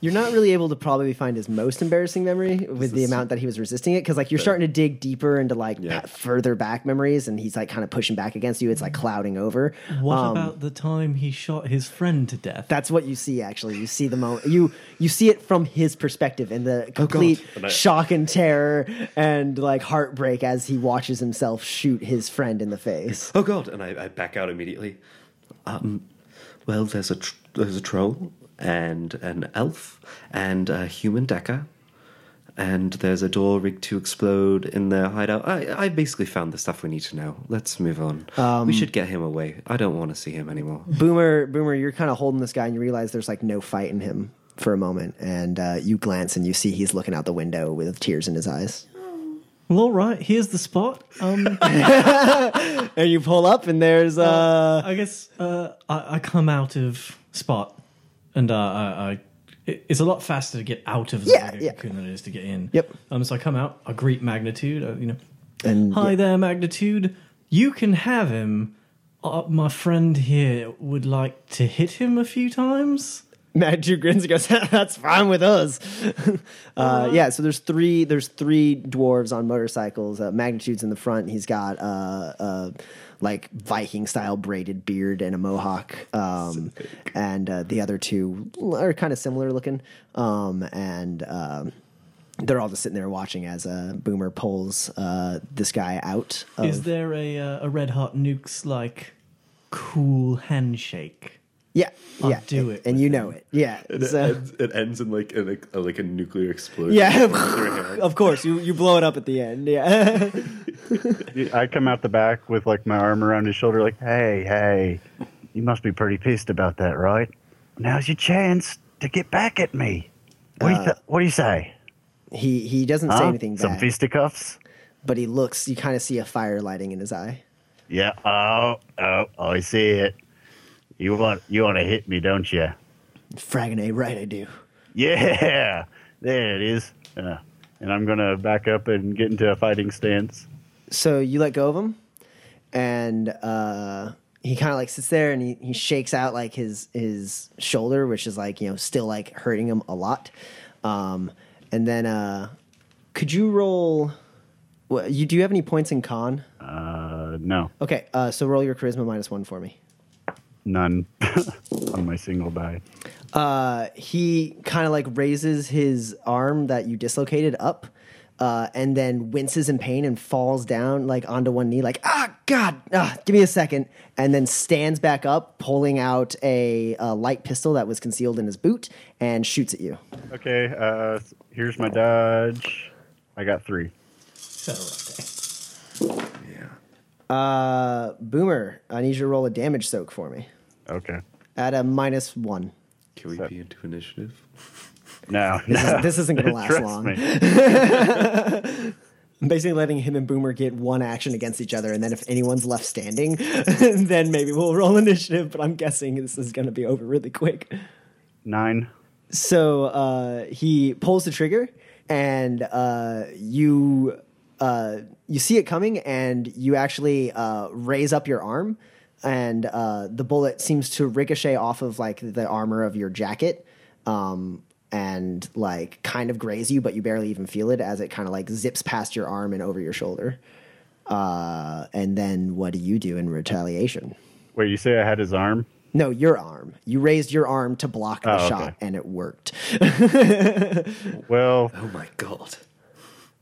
S1: You're not really able to probably find his most embarrassing memory with the amount that he was resisting it because like you're starting to dig deeper into like
S5: Yeah.
S1: further back memories and he's like kind of pushing back against you. It's like clouding over.
S4: What
S1: Um,
S4: about the time he shot his friend to death?
S1: That's what you see. Actually, you see the moment. You you see it from his perspective and the complete
S5: And I-
S1: shock and terror and like heartbreak as he watches himself shoot his friend in the face.
S5: Oh God! And I, I back out immediately. Um, well, there's a tr- there's a troll and an elf and a human decker, and there's a door rigged to explode in their hideout. I I basically found the stuff we need to know. Let's move on. we should get him away. I don't want to see him anymore.
S1: Boomer, Boomer, you're kind of holding this guy and you realize there's like no fight in him for a moment, and uh, you glance and you see he's looking out the window with tears in his eyes.
S4: Well, all right. Here's the spot. Um,
S1: And you pull up and there's uh,
S4: I guess uh, I, I come out of spot, and uh, I, I it's a lot faster to get out of the
S1: Yeah, yeah.
S4: cocoon than it is to get in.
S1: Yep.
S4: Um. So I come out. I greet Magnitude. Uh, you know,
S1: and
S4: hi
S1: yeah.
S4: there, Magnitude. You can have him. Uh, my friend here would like to hit him a few times.
S1: Jew grins and goes, "That's fine with us." uh, yeah, so there's three. There's three dwarves on motorcycles. Uh, Magnitude's in the front. He's got uh, uh, like Viking style braided beard and a mohawk. Um, and uh, the other two are kind of similar looking. Um, and um, they're all just sitting there watching as uh, Boomer pulls uh, this guy out. Of,
S4: Is there a uh, a Red Hot Nukes like cool handshake?
S1: Yeah,
S4: I'll
S1: yeah,
S4: do it
S1: and
S4: with
S1: you know it. Yeah,
S5: It,
S1: so-
S5: ends, it ends in like a, a, like a nuclear explosion.
S1: yeah. Of course, you you blow it up at the end. Yeah.
S6: I come out the back with like my arm around his shoulder, like, "Hey, hey, you must be pretty pissed about that, right? Now's your chance to get back at me. What, do, you uh, th- what do you say?
S1: He he doesn't say
S6: Huh?
S1: anything
S6: Some
S1: back,
S6: fisticuffs?
S1: but he looks. You kind of see a fire lighting in his eye.
S6: Yeah. Oh, oh, oh I see it. You want you want to hit me, don't you?
S1: Fragonade, right? I do.
S6: Yeah, there it is. Uh, and I'm gonna back up and get into a fighting stance.
S1: So you let go of him, and uh, he kind of like sits there and he, he shakes out like his his shoulder, which is like you know still like hurting him a lot. Um, and then uh, could you roll? What, you do you have any points in con?
S6: Uh, no,
S1: Okay, uh, so roll your charisma minus one for me.
S6: None on my single die.
S1: uh, he kind of like raises his arm that you dislocated up, uh, and then winces in pain and falls down like onto one knee, like ah God, ah, give me a second, and then stands back up, pulling out a, a light pistol that was concealed in his boot and shoots at you.
S6: Okay, uh, here's my dodge. I got three. Yeah.
S1: Uh, Boomer, I need you to roll a damage soak for me
S6: Okay.
S1: at a minus one.
S5: Can we be into initiative?
S6: No,
S1: This,
S6: no.
S1: is, this isn't going to last
S6: Trust
S1: long. I'm basically letting him and Boomer get one action against each other, and then if anyone's left standing, then maybe we'll roll initiative. But I'm guessing this is going to be over really quick.
S6: Nine.
S1: So uh, he pulls the trigger, and uh, you uh, you see it coming, and you actually uh, raise up your arm, and uh, the bullet seems to ricochet off of like the armor of your jacket. Um, and like kind of graze you, but you barely even feel it as it kind of like zips past your arm and over your shoulder. Uh, and then what do you do in retaliation?
S6: Wait, you say I had his arm?
S1: No, your arm. You raised your arm to block the
S6: Oh, okay.
S1: shot, and it worked.
S6: Well,
S5: Oh my god.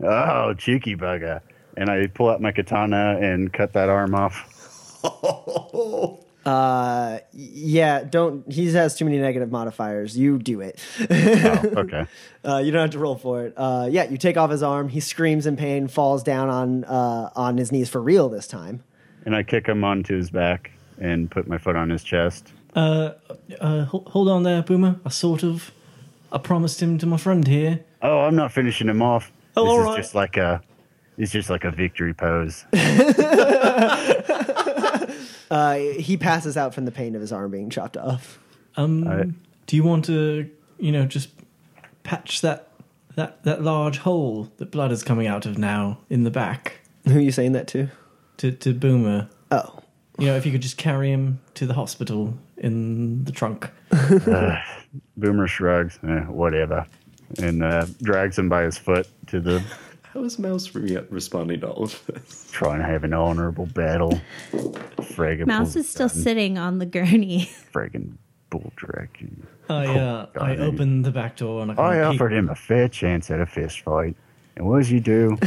S6: Oh, cheeky bugger. And I pull out my katana and cut that arm off.
S1: Uh, yeah, don't. He has too many negative modifiers. You do it.
S6: Oh, okay.
S1: Uh, you don't have to roll for it. Uh, yeah, you take off his arm. He screams in pain, falls down on uh, on his knees for real this time.
S6: And I kick him onto his back and put my foot on his chest.
S4: Uh, uh, hold, hold on there, Boomer. I sort of, I promised him to my friend here.
S6: Oh, I'm not finishing him off.
S4: Oh,
S6: this
S4: all
S6: is
S4: right.
S6: just like a it's just like a victory pose.
S1: Uh, he passes out from the pain of his arm being chopped off.
S4: Um,
S6: Alright.
S4: do you want to, you know, just patch that that that large hole that blood is coming out of now in the back
S1: Who are you saying that to?
S4: to to Boomer?
S1: Oh,
S4: You know, if you could just carry him to the hospital in the trunk.
S6: Boomer shrugs, eh, whatever, and uh, drags him by his foot to the
S5: How is Mouse re- responding to all of this?
S6: trying to have an honorable battle. Friggin'
S8: Mouse is still
S6: gun,
S8: sitting on the gurney.
S6: Friggin' bull dragon.
S4: I uh,
S6: God,
S4: I
S6: I-
S4: opened the back door and I,
S6: I
S4: kinda
S6: offered him a fair chance at a fist fight, and what does he do?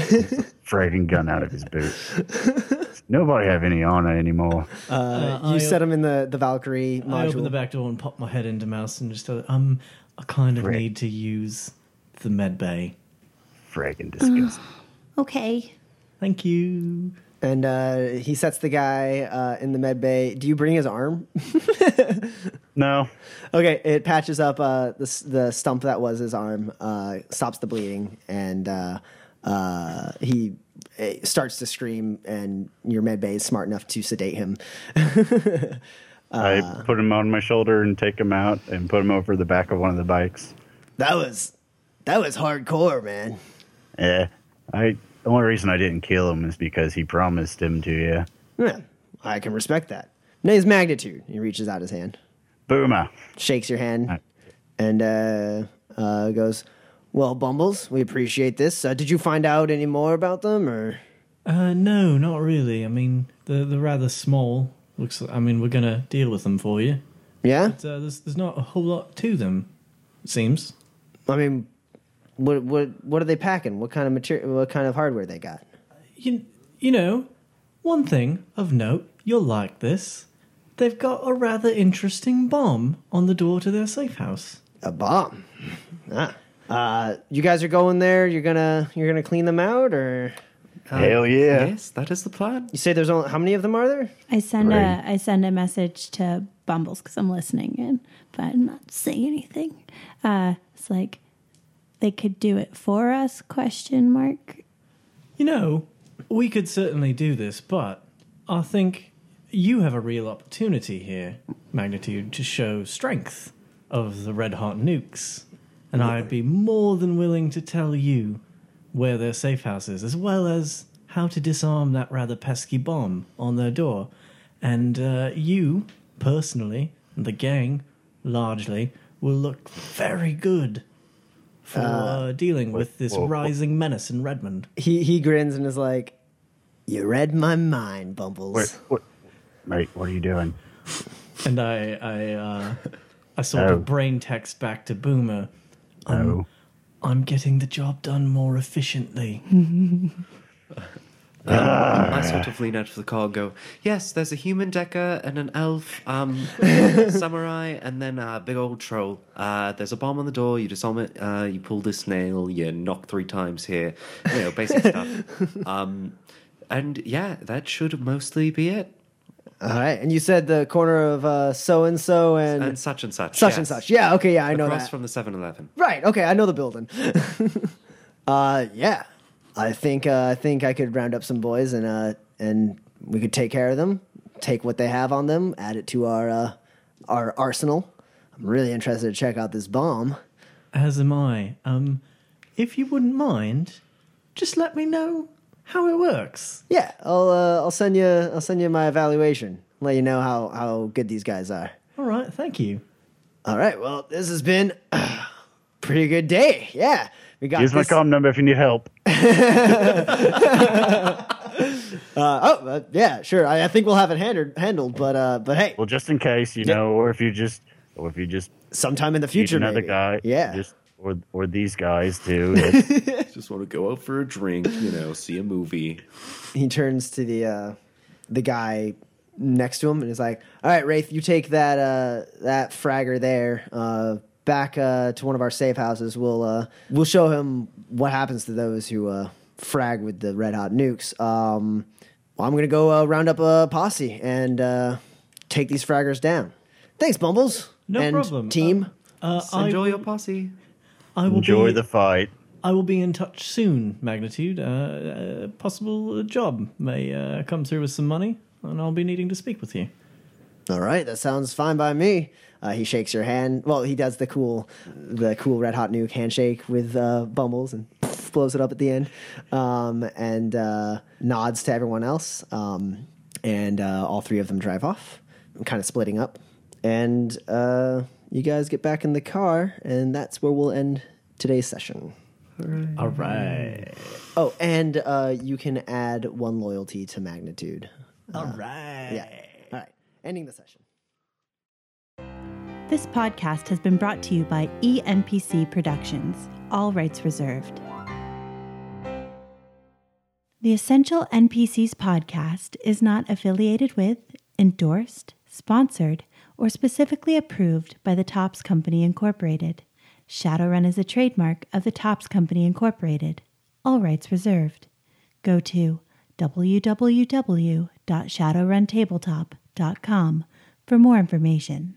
S6: Friggin' gun out of his boot. Nobody have any honor anymore.
S1: uh,
S4: I-
S1: you set him in the the Valkyrie
S4: I opened the back door and popped my head into Mouse and just told her, um, I kind of
S6: Frick.
S4: need to use the med bay.
S6: Friggin' disgusting.
S8: Okay.
S4: Thank you.
S1: and uh, he sets the guy uh, in the med bay. Do you bring his arm?
S6: no,
S1: Okay, it patches up uh, the the stump that was his arm, uh, stops the bleeding, and uh, uh, he uh, starts to scream. And your med bay is smart enough to sedate him.
S6: I put him on my shoulder and take him out and put him over the back of one of the bikes.
S1: That was that was hardcore, man.
S6: Yeah, I. The only reason I didn't kill him is because he promised him to. Yeah,
S1: Yeah, I can respect that. Name's Magnitude. He reaches out his hand,
S6: Boomer.
S1: shakes your hand, and uh, uh, goes, "Well, Bumbles, we appreciate this. Uh, did you find out any more about them, or?"
S4: Uh, no, not really. I mean, they're, they're rather small. Looks. I mean, we're gonna deal with them for you.
S1: Yeah,
S4: But, uh, there's there's not a whole lot to them. It seems.
S1: I mean, what what what are they packing? What kind of material? What kind of hardware they got?
S4: You you know, one thing of note. You'll like this. They've got a rather interesting bomb on the door to their safe house.
S1: A bomb. Ah. Uh, you guys are going there. You're gonna you're gonna clean them out, or
S6: Hell yeah.
S5: Yes, that is the plan.
S1: you say there's only how many of them are there?
S8: I send
S6: Right.
S8: a I send a message to Bumbles because I'm listening in, but I'm not saying anything. Uh, it's like they could do it for us? Question mark.
S4: You know, we could certainly do this, but I think you have a real opportunity here, Magnitude, to show strength of the Red Hot Nukes. And I'd be more than willing to tell you where their safe house is, as well as how to disarm that rather pesky bomb on their door. And uh, you, personally, and the gang, largely, will look very good for uh, dealing with this
S6: whoa, whoa.
S4: rising menace in Redmond.
S1: He he grins and is like, "You read my mind, Bumbles."
S6: Wait, what? Mate, what are you doing?
S4: And I, I, uh, I sort
S6: Oh.
S4: of brain text back to Boomer.
S6: Oh,
S4: I'm getting the job done more efficiently.
S5: I sort of lean out of the car and go, Yes, there's a human decker and an elf, um, samurai, and then a big old troll. Uh, there's a bomb on the door, you disarm it, uh, you pull this nail, you knock three times here. You know, basic stuff. Um, and yeah, that should mostly be it.
S1: All right, and you said the corner of so and so and
S5: And such and such.
S1: such and such. Yeah, okay, yeah, I know
S5: Across
S1: that.
S5: from the 7 Eleven.
S1: Right. Okay, I know the building. uh, yeah, I think uh, I think I could round up some boys and uh, and we could take care of them. Take what they have on them, add it to our uh, our arsenal. I'm really interested to check out this bomb.
S4: As am I. Um, if you wouldn't mind, just let me know how it works.
S1: Yeah, I'll uh, I'll send you I'll send you my evaluation. Let you know how how good these guys are.
S4: All right, thank you.
S1: All right. Well, this has been a pretty good day. Yeah, we got
S6: use my
S1: this-
S6: com number if you need help.
S1: Uh, oh, uh, yeah, sure. I, I think we'll have it handled. Handled, but uh, but hey,
S6: Well, just in case, you know, or if you just, or if you just
S1: sometime in the future,
S6: another
S1: maybe.
S6: guy,
S1: Yeah.
S6: just or or these guys too.
S9: Just want to go out for a drink, you know, see a movie.
S1: he turns to the uh, the guy next to him and is like, "All right, Wraith, you take that uh, that fragger there uh, back uh, to one of our safe houses. We'll uh, we'll show him what happens to those who uh, frag with the red hot nukes. Um, well, I'm gonna go uh, round up a posse and uh, take these fraggers down. Thanks, Bumbles.
S4: No
S1: and
S4: problem.
S1: team.
S4: Uh, I,
S5: Enjoy your posse.
S4: I will
S6: Enjoy
S4: be,
S6: the fight.
S4: I will be in touch soon, Magnitude. Uh, a possible job may uh, come through with some money, and I'll be needing to speak with you.
S1: All right, that sounds fine by me. Uh, he shakes your hand. Well, he does the cool, the cool red hot nuke handshake with uh, Bumbles and blows it up at the end, um, and uh, nods to everyone else. Um, and uh, all three of them drive off, kind of splitting up. And uh, you guys get back in the car, and that's where we'll end today's session.
S4: All right.
S1: Oh, and uh, you can add one loyalty to magnitude.
S4: All right.
S1: Yeah. All right. Ending the session.
S2: This podcast has been brought to you by ENPC Productions, all rights reserved. The Essential NPCs podcast is not affiliated with, endorsed, sponsored, or specifically approved by the Topps Company Incorporated. Shadowrun is a trademark of the Topps Company Incorporated, all rights reserved. Go to www.shadowruntabletop.com for more information.